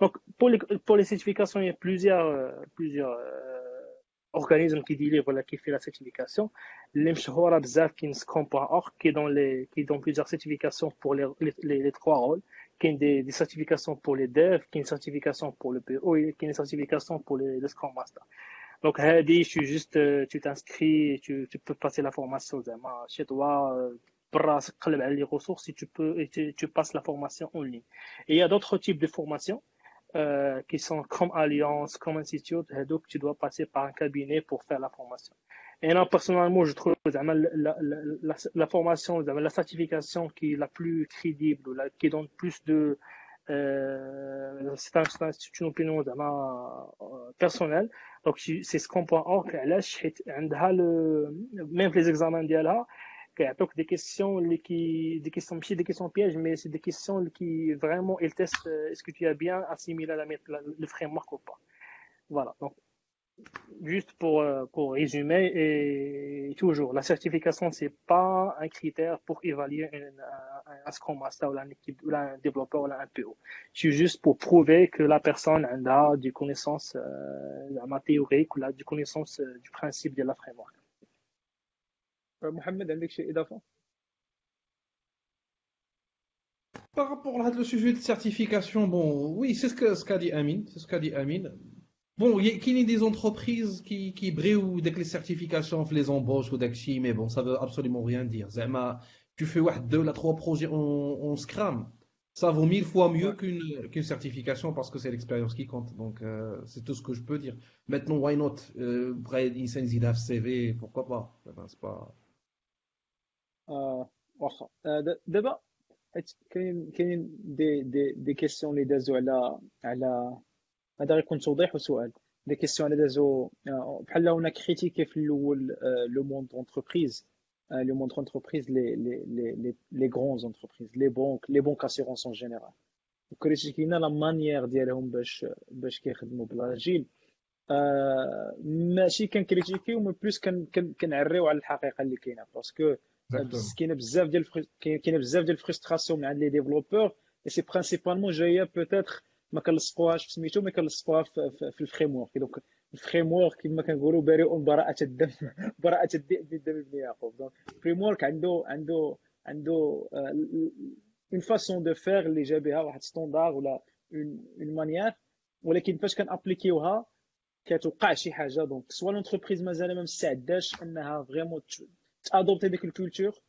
C: Donc, pour les, pour les certifications, il y a plusieurs, plusieurs organisme qui délivre qui fait la certification. L'imshhora bzaf qui dans les, qui dans plusieurs certifications pour les, les, les, trois rôles, qui des, des, certifications pour les devs, qui une certification pour le PO et qui une certification pour les, les Scrum Master. Donc, Hadi, tu juste, euh, tu t'inscris, tu, tu peux passer la formation chez toi, euh, les ressources et tu peux, et tu passes la formation en ligne. Et il y a d'autres types de formations euh, qui sont comme Alliance, comme Institute, donc tu dois passer par un cabinet pour faire la formation. Et non, personnellement, je trouve la, la, formation, la certification qui est la plus crédible, qui donne plus de... Euh, c'est un, une opinion euh, personnelle. Donc, c'est ce qu'on peut le même les examens d'IALA, que des questions qui des questions des questions pièges mais c'est des questions qui vraiment elles testent euh, est-ce que tu as bien assimilé la, le framework ou pas. Voilà donc juste pour euh, pour résumer et toujours la certification c'est pas un critère pour évaluer un, scrum master ou un, développeur ou un PO c'est juste pour prouver que la personne a du connaissance euh, ou la du connaissance euh, du principe de la framework.
A: محمد عندك شي اضافه
B: Par rapport à le sujet de certification, bon, oui, c'est ce qu'a ce qu dit Amine, c'est ce qu'a dit Amine. Bon, il y a des entreprises qui, qui brillent dès que les certifications les embauches ou d'Axi, mais bon, ça veut absolument rien dire. Zama, tu fais ouais, deux, la trois projets en, en Scrum, ça vaut mille fois mieux qu'une qu'une certification parce que c'est l'expérience qui compte. Donc, euh, c'est tout ce que je peux dire. Maintenant, why not? Euh, Brad, CV, pourquoi pas? Ben, c'est pas.
A: واخا دابا كاين كاينين دي دي دي كيسيون اللي دازو على على هذا غيكون توضيح وسؤال دي كيسيون اللي دازو بحال هنا كريتيكي في الأول لو موند اونتربريز لو موند اونتربريز لي لي لي لي غرون اونتربريز لي بونك لي بونك اسيرونس اون جينيرال وكريتيكينا لا مانيير ديالهم باش باش كيخدموا بالاجيل ماشي كنكريتيكيو مي بلوس كنعريو على الحقيقة اللي كاينة باسكو كاينة بزاف ديال كاينة بزاف ديال الفرستراسيون من عند لي ديفلوبور اي سي برينسيبالمون جاية بوتيتر ما كنلصقوهاش في سميتو ما كنلصقوها في, الفريم ورك دونك الفريم ورك كما كنقولوا بارئ براءة الدم براءة الذئب من دم ابن يعقوب دونك الفريم ورك عنده عنده عنده اون فاسون دو فير اللي جا بها واحد ستوندار ولا اون مانيير ولكن فاش كنابليكيوها كتوقع شي حاجة. دونك سوا لونتربريز مازال ما مستعداش إنها فريمون تادوبتي ديك الكولتور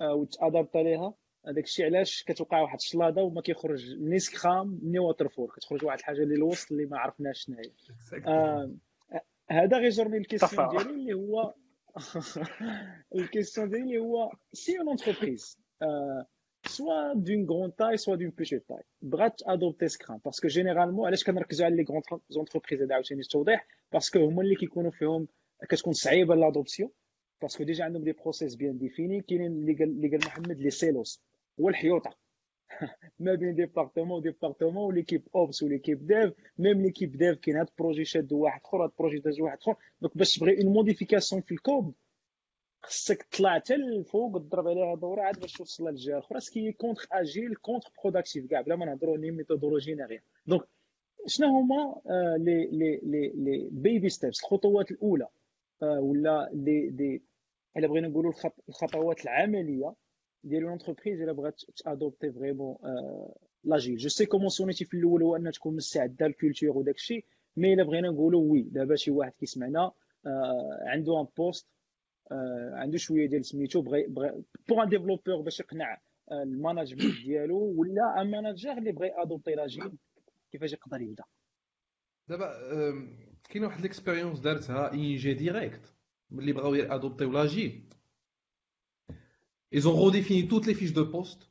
A: وتادابت ليها هذاك الشيء علاش كتوقع واحد الشلاضة وما كيخرج ني سكرام ني ووتر فور كتخرج واحد الحاجة اللي الوسط اللي ما عرفناش شنو هي آه هذا غيجرني الكيسيون ديالي اللي هو الكيسيون ديالي اللي هو سي اون انتربريز سوا دون غرون تاي سوا دون بيتيت تاي بغات ادوبتي سكرام باسكو جينيرالمون علاش كنركزوا على لي غرون زونتربريز هذا عاوتاني التوضيح باسكو هما اللي كيكونوا فيهم كتكون صعيبة لادوبسيون باسكو ديجا عندهم دي بروسيس بيان ديفيني كاينين اللي قال اللي قال محمد لي سيلوس هو الحيوطه ما بين ديبارتمون وديبارتمون وليكيب اوبس وليكيب ديف ميم ليكيب ديف كاين هاد البروجي شادو واحد اخر هاد البروجي داز واحد اخر دونك باش تبغي اون موديفيكاسيون في الكود خصك تطلع حتى الفوق تضرب عليها دوره عاد باش توصل للجهه الاخرى سكي كونتر اجيل كونتر بروداكتيف كاع بلا ما نهضروا ني ميثودولوجي نغير دونك شنو هما لي لي لي لي بيبي ستيبس الخطوات الاولى ولا لي دي الا بغينا نقولوا الخطوات العملية ديال لونتربريز الا بغات تادوبتي فريمون لاجيل جو سي كومون سونيتي في الأول هو انها تكون مستعده الكولتور وداك الشيء مي الا بغينا نقولوا وي دابا شي واحد كيسمعنا عنده ان بوست عنده شوية ديال سميتو بغى بوغ ان ديفلوبور باش يقنع الماناجمنت ديالو ولا ان ماناجر اللي بغى ادوبتي لاجيل كيفاش يقدر يبدا
B: دابا كاينة واحد ليكسبيريونس دارتها اي جي ديريكت Ils ont redéfini toutes les fiches de poste.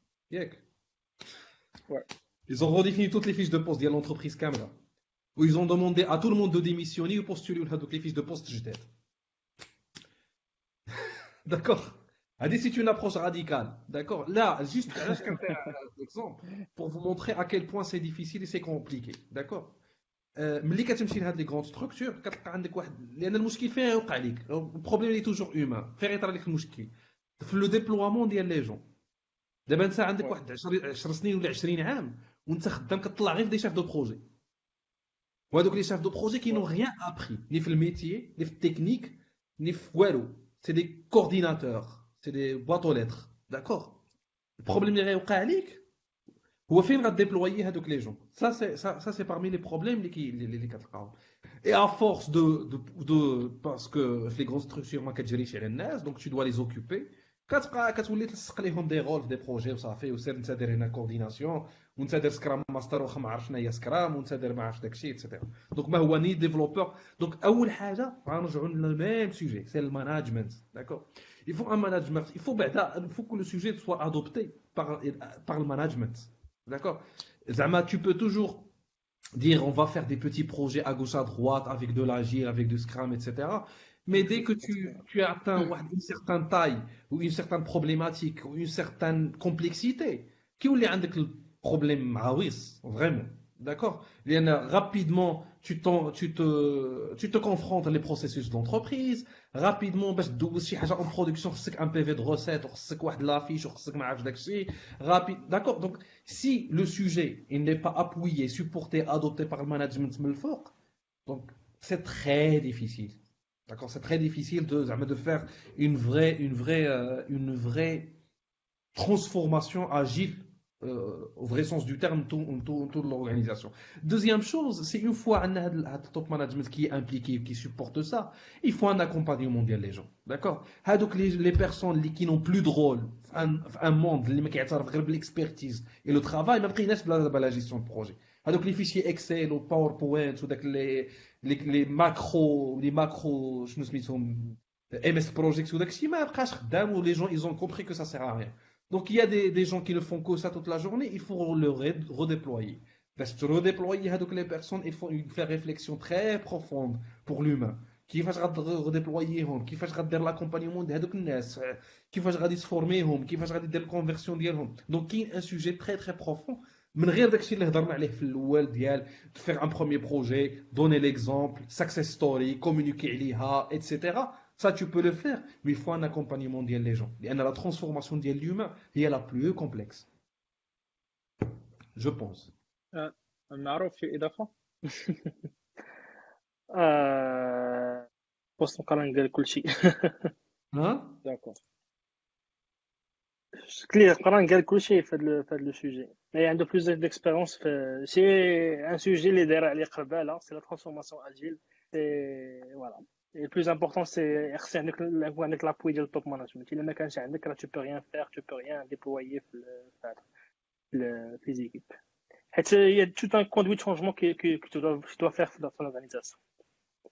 B: Ils ont redéfini toutes les fiches de poste de l'entreprise Camera. Où ils ont demandé à tout le monde de démissionner ou postuler les fiches de poste j'étais. D'accord? C'est une approche radicale. D'accord? Là, juste, juste un exemple pour vous montrer à quel point c'est difficile et c'est compliqué. D'accord? ملي كتمشي لهاد لي غروند ستركتور كتلقى عندك واحد لأن المشكل فين يوقع لك البروبليم اللي توجور اومان فين يطرى لك المشكل؟ في لو ديبلوامون ديال لي جون. دابا انت عندك واحد 10 سنين ولا 20 عام وانت خدام كطلع غير دي شاف دو بروجي. وهذوك chefs de projet qui n'ont rien appris ni في الميتيي ni في التكنيك ni في والو. Des coordinateurs c'est des boîtes aux lettres. D'accord البروبليم اللي غيوقع عليك هو فين غاديبلويي هذوك لي جون ça c'est ça, ça c'est parmi les problèmes اللي كي اللي كتلقاهم et à force de de, de parce que في les grandes structures ما كتجريش على الناس donc tu dois les occuper كتبقى كتولي تلصق ليهم دي رول في دي بروجي وصافي وسير انت دير هنا كورديناسيون وانت دير سكرام ماستر واخا ما عرف شنو هي سكرام وانت دير ما عرف داكشي اكسيتيرا دونك ما هو ني ديفلوبور دونك اول حاجه غنرجعوا للميم سوجي سي الماناجمنت داكور il faut un management il faut بعدا il faut que le sujet soit adopté par par le management D'accord Zama, tu peux toujours dire on va faire des petits projets à gauche, à droite, avec de l'agile, avec du scrum, etc. Mais dès que tu, as atteint une certaine taille, ou une certaine problématique, ou une certaine complexité, qui est le problème ah Vraiment. D'accord Il y en a Rapidement, tu, tu, te, tu te confrontes les processus d'entreprise. Rapidement, en production, un PV de recette, de l'affiche, rapide. D'accord Donc, si le sujet n'est pas appuyé, supporté, adopté par le management, donc c'est très difficile. D'accord C'est très difficile de, de faire une vraie, une vraie, euh, une vraie transformation agile euh, au vrai sens du terme tout, tout, toute l'organisation. Deuxième chose, c'est une fois un top management qui est impliqué, qui supporte ça, il faut un accompagnement des gens. D'accord? Donc les, personnes qui n'ont plus de rôle, un, un monde, l'expertise et le travail, mais après, la gestion de projet. Donc les fichiers Excel ou PowerPoint ou les, les, les macros, les macros, je me suis MS Project ou les gens ils ont compris que ça sert à rien. Donc il y a des, des gens qui ne font que ça toute la journée, il faut le redéployer. Parce que redéployer les personnes, il faut faire réflexion très profonde pour l'humain. كيفاش غاديبلوييهم كيفاش غدير لاكومبانيمون ديال هذوك الناس كيفاش غادي تفورميهم كيفاش غادي دير الكونفيرسيون ديالهم دونك كاين ان سوجي تري تري بروفون من غير داكشي اللي هضرنا عليه في الاول ديال فيغ ان بروميير بروجي دوني ليكزومبل سكسيس ستوري كومونيكي عليها ايتترا Ça, tu peux le faire, mais il faut un accompagnement ديال les gens. لأن la transformation ديال l'humain هي la plus complexe. Je pense.
A: معروف في إضافة؟
C: بوست مقارن قال كل شيء.
B: ها؟
A: داكور.
C: كلير قران قال كل شيء في هذا لو سوجي مي عنده بلوز ديكسبيرونس في سي ان سوجي اللي داير عليه قرباله سي لا ترانسفورماسيون اجيل سي فوالا Le plus important, c'est avec l'appui du top management. Il là, tu peux rien faire, tu ne peux rien déployer les équipes. Il y a tout un conduit de changement que, que, tu, dois, tu, dois, faire dans ton organisation.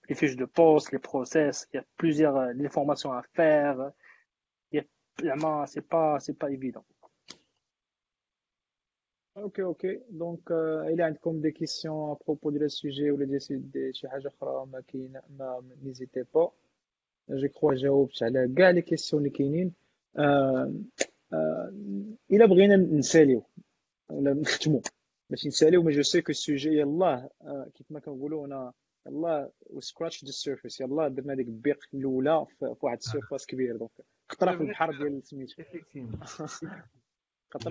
C: Les fiches de poste, les process, il y a plusieurs euh, les formations à faire. Il y pas, c'est pas évident.
A: أوكي أوكي دونك إلى عندكم دي كيسيون ابروبو ديال السوجي ولا ديال شي حاجة أخرى ما كاين ما نيزيتي با جو كخوا جاوبت على كاع لي كيسيون اللي كاينين الا بغينا نساليو ولا نختمو باش نساليو مي جو سي كو السوجي يلاه كيف ما كنقولوا أنا يلاه وسكراتش ذا سيرفيس يلاه درنا ديك البيق الاولى في واحد السيرفاس كبير دونك في البحر ديال سميتو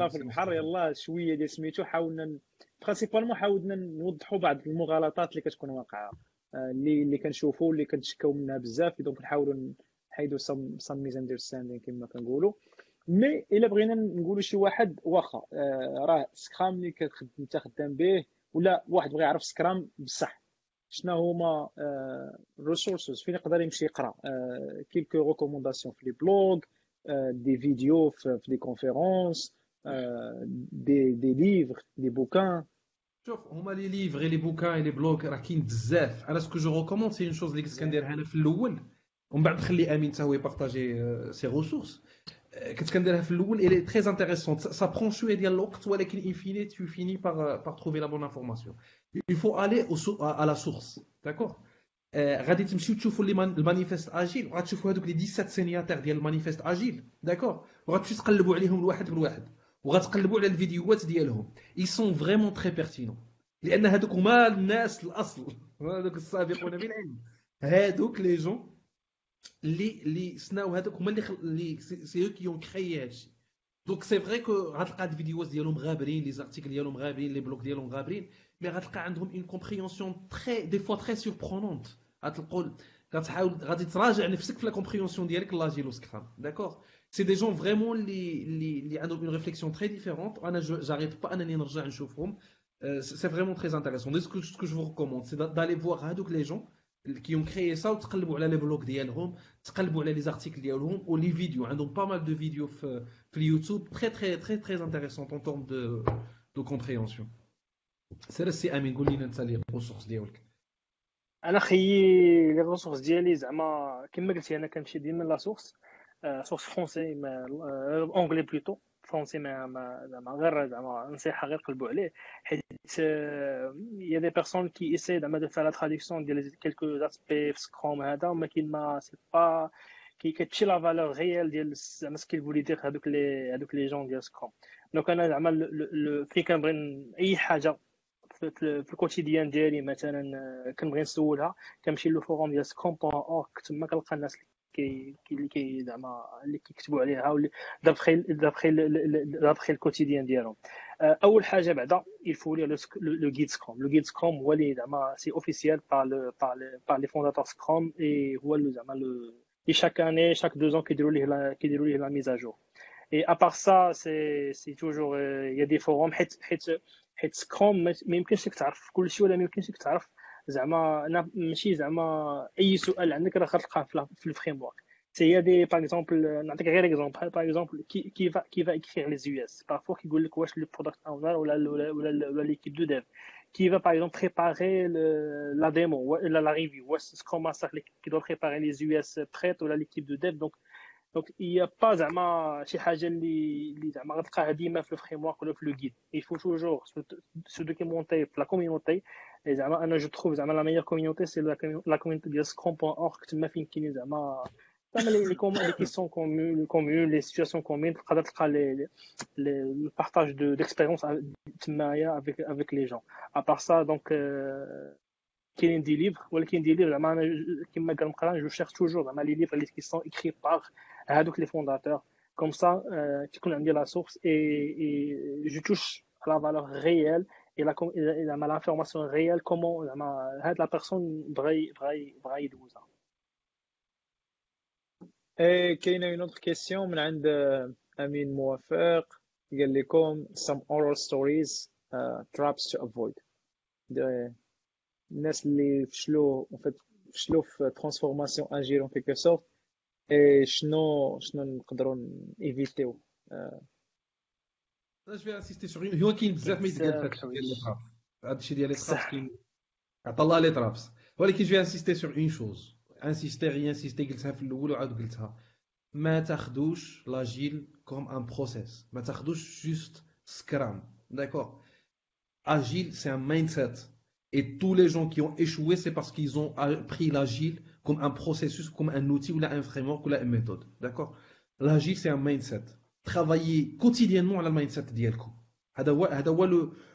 A: في البحر يلا شوية ديال سميتو حاولنا برينسيبالمون حاولنا نوضحوا بعض المغالطات اللي كتكون واقعة. آه، اللي اللي كنشوفوا اللي كنتشكاو منها بزاف دونك نحاولوا نحيدوا سم سم ميز اندرستاندينغ كما كنقولوا مي إلا بغينا نقولوا شي واحد واخا آه، راه سكرام اللي انت خدام به ولا واحد بغى يعرف سكرام بصح. شنو هما الريسورسز فين يقدر يمشي يقرا؟ كيلكو ريكومونداسيون في لي بلوغ دي فيديو في لي كونفيرونس دي دي ليفر دي بوكان
B: شوف هما لي ليفر لي بوكان لي بلوغ راه كاين بزاف انا سكو جو ريكوموند سي اون شوز اللي كنت كنديرها انا في الاول ومن بعد نخلي امين حتى هو يبارطاجي سي ريسورس كنت كنديرها في الاول اي تري انتريسونت سا برون شويه ديال الوقت ولكن ان فيني تو فيني بار بار تروفي لا بون انفورماسيون il faut aller au, à la source d'accord غادي تمشيو تشوفوا المانيفيست اجيل وغتشوفوا هذوك لي 17 سينياتير ديال المانيفيست اجيل داكور وغتمشيو تقلبوا عليهم الواحد بالواحد وغتقلبوا على الفيديوهات ديالهم اي سون فريمون تري بيرتينون لان هذوك هما الناس الاصل هذوك السابقون بالعلم هذوك لي جون اللي اللي سناو هذوك هما اللي سي كي اون كريي هادشي دونك سي فري كو غتلقى هاد الفيديوهات ديالهم غابرين لي زارتيكل ديالهم غابرين لي بلوك ديالهم غابرين مي غتلقى عندهم اون كومبريونسيون تري دي فوا تري سوربرونونت غتلقوا غتحاول غادي تراجع نفسك في لا كومبريونسيون ديالك لاجيل وسكرام داكوغ سي دي جون فريمون اللي اللي اللي عندهم اون ريفليكسيون تري ديفيرونت وانا جاريت با انني نرجع نشوفهم سي فريمون تري انتريسون دي سكو جو فو ريكوموند سي دالي فوار هادوك لي جون qui ont créé ça وتقلبوا على لي بلوك ديالهم تقلبوا على لي زارتيكل ديالهم و لي فيديو عندهم با مال دو فيديو في في اليوتيوب تري تري تري تري انتريسون اون تورم دو دو كومبريونسيون سير السي امين قول لنا انت لي ريسورس ديالك
C: انا خيي لي ريسورس ديالي زعما كما قلتي انا كنمشي ديما لا سورس سورس فرونسي اونغلي بلوتو فرونسي ما ما زعما غير زعما نصيحه غير قلبوا عليه حيت يا دي بيرسون كي ايساي زعما دو فار لا تراديكسيون ديال كيلكو اسبي في سكروم هذا ولكن ما سي با كي كتمشي لا فالور ريال ديال زعما سكيل فولي دير هذوك لي هذوك لي جون ديال سكروم دونك انا زعما فين كنبغي اي حاجه في الكوتيديان ديالي مثلا كنبغي نسولها كنمشي لو فوروم ديال سكروم بوان اورك تما كنلقى الناس كي اللي كي زعما اللي كيكتبوا عليها واللي دابخي دابخي دابخي الكوتيديان ديالهم. آه، أول حاجة بعدا يلفو لي لو جيد سكروم لو جيد سكروم هو اللي زعما سي اوفيسيال بار بار لي فونداتور سكروم اي هو زعما اللي شاك اني شاك دو زون كيديروا ليه كيديروا ليه لا ميزاجور Et à part ça, c'est toujours, euh, il euh, y a des forums. Hit, hit, hit Scrum, mais même qu'est-ce que tu as, زعما انا ماشي زعما اي سؤال عندك راه غتلقاه في الفريم ورك سي دي باغ اكزومبل نعطيك غير اكزومبل باغ اكزومبل كي فا كي فا اكريغ لي يو اس بارفوا كيقول لك واش لو برودكت اونر ولا ولا ولا ليكيب دو ديف qui va par exemple préparer le, la démo ou la, la review ou Scrum Master qui doit préparer les US prêtes ou l'équipe de dev donc donc il n'y a pas زعما شي حاجه اللي اللي زعما غتلقاها ديما في الفريم ورك ولا في لو جيد il faut toujours se documenter في la communauté زعما انا جو تروف زعما لا ميور كوميونيتي سي لا كوميونيتي ديال سكروم بوان اورك تما فين كاينين زعما زعما لي كومون لي كيسيون كومون لي كومون لي سيتوياسيون كومون تقدر تلقى لي لي بارطاج دو ديكسبيريونس تمايا افيك افيك لي جون ابار سا دونك كاينين دي ليفر ولكن دي ليفر زعما انا كيما قال مقران جو شيرش توجور زعما لي ليفر اللي كيسون اكري باغ هادوك لي فونداتور كوم سا تكون عندي لا سورس اي جو توش لا فالور ريال et la, et la l'information réelle comment la personne بغى بغى بغى يدوزها
A: ايه كاينه اون اوتر كيسيون من عند امين موافق قال لكم some oral stories uh, traps to avoid الناس اللي فشلوا فشلوا في ترانسفورماسيون اجيل اون كيكو سورت اي شنو شنو نقدروا ايفيتيو
B: انا جو انسيستي سور هو كاين بزاف ما يتقال في هادشي ديال لي ترابس هادشي ديال لي ترابس كاين عطا الله لي ترابس ولكن جو انسيستي سور اون شوز انسيستي غي انسيستي قلتها في الاول وعاود قلتها ما تاخدوش لاجيل كوم ان بروسيس ما تاخدوش جوست سكرام داكور agile c'est un mindset Et tous les gens qui ont échoué, c'est parce qu'ils ont pris l'agile comme un processus, comme un outil, ou un framework, ou une méthode. D'accord? L'agile, c'est un mindset. Travailler quotidiennement à la mindset d'Yelko.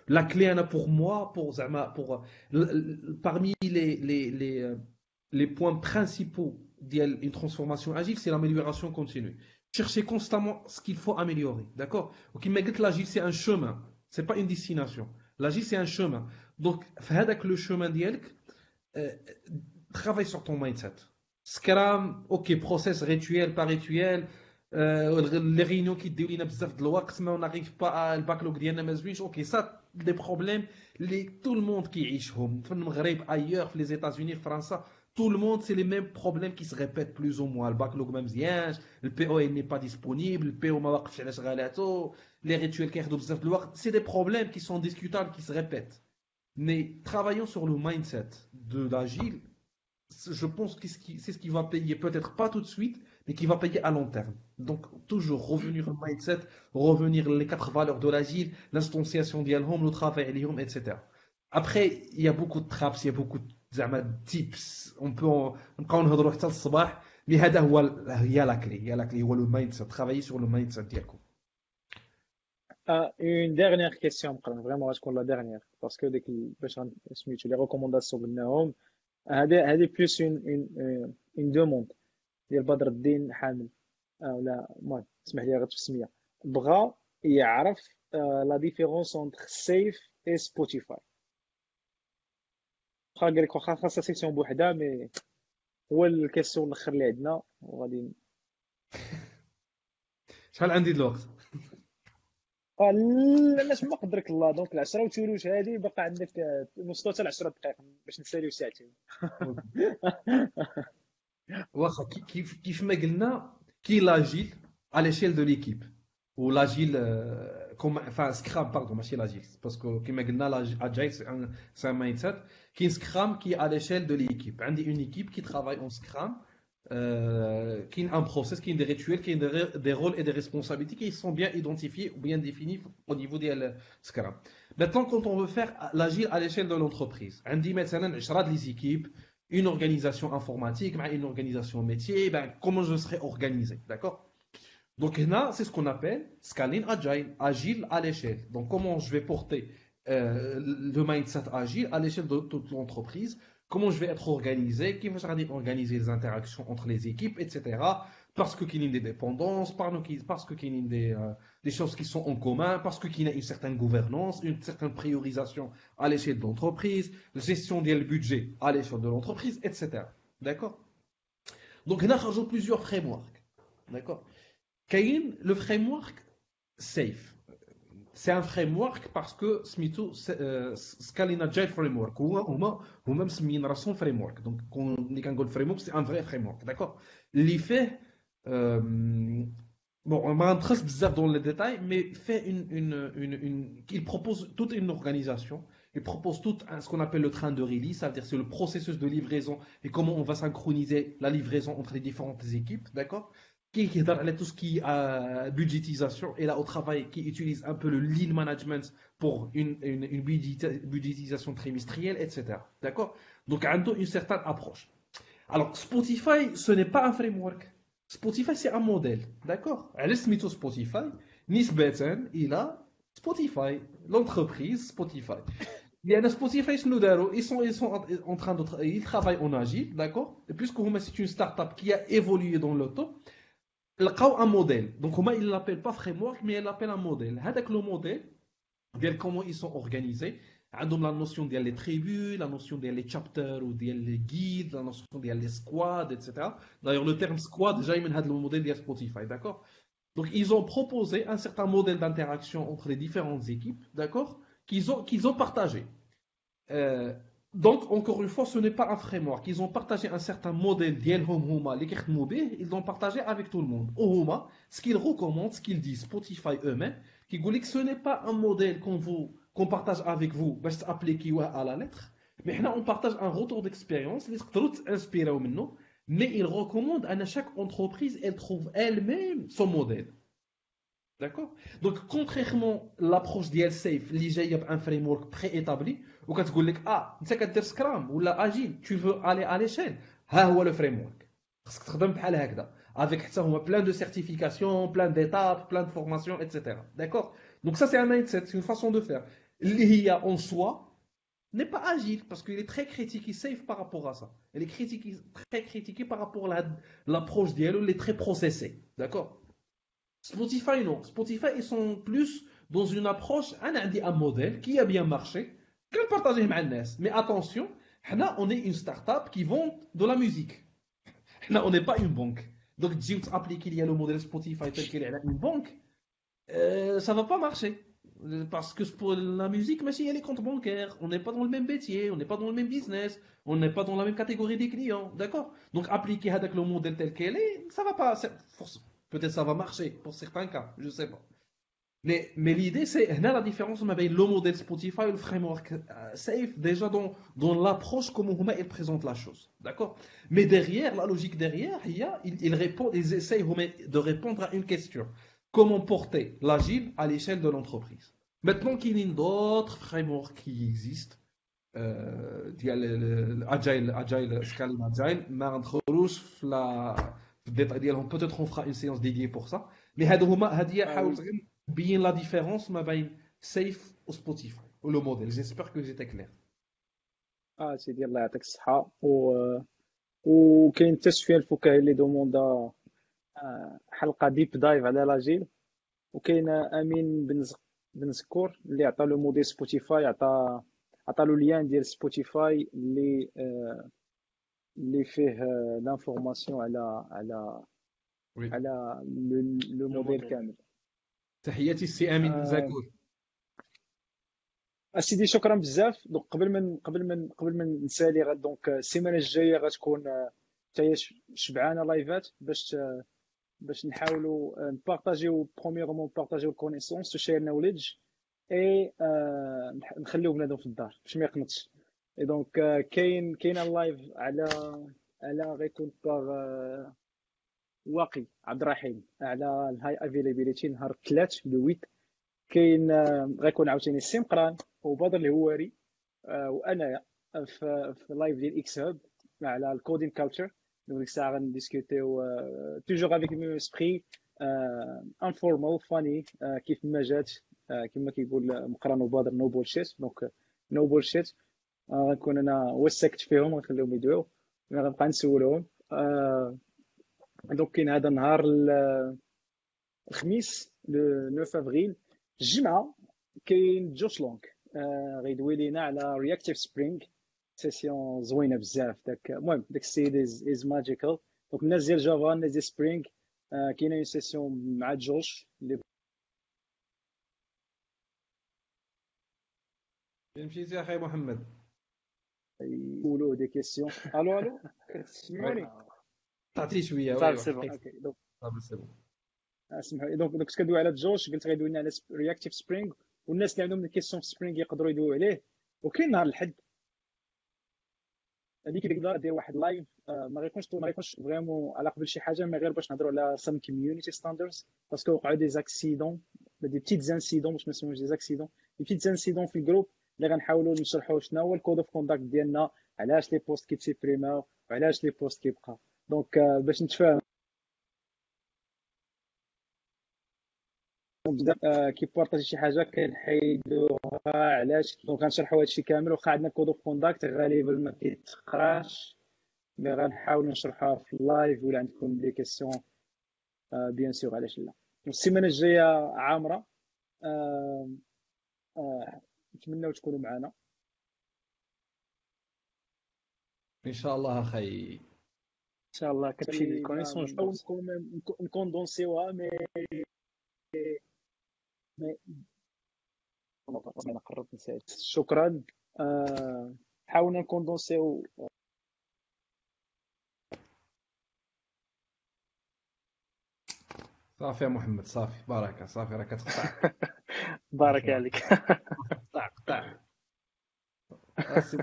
B: La clé pour moi, pour, pour euh, parmi les, les, les, euh, les points principaux d'une transformation agile, c'est l'amélioration continue. Chercher constamment ce qu'il faut améliorer. D'accord? L'agile, c'est un chemin. C'est pas une destination. L'agile, c'est un chemin. donc في هذاك لو chemin ديالك travaille sur ton mindset Scrum, ok, process rituel par rituel, لي ريونيون كيديو لينا بزاف د الوقت ما ناريف با الباكلوغ ديالنا ما زوينش اوكي سا دي بروبليم اللي تو الموند كيعيشهم في المغرب ايور في لي زيتازوني في فرنسا tout le monde, c'est les mêmes problèmes qui se répètent plus ou moins. Le backlog même زيانش, le PO il n'est pas disponible, le PO ما واقفش على شغالاته, les rituels كياخذوا بزاف د الوقت, c'est des problèmes qui sont discutables, qui se répètent. Mais travaillons sur le mindset de l'agile. Je pense que c'est ce qui va payer, peut-être pas tout de suite, mais qui va payer à long terme. Donc, toujours revenir au mindset, revenir les quatre valeurs de l'agile, l'instanciation d'Yalhom, le travail d'Yalhom, etc. Après, il y a beaucoup de traps, il y a beaucoup de tips. On peut en le soir, mais il y a la clé, il y a la clé, il le mindset, travailler sur le mindset. ديالكم
A: une dernière question vraiment لا parce que ديك باش سميتو لي ريكومونداسيون قلناهم هذه هذه بلوس اون اون دوموند ديال بدر الدين حامل ولا المهم اسمح لي غير في السميه بغى يعرف لا ديفيرونس اونتر سيف اي سبوتيفاي واخا قال لك واخا خاصها سيكسيون بوحدها مي هو الكيسيون الآخر اللي عندنا وغادي
B: شحال عندي الوقت
A: قال لا ما قدرك الله؟ دونك العشرة وثلث هذه باقا عندك نص حتى 10 دقائق باش نساليو ساعتين.
B: واخا كيف كيف ما قلنا كي لاجيل على ليشيل دو ليكيب. ولاجيل آه، كوم فان سكرام باردون ماشي لاجيل باسكو كيما قلنا لاجيل سي ان مايند سيت كاين سكرام كي على شيل دو ليكيب. عندي اون ايكيب كي ترافاي اون سكرام. En Scrum, euh, qui a un process, qui a des rituels, qui a des, rôles et des responsabilités qui sont bien identifiés ou bien définis au niveau des Scrum. Maintenant, quand on veut faire l'agile à l'échelle de l'entreprise, on dit maintenant, je les équipes, une organisation informatique, une organisation métier, ben, comment je serai organisé, d'accord? Donc là, c'est ce qu'on appelle scaling agile, agile à l'échelle. Donc comment je vais porter euh, le mindset agile à l'échelle de toute l'entreprise, comment je vais être organisé, qui va organiser les interactions entre les équipes, etc. Parce qu'il y a des dépendances, parce qu'il y a des, euh, des, choses qui sont en commun, parce qu'il y a une certaine gouvernance, une certaine priorisation à l'échelle de l'entreprise, gestion du budget à l'échelle de l'entreprise, etc. D'accord? Donc là, rajoute plusieurs frameworks. D'accord? Kain, le framework SAFE. C'est un framework parce que Smito euh, Scalina Agile Framework ou même Sminrason Framework. Donc, quand on dit qu'un framework, c'est un vrai framework. D'accord? L'effet, euh, bon, on va entrer dans les détails, mais fait une, une, une, il propose toute une organisation. Il propose tout ce qu'on appelle le train de release, c'est-à-dire c'est le processus de livraison et comment on va synchroniser la livraison entre les différentes équipes, d'accord? Qui est tout ce qui est euh, budgétisation et là au travail qui utilise un peu le lean management pour une, une, budgétisation trimestrielle, etc. D'accord? Donc, a une certaine approche. Alors, Spotify, ce n'est pas un framework. Spotify, c'est un modèle. D'accord? Elle mytho Spotify. Nisbeten, il a Spotify, l'entreprise Spotify. Il y a Spotify, ils sont, ils sont en train de ils travaillent en agile, d'accord? Et puisque c'est une start-up qui a évolué dans le temps, لقاو un modèle. Donc, comment ils l'appellent pas framework, mais ils l'appellent un modèle. Avec le modèle, comment ils sont organisés. عندهم la notion des les tribus, la notion des chapters ou des les guides, la notion des squads, etc. D'ailleurs, le terme squad, déjà, il le modèle de Spotify, d'accord Donc, ils ont proposé un certain modèle d'interaction entre les différentes équipes, d'accord Qu'ils ont, qu'ils ont partagé. Euh, donc, encore une fois, ce n'est pas un framework. Ils ont partagé un certain modèle ils l'ont partagé avec tout le monde. ce qu'ils recommandent, ce qu'ils disent, Spotify eux-mêmes, qui disent que ce n'est pas un modèle qu'on partage avec vous, bah, appliquer à la lettre, mais là, on partage un retour d'expérience, les inspirés mais ils recommandent à chaque entreprise, elle trouve elle-même son modèle. D'accord? Donc, contrairement à l'approche d'IL-Safe, il y a un framework préétabli, وكتقول لك اه انت كدير سكرام ولا اجيل tu veux aller à l'échelle ها هو لو فريم ورك خصك تخدم بحال هكذا avec حتى هما plein de certifications plein d'étapes plein de formations etc d'accord donc ça c'est un mindset c'est une façon de faire اللي هي en soi n'est pas agile parce qu'il est très critiqué safe par rapport à ça elle est critiquée très critiquée par rapport à l'approche d'elle elle est très processée d'accord Spotify non Spotify ils sont plus dans une approche un modèle qui a bien marché le partager avec Mais attention, on est une start-up qui vend de la musique. on n'est pas une banque. Donc, si tu il y a le modèle Spotify tel qu'il est une banque, euh, ça ne va pas marcher. Parce que pour la musique, mais si elle est compte bancaire, on n'est pas dans le même métier, on n'est pas dans le même business, on n'est pas dans la même catégorie des clients, d'accord? Donc appliquer le modèle tel qu'il est, ça va pas. Peut-être ça va marcher pour certains cas, je sais pas. Mais, mais l'idée, c'est là la différence entre le modèle Spotify et le framework euh, Safe, déjà dans, dans l'approche, comment ils présentent la chose. D'accord? Mais derrière, la logique derrière, il y a, ils, essayent de répondre à une question. Comment porter l'agile à l'échelle de l'entreprise? Maintenant qu'il y a d'autres frameworks qui existent, euh, il y a l'agile, agile, agile, mais entre la peut-être on fera une séance dédiée pour ça. Mais bien la différence entre Safe et Spotify ou le modèle. J'espère que j'étais clair.
A: اه سيدي الله يعطيك الصحة و وكاين حتى سفيان الفكاهي اللي دوموندا حلقة ديب دايف على لاجيل وكاين امين بن بن زكور اللي عطى لو موديل سبوتيفاي عطى عطالو ليان ديال سبوتيفاي اللي اللي فيه لانفورماسيون على على
B: وي
A: على لو موديل
C: موديل.
A: كامل
B: تحياتي السي أمين
A: آه،
B: زاكور.
A: أسيدي شكرا بزاف. دونك قبل ما قبل ما قبل ما نسالي دونك السيمانة الجاية غتكون آه، حتى هي شبعانة لايفات باش آه، باش نحاولوا آه، نبارطاجيو برومييرمون نبارطاجيو الكونيسونس تو شير نوليدج اي آه، نخليو بنادم في الدار باش ما يقنطش. اي دونك آه، كاين كاين اللايف على على غيكون باغ آه، واقي عبد الرحيم على الهاي افيلابيليتي نهار الثلاث لو 8 كاين آه، غيكون عاوتاني السي مقران وبدر الهواري آه، وانايا في في لايف ديال إكس هاب على الكودين كالتشر ديك الساعة غنديسكوتيو توجور افيك ميم اسبري انفورمال فاني كيف ما جات آه، كما كيقول مقران وبدر نو بولشيت دونك نو بولشيت غنكون أنا وسكت فيهم غنخليهم يدويو غنبقى نسولهم. دونك كاين هذا النهار ال- الخميس لو 9 افريل الجمعه كاين جوش لونغ آه غيدوي لينا على رياكتيف سبرينغ سيسيون زوينه بزاف داك المهم داك السيد از از ماجيكال دونك الناس ديال جافا الناس ديال سبرينغ آه كاينه اون سيسيون مع جوش اللي
B: فين مشيتي يا اخي محمد
A: يقولوا دي كيسيون الو الو تسمعوني
B: تعطي شوية
C: صافي سي بون.
B: صافي سي
A: اسمحوا لي. دونك كنت كندوي على جوش قلت غيدوي لنا على رياكتيف سبرينغ والناس اللي عندهم كيسيون في سبرينغ يقدروا يدويو عليه. وكاين نهار الحد هذيك اللي تقدر دير واحد لايف آه، ما غيكونش ما غيكونش فريمون على قبل شي حاجة ما غير باش نهضروا على سام كوميونيتي ستاندردز باسكو وقعوا دي زاكسيدون دي بتيت زانسيدون باش ما نسميوش دي زاكسيدون دي بتيت زانسيدون في الجروب اللي غنحاولوا نشرحوا شنو هو الكود اوف كونداكت ديالنا علاش لي بوست كيتسيبريماو وعلاش لي بوست كيبقى. دونك باش نتفاهم بزاف آه، كيبارطاجي شي حاجة كنحيدوها علاش؟ دونك غنشرحوا هادشي كامل واخا عندنا كود كونداكت غالبا ما كيتقراش. مي غنحاول نشرحها في اللايف ولا عندكم دي كيسيون بيان سور علاش لا. السيمانة الجاية عامرة. آه، آه، نتمنىو تكونوا معنا.
B: إن شاء الله
C: أخي شاء الله كتمشي لي كونيسون
A: نحاول نكون- نكوندونسيوها مي مي أنا قربت نسيت شكرا حاولنا نكوندونسيو
B: صافي يا محمد صافي. بركه صافي. راه كتقطع
C: بارك عليك.
B: قطع قطع آه، سي-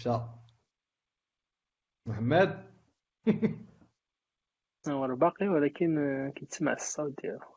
B: مشى محمد؟
C: هو باقي ولكن كيتسمع الصوت ديالو.